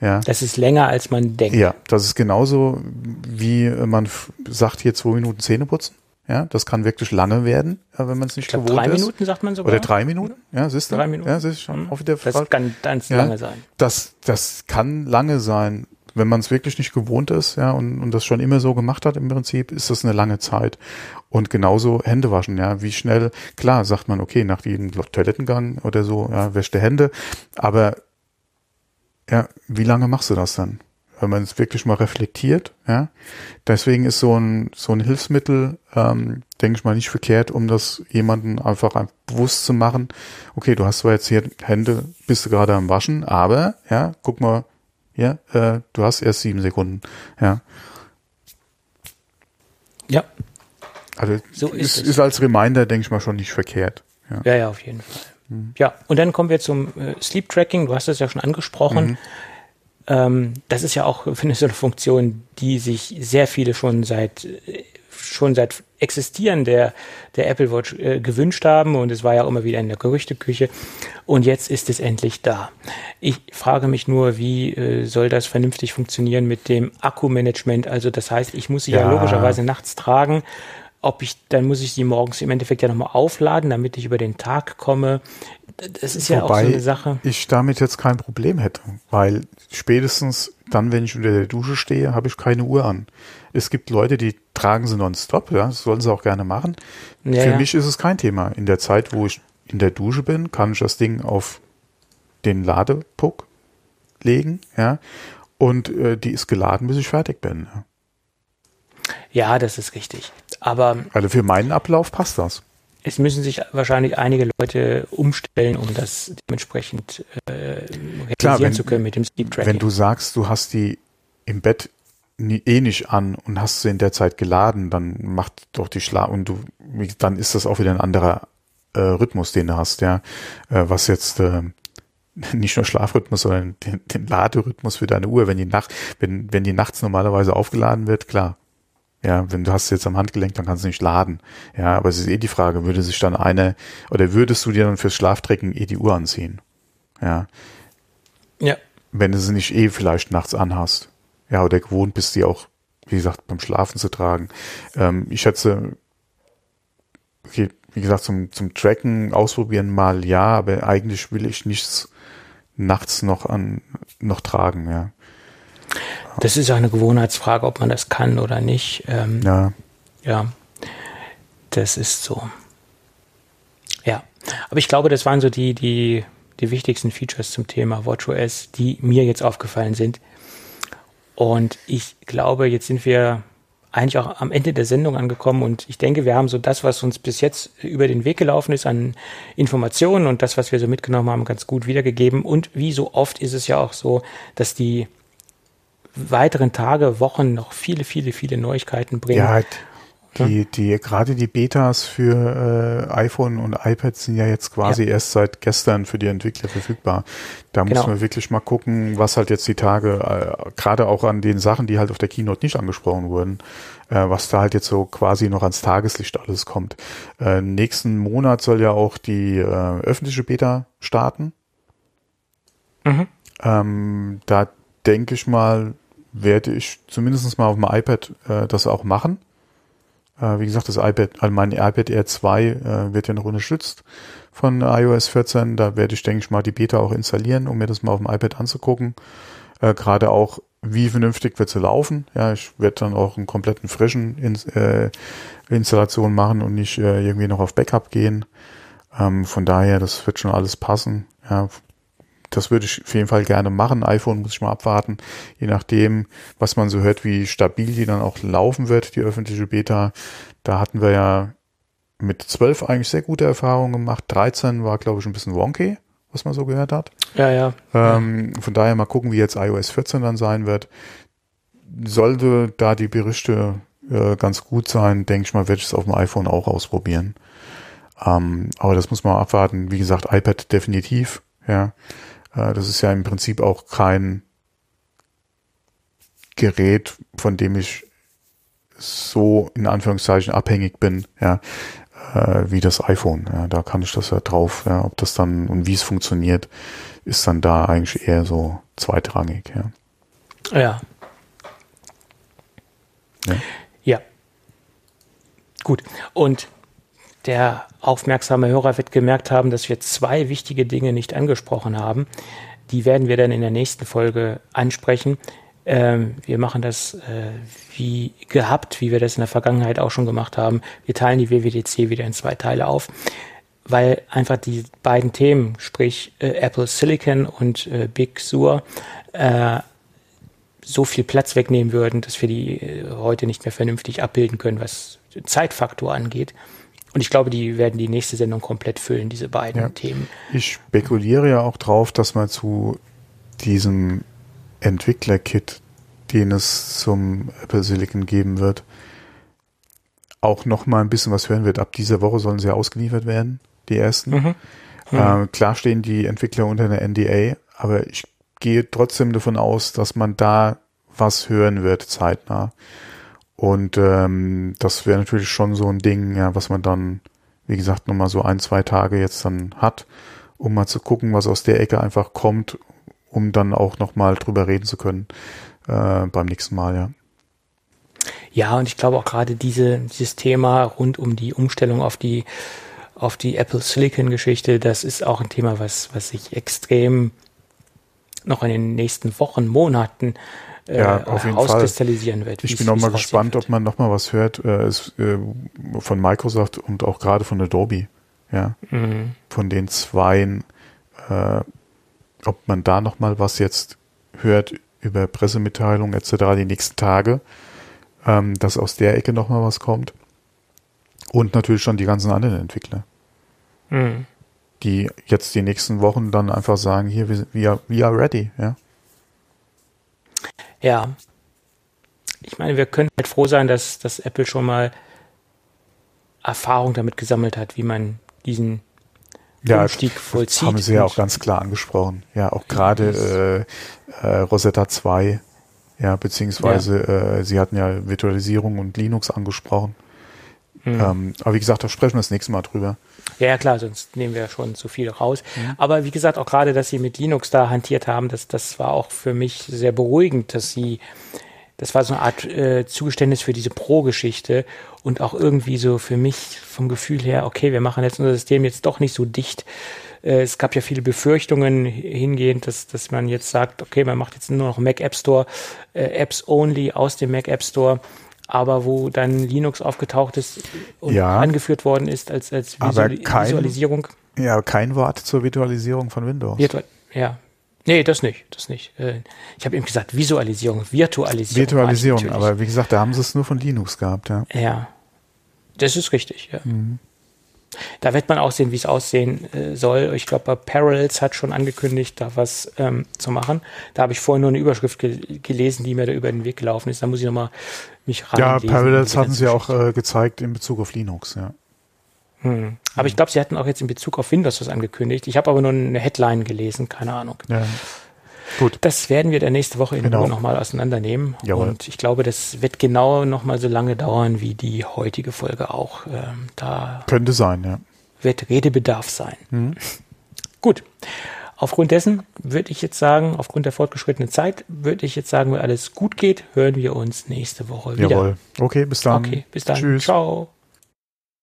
Ja. Das ist länger, als man denkt. Ja, das ist genauso, wie man sagt, hier zwei Minuten Zähne putzen. Ja, das kann wirklich lange werden, wenn man es nicht ich glaub, gewohnt drei ist. Minuten sagt man sogar. Oder drei Minuten? Ja, siehst du? Drei Minuten. Ja, siehst du schon. Mhm. Auch wieder Das kann ganz Ja. lange sein. Das, das kann lange sein. Wenn man es wirklich nicht gewohnt ist, ja, und, und das schon immer so gemacht hat im Prinzip, ist das eine lange Zeit. Und genauso Hände waschen, ja, wie schnell, klar, sagt man, okay, nach jedem Toilettengang oder so, ja, wäscht die Hände, aber ja, wie lange machst du das dann? Wenn man es wirklich mal reflektiert, ja. Deswegen ist so ein, so ein Hilfsmittel, ähm, denke ich mal, nicht verkehrt, um das jemanden einfach ein- bewusst zu machen. Okay, du hast zwar jetzt hier Hände, bist du gerade am Waschen, aber, ja, guck mal, ja, äh, du hast erst sieben Sekunden, ja. Ja, Also So ist ist, es. ist als Reminder, denke ich mal, schon nicht verkehrt. Ja. ja, ja, auf jeden Fall. Ja, und dann kommen wir zum äh, Sleep Tracking. Du hast es ja schon angesprochen. Ähm, das ist ja auch, finde ich, so eine Funktion, die sich sehr viele schon seit schon seit Existieren der, der Apple Watch äh, gewünscht haben und es war ja auch immer wieder in der Gerüchteküche und jetzt ist es endlich da. Ich frage mich nur, wie äh, soll das vernünftig funktionieren mit dem Akkumanagement? Also das heißt, ich muss sie ja, Ja. logischerweise nachts tragen. Ob ich, dann muss ich sie morgens im Endeffekt ja nochmal aufladen, damit ich über den Tag komme. Das ist ja auch so eine Sache. ich damit jetzt kein Problem hätte, weil spätestens dann, wenn ich unter der Dusche stehe, habe ich keine Uhr an. Es gibt Leute, die tragen sie nonstop, ja, das sollen sie auch gerne machen. Ja, Für ja. mich ist es kein Thema. In der Zeit, wo ich in der Dusche bin, kann ich das Ding auf den Ladepuck legen, ja, und äh, die ist geladen, bis ich fertig bin. Ja. Ja, das ist richtig. Aber Also für meinen Ablauf passt das. Es müssen sich wahrscheinlich einige Leute umstellen, um das dementsprechend äh, realisieren Klar, wenn- zu können mit dem Sleep Tracking. Wenn du sagst, du hast die im Bett nie, eh nicht an und hast sie in der Zeit geladen, dann macht doch die Schlaf und du, dann ist das auch wieder ein anderer äh, Rhythmus, den du hast, ja, äh, was jetzt äh, nicht nur Schlafrhythmus, sondern den, den Laderhythmus für deine Uhr, wenn die Nacht, wenn wenn die nachts normalerweise aufgeladen wird, klar. Ja, wenn du hast sie jetzt am Handgelenk, dann kannst du nicht laden. Ja, aber es ist eh die Frage, würde sich dann eine oder würdest du dir dann fürs Schlaftrecken eh die Uhr anziehen? Ja, ja, wenn du sie nicht eh vielleicht nachts anhast. Ja, oder gewohnt bist, die auch, wie gesagt, beim Schlafen zu tragen. Ähm, ich schätze, okay, wie gesagt, zum, zum Tracken ausprobieren mal ja, aber eigentlich will ich nichts nachts noch an, noch tragen, ja. Das ist auch eine Gewohnheitsfrage, ob man das kann oder nicht. Ähm, Ja, Ja, das ist so. Ja, aber ich glaube, das waren so die, die, die wichtigsten Features zum Thema WatchOS, die mir jetzt aufgefallen sind. Und ich glaube, jetzt sind wir eigentlich auch am Ende der Sendung angekommen und ich denke, wir haben so das, was uns bis jetzt über den Weg gelaufen ist an Informationen und das, was wir so mitgenommen haben, ganz gut wiedergegeben. Und wie so oft ist es ja auch so, dass die weiteren Tage, Wochen noch viele, viele, viele Neuigkeiten bringen. ja, die, die, gerade die Betas für äh, iPhone und iPad sind ja jetzt quasi erst seit gestern für die Entwickler verfügbar. Da Genau. muss man wirklich mal gucken, was halt jetzt die Tage, äh, gerade auch an den Sachen, die halt auf der Keynote nicht angesprochen wurden, äh, was da halt jetzt so quasi noch ans Tageslicht alles kommt. Äh, nächsten Monat soll ja auch die äh, öffentliche Beta starten. Mhm. Ähm, da denke ich mal, werde ich zumindest mal auf dem iPad äh, das auch machen. Äh, wie gesagt, das iPad, also mein iPad Air 2 äh, wird ja noch unterstützt von iOS 14. Da werde ich, denke ich mal, die Beta auch installieren, um mir das mal auf dem iPad anzugucken. Äh, Gerade auch, wie vernünftig wird sie laufen. Ja, ich werde dann auch einen kompletten frischen Ins äh, Installation machen und nicht äh, irgendwie noch auf Backup gehen. Ähm, von daher, das wird schon alles passen. Ja, das würde ich auf jeden Fall gerne machen. iPhone muss ich mal abwarten. Je nachdem, was man so hört, wie stabil die dann auch laufen wird, die öffentliche Beta. Da hatten wir ja mit 12 eigentlich sehr gute Erfahrungen gemacht. 13 war, glaube ich, ein bisschen wonky, was man so gehört hat. Ja, ja. Ähm, von daher mal gucken, wie jetzt iOS 14 dann sein wird. Sollte da die Berichte äh, ganz gut sein, denke ich mal, werde ich es auf dem iPhone auch ausprobieren. Ähm, aber das muss man abwarten. Wie gesagt, iPad definitiv. Ja, das ist ja im Prinzip auch kein Gerät, von dem ich so in Anführungszeichen abhängig bin. Ja, äh, wie das iPhone. Ja, da kann ich das ja drauf. Ja, ob das dann und wie es funktioniert, ist dann da eigentlich eher so zweitrangig. Ja. Ja. Ja. Ja. Gut. Und der aufmerksame Hörer wird gemerkt haben, dass wir zwei wichtige Dinge nicht angesprochen haben. Die werden wir dann in der nächsten Folge ansprechen. Ähm, wir machen das äh, wie gehabt, wie wir das in der Vergangenheit auch schon gemacht haben. Wir teilen die WWDC wieder in zwei Teile auf, weil einfach die beiden Themen, sprich äh, Apple Silicon und äh, Big Sur, äh, so viel Platz wegnehmen würden, dass wir die äh, heute nicht mehr vernünftig abbilden können, was Zeitfaktor angeht. Und ich glaube, die werden die nächste Sendung komplett füllen, diese beiden ja. Themen. Ich spekuliere ja auch drauf, dass man zu diesem Entwickler-Kit, den es zum Apple Silicon geben wird, auch noch mal ein bisschen was hören wird. Ab dieser Woche sollen sie ausgeliefert werden, die ersten. Mhm. Mhm. Äh, klar stehen die Entwickler unter einer NDA, aber ich gehe trotzdem davon aus, dass man da was hören wird zeitnah. Und ähm, das wäre natürlich schon so ein Ding, ja, was man dann, wie gesagt, nochmal so ein, zwei Tage jetzt dann hat, um mal zu gucken, was aus der Ecke einfach kommt, um dann auch nochmal drüber reden zu können äh, beim nächsten Mal, ja. Ja, und ich glaube auch gerade diese, dieses Thema rund um die Umstellung auf die, auf die Apple Silicon Geschichte, das ist auch ein Thema, was, was sich extrem noch in den nächsten Wochen, Monaten ja, auf jeden herauskristallisieren Fall. wird. Ich bin auch mal gespannt, ob man noch mal was hört äh, es, äh, von Microsoft und auch gerade von Adobe. Ja, mhm. von den zweien, äh, ob man da noch mal was jetzt hört über Pressemitteilungen etc. die nächsten Tage, ähm, dass aus der Ecke noch mal was kommt. Und natürlich schon die ganzen anderen Entwickler. Mhm. Die jetzt die nächsten Wochen dann einfach sagen, hier, wir, wir, we are ready, ja. Ja. Ich meine, wir können halt froh sein, dass, dass Apple schon mal Erfahrung damit gesammelt hat, wie man diesen ja, Umstieg vollzieht. Haben Sie ja auch ganz klar angesprochen. Ja, auch gerade äh, äh, Rosetta 2, ja, beziehungsweise ja. Äh, Sie hatten ja Virtualisierung und Linux angesprochen. Mhm. Ähm, aber wie gesagt, da sprechen wir das nächste Mal drüber. Ja, ja, klar, sonst nehmen wir ja schon zu viel raus. Mhm. Aber wie gesagt, auch gerade, dass sie mit Linux da hantiert haben, das, das war auch für mich sehr beruhigend, dass sie, das war so eine Art äh, Zugeständnis für diese Pro-Geschichte und auch irgendwie so für mich vom Gefühl her, okay, wir machen jetzt unser System jetzt doch nicht so dicht. Äh, es gab ja viele Befürchtungen hingehend, dass, dass man jetzt sagt, okay, man macht jetzt nur noch Mac App Store, äh, Apps only aus dem Mac App Store aber wo dann Linux aufgetaucht ist und ja, angeführt worden ist als, als Visual kein, Visualisierung. Ja, kein Wort zur Virtualisierung von Windows. Virtual, ja. Nee, das nicht, das nicht. Äh, ich habe eben gesagt, Visualisierung, Virtualisierung. Virtualisierung, aber wie gesagt, da haben sie es nur von Linux gehabt, ja. Ja. Das ist richtig, ja. Mhm. Da wird man auch sehen, wie es aussehen äh, soll. Ich glaube, Parallels hat schon angekündigt, da was ähm, zu machen. Da habe ich vorhin nur eine Überschrift ge gelesen, die mir da über den Weg gelaufen ist. Da muss ich nochmal mich ran. Ja, Parallels hatten sie auch äh, gezeigt in Bezug auf Linux, ja. Hm. Aber ich glaube, sie hatten auch jetzt in Bezug auf Windows was angekündigt. Ich habe aber nur eine Headline gelesen, keine Ahnung. Ja. Gut. Das werden wir dann nächste Woche in genau. Ruhe nochmal auseinandernehmen. Jawohl. Und ich glaube, das wird genau nochmal so lange dauern wie die heutige Folge auch. Ähm, da Könnte sein, ja. Wird Redebedarf sein. Mhm. Gut. Aufgrund dessen würde ich jetzt sagen, aufgrund der fortgeschrittenen Zeit, würde ich jetzt sagen, wenn alles gut geht, hören wir uns nächste Woche wieder. Jawohl. Okay, bis dann. Okay, bis dann. Tschüss. Ciao.